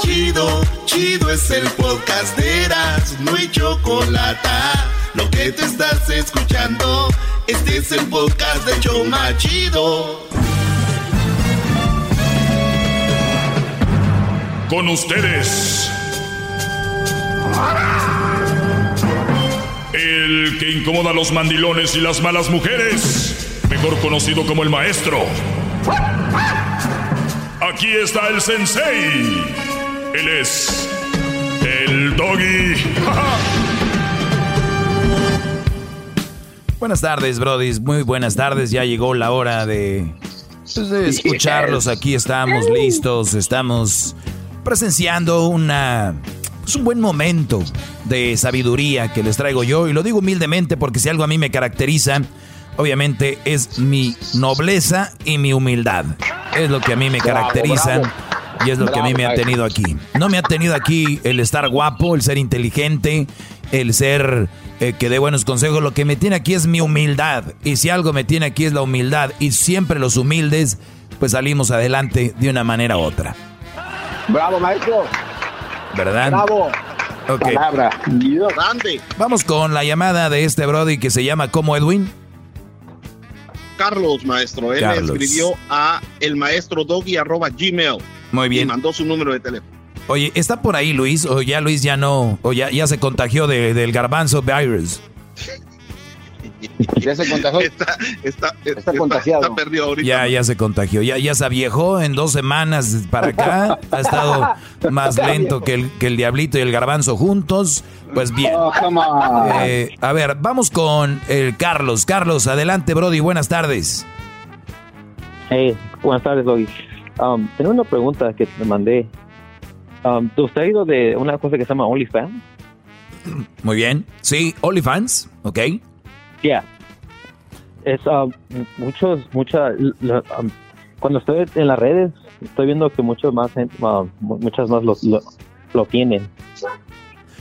Chido, chido es el podcast de Erasmo y chocolata. Lo que te estás escuchando, este es el podcast de Choma Chido. Con ustedes. El que incomoda a los mandilones y las malas mujeres mejor conocido como el maestro. Aquí está el sensei. Él es el doggy. Buenas tardes, Brody. Muy buenas tardes. Ya llegó la hora de, pues, de escucharlos. Aquí estamos listos. Estamos presenciando una es un buen momento de sabiduría que les traigo yo y lo digo humildemente porque si algo a mí me caracteriza, obviamente es mi nobleza y mi humildad. Es lo que a mí me caracteriza y es lo que a mí me ha tenido aquí. No me ha tenido aquí el estar guapo, el ser inteligente, el ser eh, que dé buenos consejos. Lo que me tiene aquí es mi humildad. Y si algo me tiene aquí es la humildad. Y siempre los humildes, pues salimos adelante de una manera u otra. Bravo, maestro. ¿verdad? Bravo. Ok. Palabra. Grande. Vamos con la llamada de este Brody que se llama como Edwin. Carlos, maestro. Él Carlos. escribió a el maestro doggy arroba gmail. Muy bien. Y mandó su número de teléfono. Oye, ¿está por ahí Luis? O ya Luis ya no, o ya, ya se contagió de- del garbanzo virus. Ya se contagió. Está, está, está, contagiado. está perdido ahorita. Ya, ya se contagió, ya, ya se aviejó en dos semanas para acá. Ha estado más lento que el, que el diablito y el garbanzo juntos. Pues bien. Oh, come on. Eh, a ver, vamos con el Carlos. Carlos, adelante, Brody. Buenas tardes. Hey, buenas tardes, Doggy. Um, tengo una pregunta que te mandé. Um, ¿Usted ha ido de una cosa que se llama OnlyFans? Muy bien. Sí, OnlyFans, ok. Yeah. Es um, muchos, mucha, um, cuando estoy en las redes, estoy viendo que muchos más, um, mu- muchas más lo, lo, lo tienen.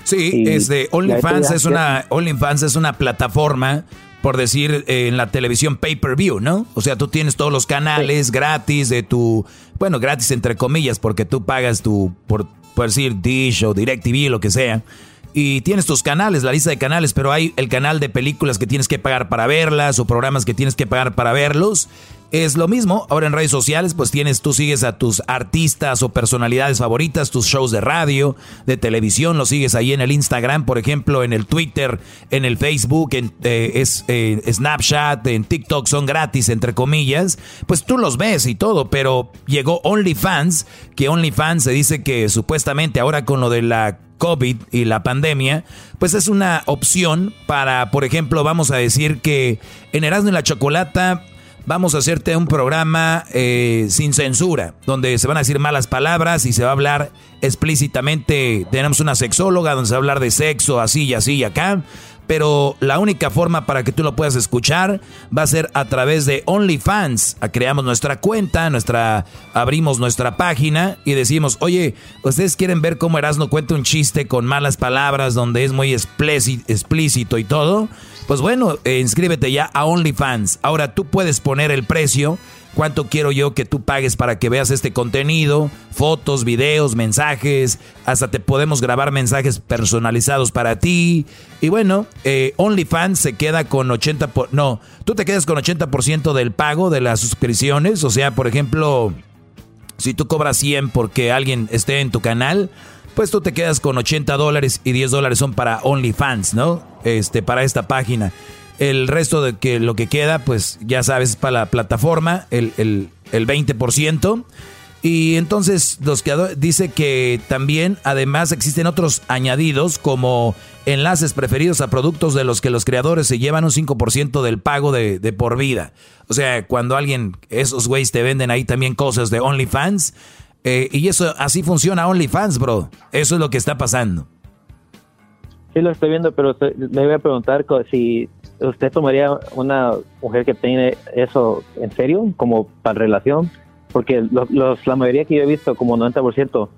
Sí, Y- es de OnlyFans es una OnlyFans es una plataforma por decir eh, en la televisión pay-per-view, ¿no? O sea, tú tienes todos los canales gratis de tu, bueno, gratis entre comillas, porque tú pagas tu por, por decir Dish o DirecTV, lo que sea. Y tienes tus canales, la lista de canales, pero hay el canal de películas que tienes que pagar para verlas o programas que tienes que pagar para verlos. Es lo mismo, ahora en redes sociales pues tienes, tú sigues a tus artistas o personalidades favoritas, tus shows de radio, de televisión, los sigues ahí en el Instagram, por ejemplo, en el Twitter, en el Facebook, en eh, eh, Snapchat, en TikTok, son gratis, entre comillas, pues tú los ves y todo, pero llegó OnlyFans, que OnlyFans se dice que supuestamente ahora con lo de la COVID y la pandemia, pues es una opción para, por ejemplo, vamos a decir que en Erasmo y la Chocolata vamos a hacerte un programa eh, sin censura, donde se van a decir malas palabras y se va a hablar explícitamente. Tenemos una sexóloga donde se va a hablar de sexo, así y así y acá. Pero la única forma para que tú lo puedas escuchar va a ser a través de OnlyFans. Ah, Creamos nuestra cuenta, nuestra, abrimos nuestra página y decimos, oye, ¿ustedes quieren ver cómo Erasmo cuenta un chiste con malas palabras donde es muy explíci- explícito y todo? Pues bueno, eh, inscríbete ya a OnlyFans. Ahora tú puedes poner el precio. ¿Cuánto quiero yo que tú pagues para que veas este contenido? Fotos, videos, mensajes. Hasta te podemos grabar mensajes personalizados para ti. Y bueno, eh, OnlyFans se queda con 80%. Por, no, tú te quedas con 80% del pago de las suscripciones. O sea, por ejemplo, si tú cobras 100 porque alguien esté en tu canal, pues tú te quedas con 80 dólares y 10 dólares son para OnlyFans, ¿no? Este, para esta página. El resto de que lo que queda, pues ya sabes, es para la plataforma, el, el, el 20%. Y entonces los creadores dice que también además existen otros añadidos como enlaces preferidos a productos de los que los creadores se llevan un 5% del pago de, de por vida. O sea, cuando alguien, esos güeyes te venden ahí también cosas de OnlyFans. eh, y eso, así funciona OnlyFans, bro. Eso es lo que está pasando. Sí, lo estoy viendo, pero le voy a preguntar si usted tomaría una mujer que tiene eso en serio, como para relación, porque lo- los, la mayoría que yo he visto, como 90%,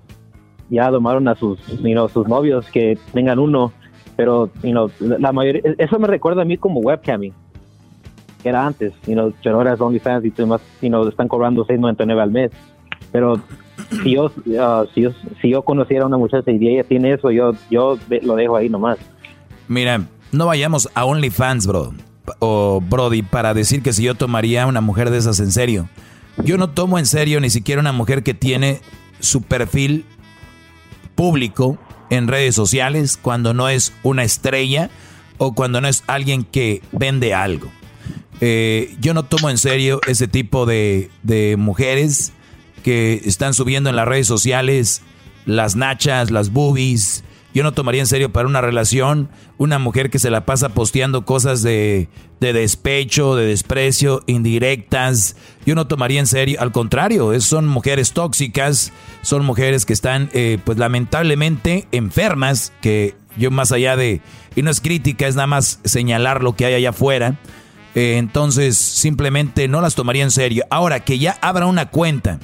ya tomaron a sus, you know, sus novios que tengan uno, pero you know, la mayoría, eso me recuerda a mí como webcamming, que era antes, you know, pero ahora es OnlyFans y demás, you know, están cobrando 6.99 al mes, pero si yo, ah, si yo si yo conociera a una muchacha y ella tiene eso, yo yo lo dejo ahí nomás. Mira, no vayamos a OnlyFans, bro. O Brody, para decir que si yo tomaría una mujer de esas en serio. Yo no tomo en serio ni siquiera una mujer que tiene su perfil público en redes sociales cuando no es una estrella o cuando no es alguien que vende algo. Eh, yo no tomo en serio ese tipo de, de mujeres que están subiendo en las redes sociales las nachas, las boobies. Yo no tomaría en serio para una relación una mujer que se la pasa posteando cosas de, de despecho, de desprecio, indirectas. Yo no tomaría en serio, al contrario, son mujeres tóxicas, son mujeres que están, eh, pues lamentablemente, enfermas, que yo más allá de, y no es crítica, es nada más señalar lo que hay allá afuera. Eh, entonces, simplemente no las tomaría en serio. Ahora, que ya abra una cuenta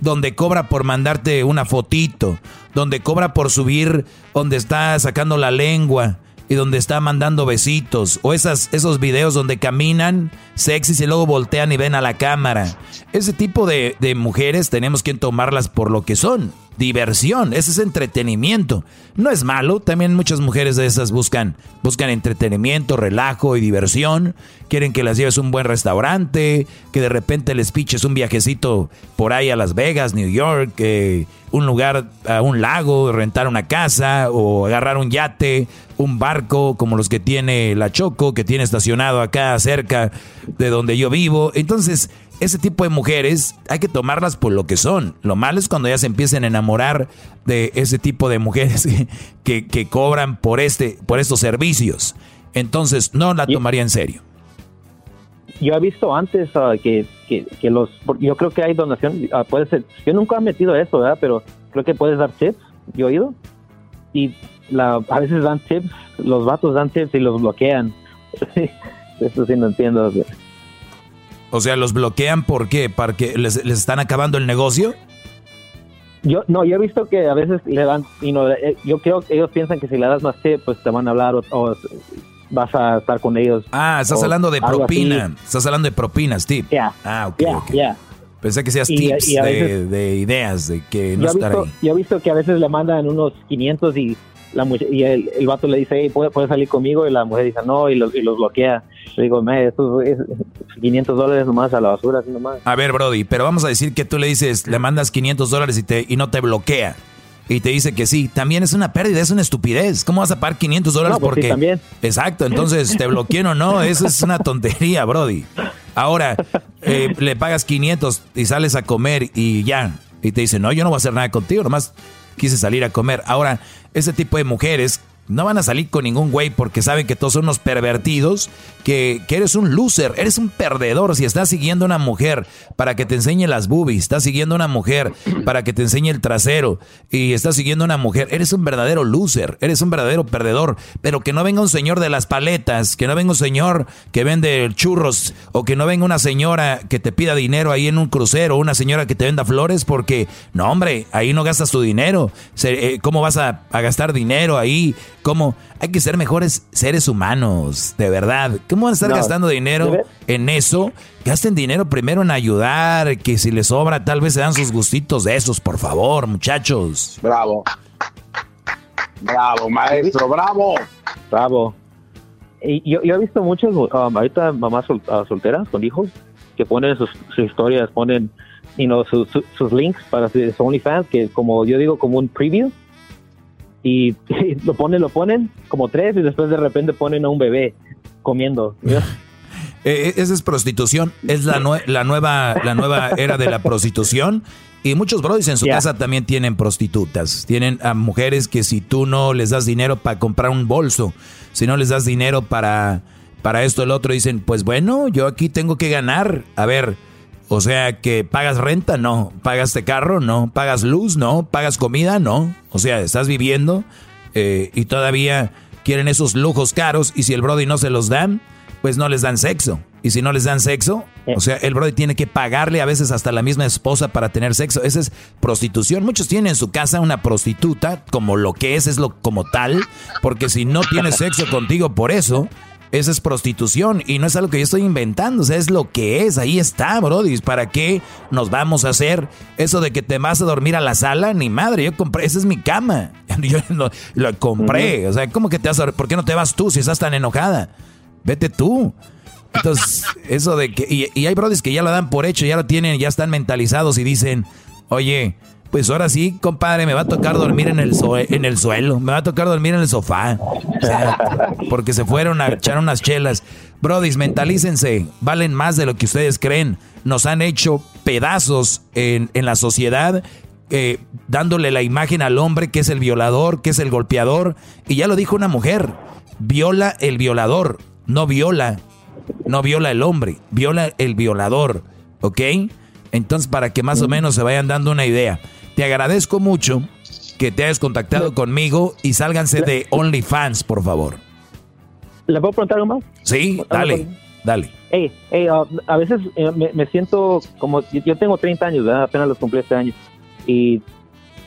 donde cobra por mandarte una fotito, donde cobra por subir donde está sacando la lengua y donde está mandando besitos, o esas, esos videos donde caminan sexys y luego voltean y ven a la cámara. Ese tipo de, de mujeres tenemos que tomarlas por lo que son diversión, ese es entretenimiento. No es malo, también muchas mujeres de esas buscan, buscan entretenimiento, relajo y diversión. Quieren que las lleves a un buen restaurante, que de repente les piches un viajecito por ahí a Las Vegas, New York, un lugar, a un lago, rentar una casa o agarrar un yate, un barco como los que tiene la Choco, que tiene estacionado acá cerca de donde yo vivo. Entonces, ese tipo de mujeres hay que tomarlas por lo que son. Lo malo es cuando ya se empiecen a enamorar de ese tipo de mujeres que, que cobran por, este, por estos servicios. Entonces no la tomaría en serio. Yo he visto antes uh, que, que, que, los... Yo creo que hay donación, uh, puede ser... Yo nunca he metido eso, ¿verdad? Pero creo que puedes dar tips, yo he oído. Y la, a veces dan tips, los vatos dan tips y los bloquean. eso sí no entiendo. O sea, ¿los bloquean por qué? ¿Para que les, están acabando el negocio? Yo no, yo he visto que a veces le dan, y no, eh, yo creo que ellos piensan que si le das más té, pues te van a hablar o, vas a estar con ellos. Ah, estás hablando de propina. Estás hablando de propinas, tip. Ah, ok, Pensé que seas tips de, ideas, de que no estar ahí. Yo he visto que a veces le mandan unos 500 y la y el, el, vato le dice, hey, ¿puedes puede salir conmigo? Y la mujer dice, no, y, y los bloquea. Le digo, me, esto es 500 dólares nomás a la basura, así nomás. A ver, Brody, pero vamos a decir que tú le dices, le mandas 500 dólares y, te, y no te bloquea. Y te dice que sí, también es una pérdida, es una estupidez. ¿Cómo vas a pagar 500 dólares pues porque... también. Exacto, entonces te bloqueen o no, eso es una tontería, Brody. Ahora, eh, le pagas 500 y sales a comer y ya. Y te dice, no, yo no voy a hacer nada contigo, nomás quise salir a comer. Ahora, ese tipo de mujeres no van a salir con ningún güey porque saben que todos son unos pervertidos, que, que, eres un loser, eres un perdedor. Si estás siguiendo a una mujer para que te enseñe las boobies, estás siguiendo a una mujer para que te enseñe el trasero y estás siguiendo a una mujer, eres un verdadero loser, eres un verdadero perdedor. Pero que no venga un señor de las paletas, que no venga un señor que vende churros o que no venga una señora que te pida dinero ahí en un crucero, una señora que te venda flores porque, no hombre, ahí no gastas tu dinero. Eh, ¿Cómo vas a, a gastar dinero ahí? ¿Cómo? Hay que ser mejores seres humanos, de verdad. ¿Cómo van a estar gastando dinero en eso? Gasten dinero primero en ayudar, que si les sobra tal vez se dan sus gustitos de esos, por favor, muchachos. Bravo. Bravo, maestro, bravo. Bravo. Y yo, he visto muchos, um, ahorita mamás uh, solteras con hijos que ponen sus, historias, ponen you sus links para sus OnlyFans, que como yo digo, como un preview y, lo ponen, lo ponen como tres y después de repente ponen a un bebé comiendo. Eh, eh, esa es prostitución, es la, la, nueva, la nueva era de la prostitución. Y muchos brodis en su casa también tienen prostitutas. Tienen a mujeres que si tú no les das dinero para comprar un bolso, si no les das dinero para, para esto, el otro, dicen, pues bueno, yo aquí tengo que ganar. A ver, o sea que pagas renta, no. Pagas de carro, no. Pagas luz, no. Pagas comida, no. O sea, estás viviendo eh, y todavía quieren esos lujos caros y si el Brody no se los dan, pues no les dan sexo. Y si no les dan sexo, o sea, el Brody tiene que pagarle a veces hasta la misma esposa para tener sexo. Esa es prostitución. Muchos tienen en su casa una prostituta como lo que es, es lo como tal, porque si no tiene sexo contigo por eso, esa es prostitución y no es algo que yo estoy inventando, o sea, es lo que es, ahí está, Brody. ¿Para qué nos vamos a hacer eso de que te vas a dormir a la sala? Ni madre, yo compré, esa es mi cama. Yo lo, lo compré, o sea, ¿cómo que te vas a ¿Por qué no te vas tú si estás tan enojada? Vete tú. Entonces, eso de que. Y, y hay brodis que ya lo dan por hecho, ya lo tienen, ya están mentalizados y dicen, oye, pues ahora sí, compadre, me va a tocar dormir en el, en el suelo, me va a tocar dormir en el sofá. porque se fueron a echar unas chelas. Brodis, mentalícense, valen más de lo que ustedes creen. Nos han hecho pedazos en, en la sociedad eh, dándole la imagen al hombre que es el violador, que es el golpeador. Y ya lo dijo una mujer, viola el violador, no viola, no viola el hombre, viola el violador, ¿ok? Entonces, para que más o menos se vayan dando una idea. Te agradezco mucho que te hayas contactado conmigo y sálganse de OnlyFans, por favor. ¿Le puedo preguntar algo más? Sí, dale, dale. Hey, hey, uh, a veces eh, me, me siento como, yo tengo 30 años, ¿verdad? apenas los cumplí este año. Y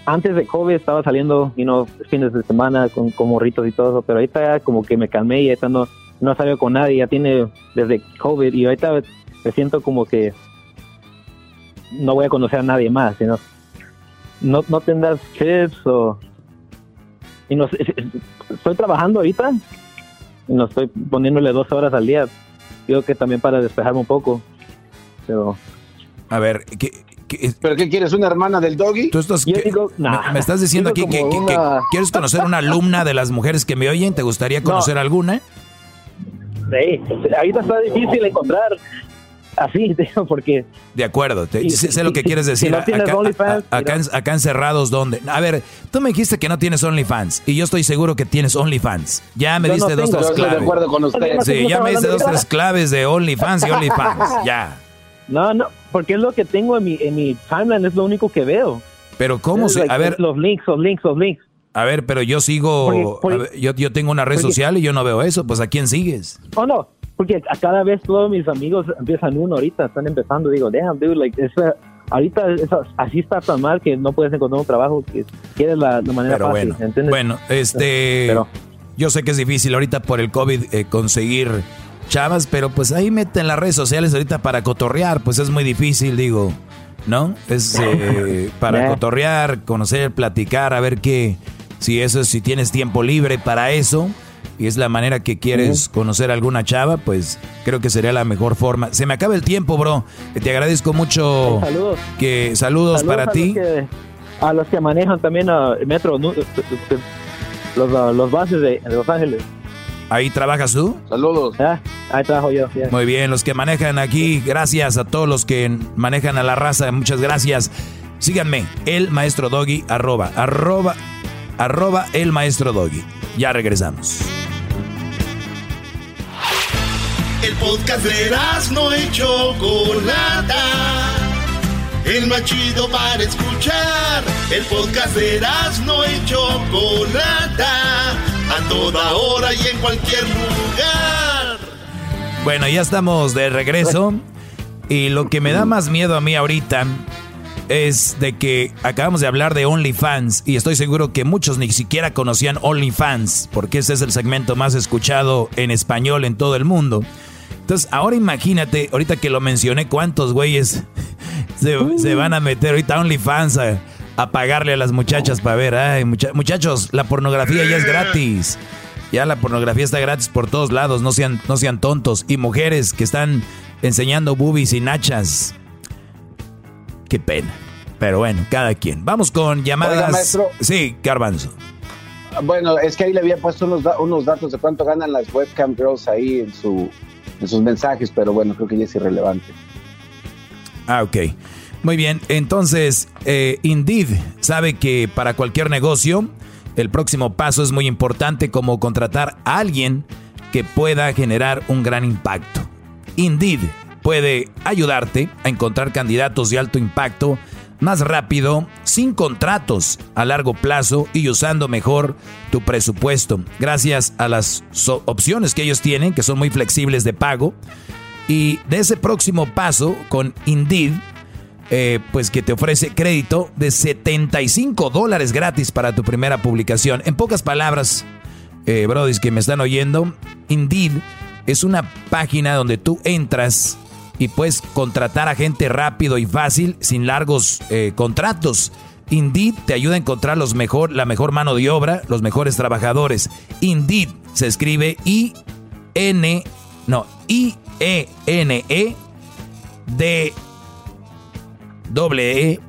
antes de COVID estaba saliendo, you know, fines de semana con, con morritos y todo eso, pero ahorita ya como que me calmé y ahorita no, no salgo con nadie, ya tiene desde COVID y ahorita me siento como que no voy a conocer a nadie más, sino no, no tendrás tips o... Y no sé, estoy trabajando ahorita y no estoy poniéndole dos horas al día. Creo que también para despejarme un poco. Pero... A ver, ¿qué, qué- ¿Pero qué quieres? ¿Una hermana del doggy? Tú estás, ¿qué- me, me estás diciendo aquí que, que- que quieres conocer una alumna de las mujeres que me oyen. ¿Te gustaría conocer alguna? Sí, ahorita está difícil encontrar así, digo, porque De acuerdo, te- Y- sé, lo que quieres si decir. no tienes acá, OnlyFans, a- acá en, acá encerrados, ¿dónde? A ver, tú me dijiste que no tienes OnlyFans y yo estoy seguro que tienes OnlyFans. Ya me Yo diste no dos, tres yo estoy de claves. acuerdo con usted. Sí, ya me diste dos, tres claves de OnlyFans y OnlyFans. Ya. No, no, porque es lo que tengo en mi, en mi timeline, es lo único que veo. Pero ¿cómo se...? like, A ver, Los links, los links, los links. a ver, pero yo sigo... Porque- porque- a ver, yo, yo tengo una red porque- social y yo no veo eso. Pues ¿a quién sigues? Oh, no, porque a cada vez todos mis amigos empiezan uno ahorita, están empezando. Digo, damn, dude, like, esa- ahorita esa- así está tan mal que no puedes encontrar un trabajo que quieres la, la manera Pero fácil, bueno, ¿entiendes? bueno, este, Pero- yo sé que es difícil ahorita por el COVID eh, conseguir chavas, pero pues ahí meten las redes sociales ahorita para cotorrear, pues es muy difícil, digo, ¿no? Es eh, para cotorrear, conocer, platicar, a ver qué, si eso, si tienes tiempo libre para eso y es la manera que quieres conocer a alguna chava, pues creo que sería la mejor forma. Se me acaba el tiempo, bro. Te agradezco mucho. Saludos. Que saludos, para a ti. Los que, a los que manejan también a metro, los, los bases de, de Los Ángeles. Ahí trabajas tú. Saludos. Ah, ahí trabajo yo. yeah. Muy bien, los que manejan aquí, gracias a todos los que manejan a la raza, muchas gracias. Síganme, el maestro doggy, arroba, arroba, arroba el maestro doggy. Ya regresamos. El podcast de no y Chocolata. El más chido para escuchar. El podcast de no y Chocolata. A toda hora y en cualquier lugar. Bueno, ya estamos de regreso. Y lo que me da más miedo a mí ahorita es de que acabamos de hablar de OnlyFans y estoy seguro que muchos ni siquiera conocían OnlyFans porque ese es el segmento más escuchado en español en todo el mundo. Entonces, ahora imagínate, ahorita que lo mencioné, cuántos güeyes se, se van a meter ahorita a OnlyFans a, a pagarle a las muchachas para ver. Ay, mucha- muchachos, la pornografía ya es gratis. Ya la pornografía está gratis por todos lados, no sean, no sean tontos. Y mujeres que están enseñando boobies y nachas. Qué pena. Pero bueno, cada quien. Vamos con llamadas. Oiga, maestro. Sí, Garbanzo. Bueno, es que ahí le había puesto unos, unos datos de cuánto ganan las webcam girls ahí en, su, en sus mensajes, pero bueno, creo que ya es irrelevante. Ah, ok. Muy bien, entonces, eh, Indeed sabe que para cualquier negocio, el próximo paso es muy importante como contratar a alguien que pueda generar un gran impacto. Indeed puede ayudarte a encontrar candidatos de alto impacto más rápido, sin contratos a largo plazo y usando mejor tu presupuesto, gracias a las opciones que ellos tienen, que son muy flexibles de pago. Y de ese próximo paso con Indeed, eh, pues que te ofrece crédito de 75 dólares gratis para tu primera publicación. En pocas palabras, eh, brodis que me están oyendo, Indeed es una página donde tú entras y puedes contratar a gente rápido y fácil sin largos eh, contratos. Indeed te ayuda a encontrar los mejor, la mejor mano de obra, los mejores trabajadores. Indeed se escribe I N no I E N E D doble E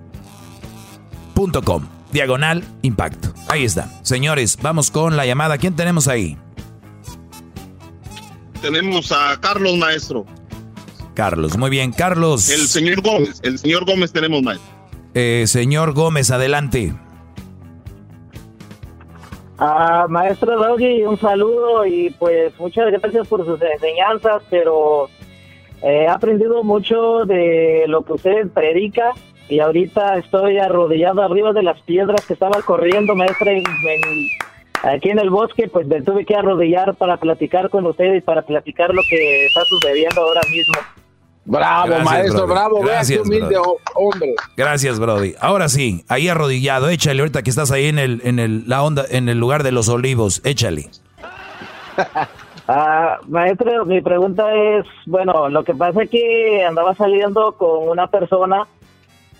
com diagonal impacto. Ahí está. Señores, vamos con la llamada. ¿Quién tenemos ahí? Tenemos a Carlos Maestro. Carlos. Muy bien, Carlos. El señor Gómez. El señor Gómez tenemos maestro. Eh, señor Gómez, adelante. Ah, maestro Doggy, un saludo y pues muchas gracias por sus enseñanzas, pero he aprendido mucho de lo que usted predica y ahorita estoy arrodillado arriba de las piedras que estaba corriendo, maestra, aquí en el bosque, pues me tuve que arrodillar para platicar con usted y para platicar lo que está sucediendo ahora mismo. Bravo, maestro, bravo, Gracias, humilde hombre. Gracias, Brody. Ahora sí, ahí arrodillado, échale ahorita que estás ahí en el, en el, la onda, en el lugar de los olivos, échale. ah, maestro, mi pregunta es, bueno, lo que pasa es que andaba saliendo con una persona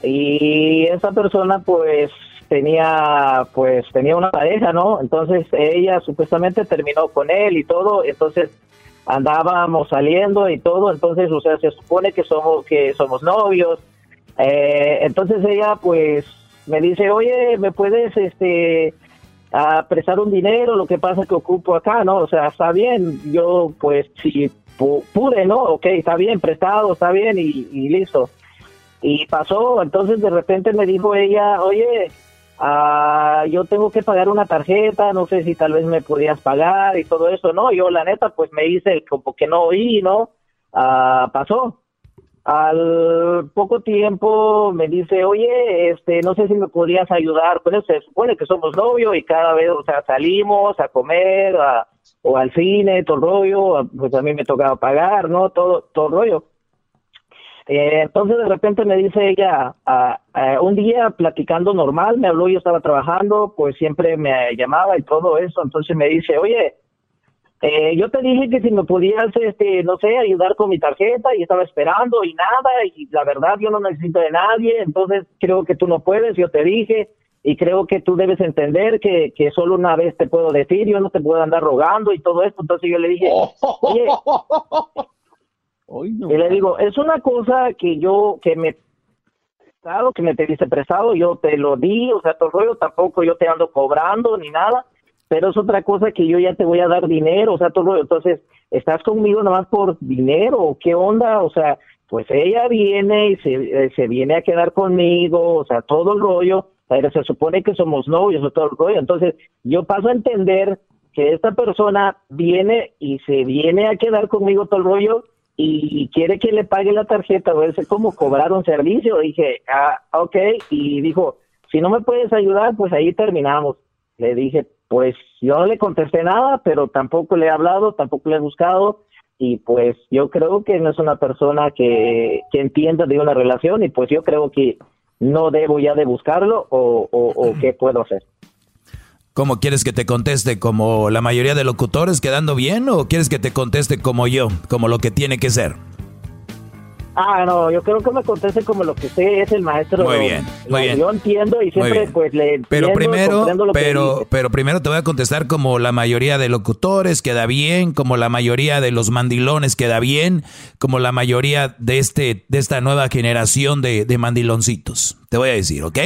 y esa persona pues tenía pues tenía una pareja, ¿no? Entonces ella supuestamente terminó con él y todo, entonces andábamos saliendo y todo, entonces, o sea, se supone que somos que somos novios. Eh, entonces ella pues me dice, "Oye, ¿me puedes este prestar un dinero, lo que pasa que ocupo acá, ¿no? O sea, está bien, yo pues si pude, ¿no? Ok, está bien, prestado, está bien y, y listo. Y pasó, entonces de repente me dijo ella, oye, ah, yo tengo que pagar una tarjeta, no sé si tal vez me podías pagar y todo eso, ¿no? Yo la neta pues me hice como que no oí, ¿no? Ah, pasó. Al poco tiempo me dice, oye, este, no sé si me podrías ayudar, pues se supone que somos novios y cada vez, o sea, salimos a comer o al cine, todo el rollo, pues a mí me tocaba pagar, ¿no? Todo, todo el rollo. Eh, entonces de repente me dice ella, un día platicando normal, me habló, yo estaba trabajando, pues siempre me llamaba y todo eso, entonces me dice, oye, eh, yo te dije que si me podías, este, no sé, ayudar con mi tarjeta y estaba esperando y nada, y la verdad yo no necesito de nadie, entonces creo que tú no puedes, yo te dije, y creo que tú debes entender que, que solo una vez te puedo decir, yo no te puedo andar rogando y todo esto, entonces yo le dije, oye, y le digo, es una cosa que yo, que me que me pediste prestado, yo te lo di, o sea, todo rollo, tampoco yo te ando cobrando ni nada, pero es otra cosa que yo ya te voy a dar dinero, o sea, todo rollo, entonces, ¿estás conmigo nada más por dinero qué onda? O sea, pues ella viene y se, eh, se viene a quedar conmigo, o sea, todo el rollo, pero se supone que somos novios o todo el rollo, entonces yo paso a entender que esta persona viene y se viene a quedar conmigo todo el rollo y quiere que le pague la tarjeta, o sé cómo cobrar un servicio. Dije, ah, ok, y dijo, si no me puedes ayudar, pues ahí terminamos. Le dije, pues yo no le contesté nada, pero tampoco le he hablado, tampoco le he buscado, y pues yo creo que no es una persona que, que entienda de una relación, y pues yo creo que no debo ya de buscarlo, o, o, o qué puedo hacer. ¿Cómo quieres que te conteste? ¿Como la mayoría de locutores quedando bien o quieres que te conteste como yo, como lo que tiene que ser? Ah, no, yo creo que me conteste como lo que sé, es el maestro. Muy bien, muy bien. Yo entiendo y siempre pues le Pero primero, pero, pero primero te voy a contestar como la mayoría de locutores queda bien, como la mayoría de los mandilones queda bien, como la mayoría de este, de esta nueva generación de, de mandiloncitos. Te voy a decir, ¿ok?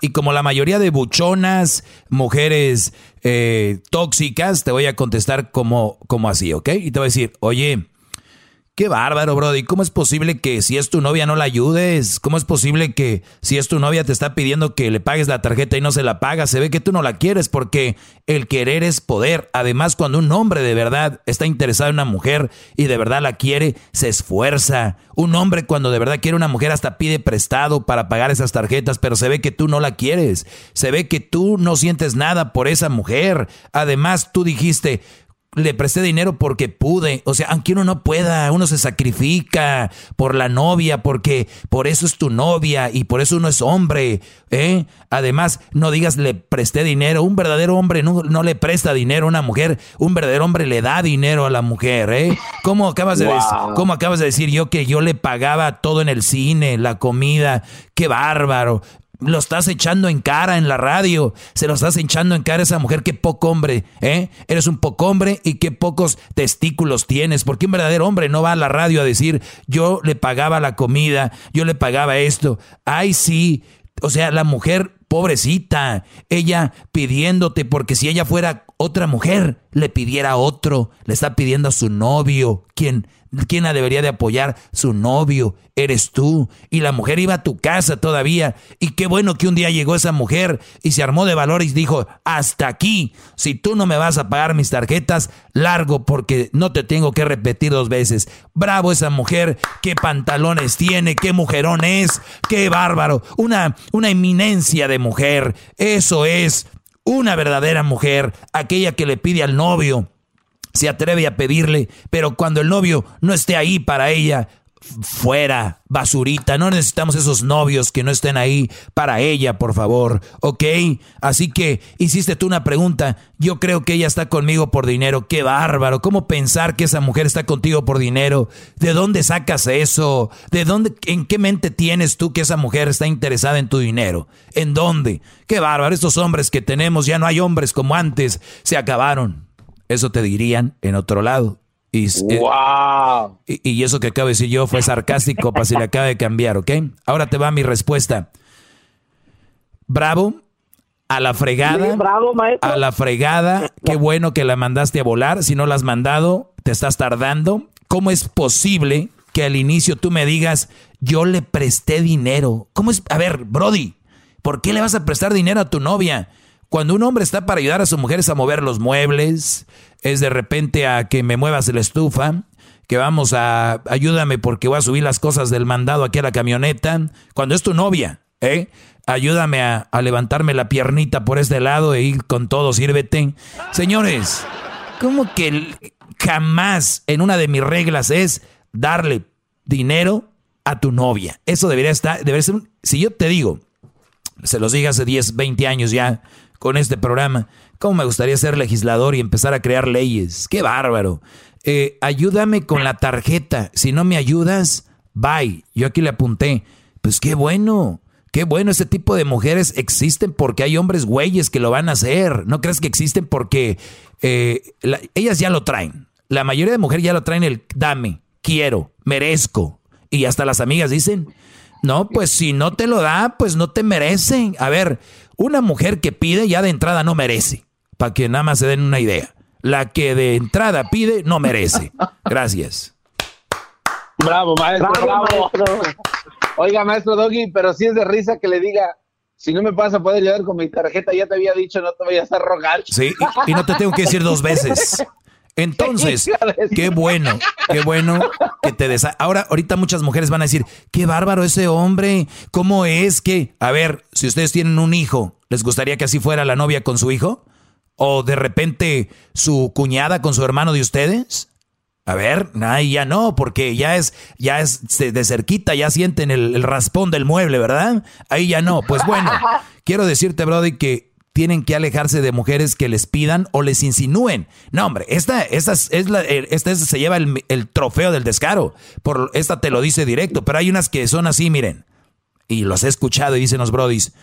Y como la mayoría de buchonas, mujeres eh, tóxicas, te voy a contestar como, como así, ¿ok? Y te voy a decir, oye, Qué bárbaro, Brody. ¿Cómo es posible que si es tu novia no la ayudes? ¿Cómo es posible que si es tu novia te está pidiendo que le pagues la tarjeta y no se la pagas? Se ve que tú no la quieres porque el querer es poder. Además, cuando un hombre de verdad está interesado en una mujer y de verdad la quiere, se esfuerza. Un hombre cuando de verdad quiere una mujer hasta pide prestado para pagar esas tarjetas, pero se ve que tú no la quieres. Se ve que tú no sientes nada por esa mujer. Además, tú dijiste, le presté dinero porque pude. O sea, aunque uno no pueda, uno se sacrifica por la novia, porque por eso es tu novia y por eso uno es hombre. ¿eh? Además, no digas le presté dinero. Un verdadero hombre no, no, le presta dinero a una mujer. Un verdadero hombre le da dinero a la mujer. ¿eh? ¿Cómo, acabas de ¿Cómo acabas de decir yo que yo le pagaba todo en el cine, la comida? ¡Qué bárbaro! Lo estás echando en cara en la radio. Se lo estás echando en cara a esa mujer. Qué poco hombre, ¿eh? Eres un poco hombre y qué pocos testículos tienes. Porque un verdadero hombre no va a la radio a decir, yo le pagaba la comida, yo le pagaba esto. Ay, sí. O sea, la mujer pobrecita, ella pidiéndote, porque si ella fuera otra mujer, le pidiera a otro, le está pidiendo a su novio, quien ¿Quién la debería de apoyar? Su novio, eres tú. Y la mujer iba a tu casa todavía. Y qué bueno que un día llegó esa mujer y se armó de valor y dijo, hasta aquí, si tú no me vas a pagar mis tarjetas, largo porque no te tengo que repetir dos veces. Bravo esa mujer, qué pantalones tiene, qué mujerón es, qué bárbaro. Una, una eminencia de mujer. Eso es una verdadera mujer, aquella que le pide al novio se atreve a pedirle, pero cuando el novio no esté ahí para ella, fuera, basurita, no necesitamos esos novios que no estén ahí para ella, por favor, ¿ok? Así que hiciste tú una pregunta, yo creo que ella está conmigo por dinero, qué bárbaro, ¿cómo pensar que esa mujer está contigo por dinero? ¿De dónde sacas eso? ¿De dónde, en qué mente tienes tú que esa mujer está interesada en tu dinero? ¿En dónde? Qué bárbaro, estos hombres que tenemos, ya no hay hombres como antes, se acabaron. Eso te dirían en otro lado. Y, wow. y, eso que acabo de decir yo fue sarcástico para si le acaba de cambiar, ¿ok? Ahora te va mi respuesta. Bravo, a la fregada. bravo, maestro. A la fregada. Qué bueno que la mandaste a volar. Si no la has mandado, te estás tardando. ¿Cómo es posible que al inicio tú me digas, yo le presté dinero? ¿Cómo es? A ver, Brody, ¿por qué le vas a prestar dinero a tu novia? Cuando un hombre está para ayudar a su mujer es a mover los muebles, es de repente a que me muevas la estufa, que vamos a ayúdame porque voy a subir las cosas del mandado aquí a la camioneta. Cuando es tu novia, ¿eh? Ayúdame a, levantarme la piernita por este lado e ir con todo, sírvete. Señores, ¿cómo que jamás en una de mis reglas es darle dinero a tu novia? Eso debería estar, debería ser, si yo te digo, se los dije hace 10, 20 años ya, con este programa. ¿Cómo me gustaría ser legislador y empezar a crear leyes? ¡Qué bárbaro! Eh, ayúdame con la tarjeta. Si no me ayudas, bye. Yo aquí le apunté. Pues qué bueno. Qué bueno, ese tipo de mujeres existen porque hay hombres güeyes que lo van a hacer. No crees que existen porque eh, ellas ya lo traen. La mayoría de mujeres ya lo traen el dame, quiero, merezco. Y hasta las amigas dicen, no, pues si no te lo da, pues no te merecen. A ver, una mujer que pide ya de entrada no merece, para que nada más se den una idea. La que de entrada pide no merece. Gracias. Bravo, maestro, bravo. Oiga, maestro Doggy, pero si es de risa que le diga, si no me vas a poder llevar con mi tarjeta, ya te había dicho, no te vayas a rogar. Sí, y, y no te tengo que decir dos veces. Entonces, qué bueno, qué bueno que te des. Ahora, ahorita muchas mujeres van a decir, qué bárbaro ese hombre, ¿cómo es que? A ver, si ustedes tienen un hijo, ¿les gustaría que así fuera la novia con su hijo? ¿O de repente su cuñada con su hermano de ustedes? A ver, ahí ya no, porque ya es, ya es de cerquita, ya sienten el, el raspón del mueble, ¿verdad? Ahí ya no. Pues bueno, quiero decirte, Brody, que tienen que alejarse de mujeres que les pidan o les insinúen. No, hombre, esta, esta, es la, eh, esta se lleva el, el, trofeo del descaro. Por, esta te lo dice directo, pero hay unas que son así, miren. Y los he escuchado y dicen los brodis,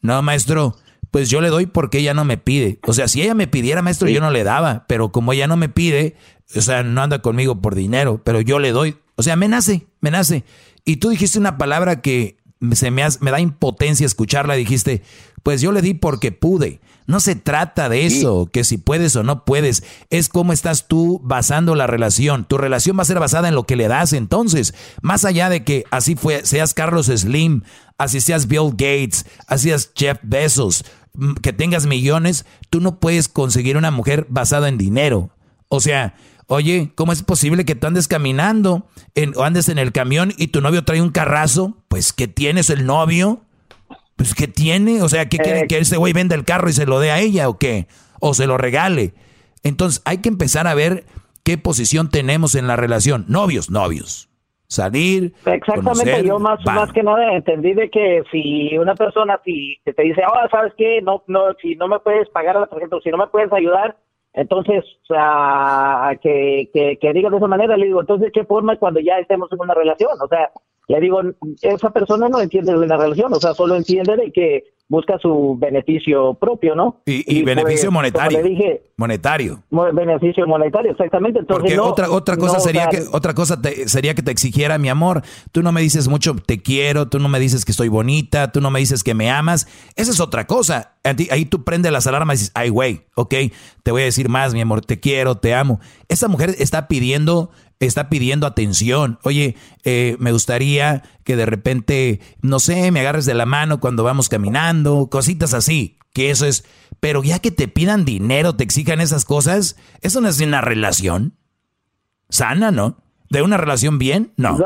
no, maestro, pues yo le doy porque ella no me pide. O sea, si ella me pidiera, maestro, yo no le daba, pero como ella no me pide, o sea, no anda conmigo por dinero, pero yo le doy. O sea, me nace, me nace. Y tú dijiste una palabra que se me, me da impotencia escucharla, dijiste, pues yo le di porque pude. No se trata de eso, que si puedes o no puedes, es cómo estás tú basando la relación. Tu relación va a ser basada en lo que le das entonces, más allá de que así fue, seas Carlos Slim, así seas Bill Gates, así seas Jeff Bezos, mm, que tengas millones, tú no puedes conseguir una mujer basada en dinero. O sea, Oye, ¿cómo es posible que tú andes caminando en, o andes en el camión y tu novio trae un carrazo? Pues, ¿qué tienes el novio? Pues, ¿qué tiene? O sea, ¿qué quiere eh. que ese güey venda el carro y se lo dé a ella o qué? O se lo regale. Entonces, hay que empezar a ver qué posición tenemos en la relación. Novios, novios. Salir. Exactamente, yo más, más que nada entendí de que si una persona si te dice, oh, ¿sabes qué? No, no, si no me puedes pagar la tarjeta, si no me puedes ayudar, entonces, o sea, que, que, que diga de esa manera, le digo, entonces, ¿qué forma cuando ya estemos en una relación? O sea, le digo, esa persona no entiende de la relación, o sea, solo entiende de que busca su beneficio propio, ¿no? Y, beneficio pues, monetario. Le dije, monetario. Beneficio monetario, exactamente. Entonces, Porque otra, otra cosa sería que otra cosa sería que te exigiera mi amor. Tú no me dices mucho te quiero, tú no me dices que estoy bonita, tú no me dices que me amas. Esa es otra cosa. Ahí tú prendes las alarmas y dices, ay, güey, ok, te voy a decir más, mi amor, te quiero, te amo. Esa mujer está pidiendo está pidiendo atención. Oye, eh, me gustaría que de repente, no sé, me agarres de la mano cuando vamos caminando, cositas así, que eso es, pero ya que te pidan dinero, te exijan esas cosas, eso no es una relación sana, ¿no? ¿De una relación bien? No.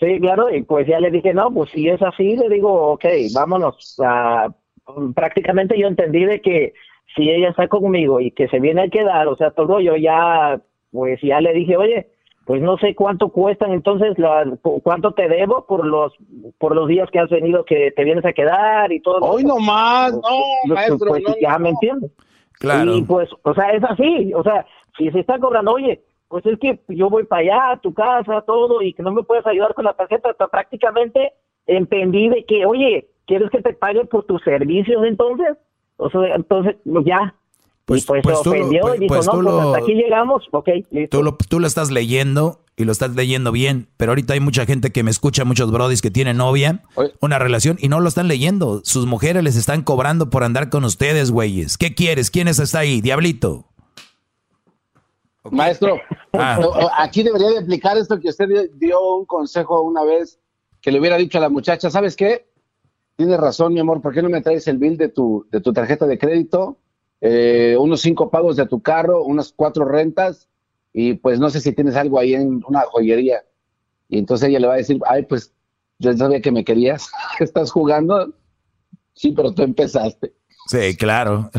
Sí, claro, y pues ya le dije, no, pues si es así, le digo, ok, vámonos. prácticamente yo entendí de que si ella está conmigo y que se viene a quedar, o sea, todo yo ya, pues ya le dije, oye, pues no sé cuánto cuestan entonces, cuánto te debo por los por los días que has venido que te vienes a quedar y todo. Hoy no más, no, pues, maestro, pues, ya me entiendes. Claro. Y pues, o sea, es así, o sea, si se está cobrando, oye, pues es que yo voy para allá, a tu casa, todo, y que no me puedes ayudar con la tarjeta, hasta prácticamente entendí de que, oye, ¿quieres que te pague por tus servicios entonces? O sea, entonces, ya. Pues, pues, pues se ofendió y dijo, pues no, pues hasta aquí llegamos, ok, listo. Tú lo, tú lo estás leyendo y lo estás leyendo bien, pero ahorita hay mucha gente que me escucha, muchos brodis que tienen novia, una relación, y no lo están leyendo. Sus mujeres les están cobrando por andar con ustedes, güeyes. ¿Qué quieres? ¿Quién está ahí? Diablito. Maestro, ah. aquí debería de aplicar esto que usted dio un consejo una vez que le hubiera dicho a la muchacha, ¿sabes qué? Tienes razón, mi amor, ¿por qué no me traes el bill de tu, de tu tarjeta de crédito? Eh, unos cinco pagos de tu carro, unas cuatro rentas, y pues no sé si tienes algo ahí en una joyería. Y entonces ella le va a decir, ay, pues yo sabía que me querías, estás jugando. Sí, pero tú empezaste. Sí, claro,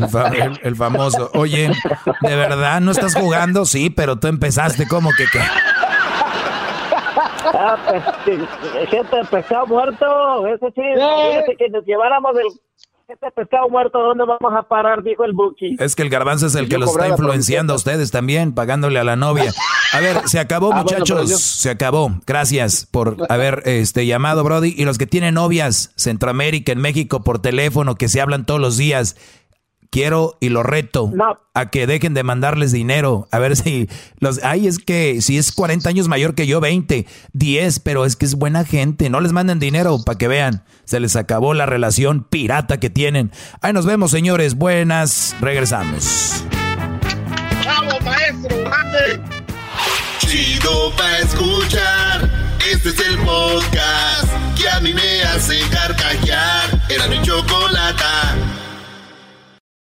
el, famoso. Oye, ¿de verdad no estás jugando? Sí, pero tú empezaste como que qué. Ah, pues, gente de pescado muerto, eso sí, ¡Eh! que nos lleváramos el este pescado muerto, ¿dónde vamos a parar? Dijo el Buki. Es que el garbanzo es el que los está influenciando a ustedes también, pagándole a la novia. A ver, se acabó, ah, muchachos. se acabó. Gracias por haber este, llamado, Brody. Y los que tienen novias, Centroamérica, en México, por teléfono, que se hablan todos los días quiero y lo reto a que dejen de mandarles dinero. A ver si los. Ay, es que si es 40 años mayor que yo, 20, 10, pero es que es buena gente. No les manden dinero para que vean. Se les acabó la relación pirata que tienen. Ahí nos vemos, señores. Buenas. Regresamos. Chido para escuchar. Este es el podcast que a mí me hace carcajear. Era mi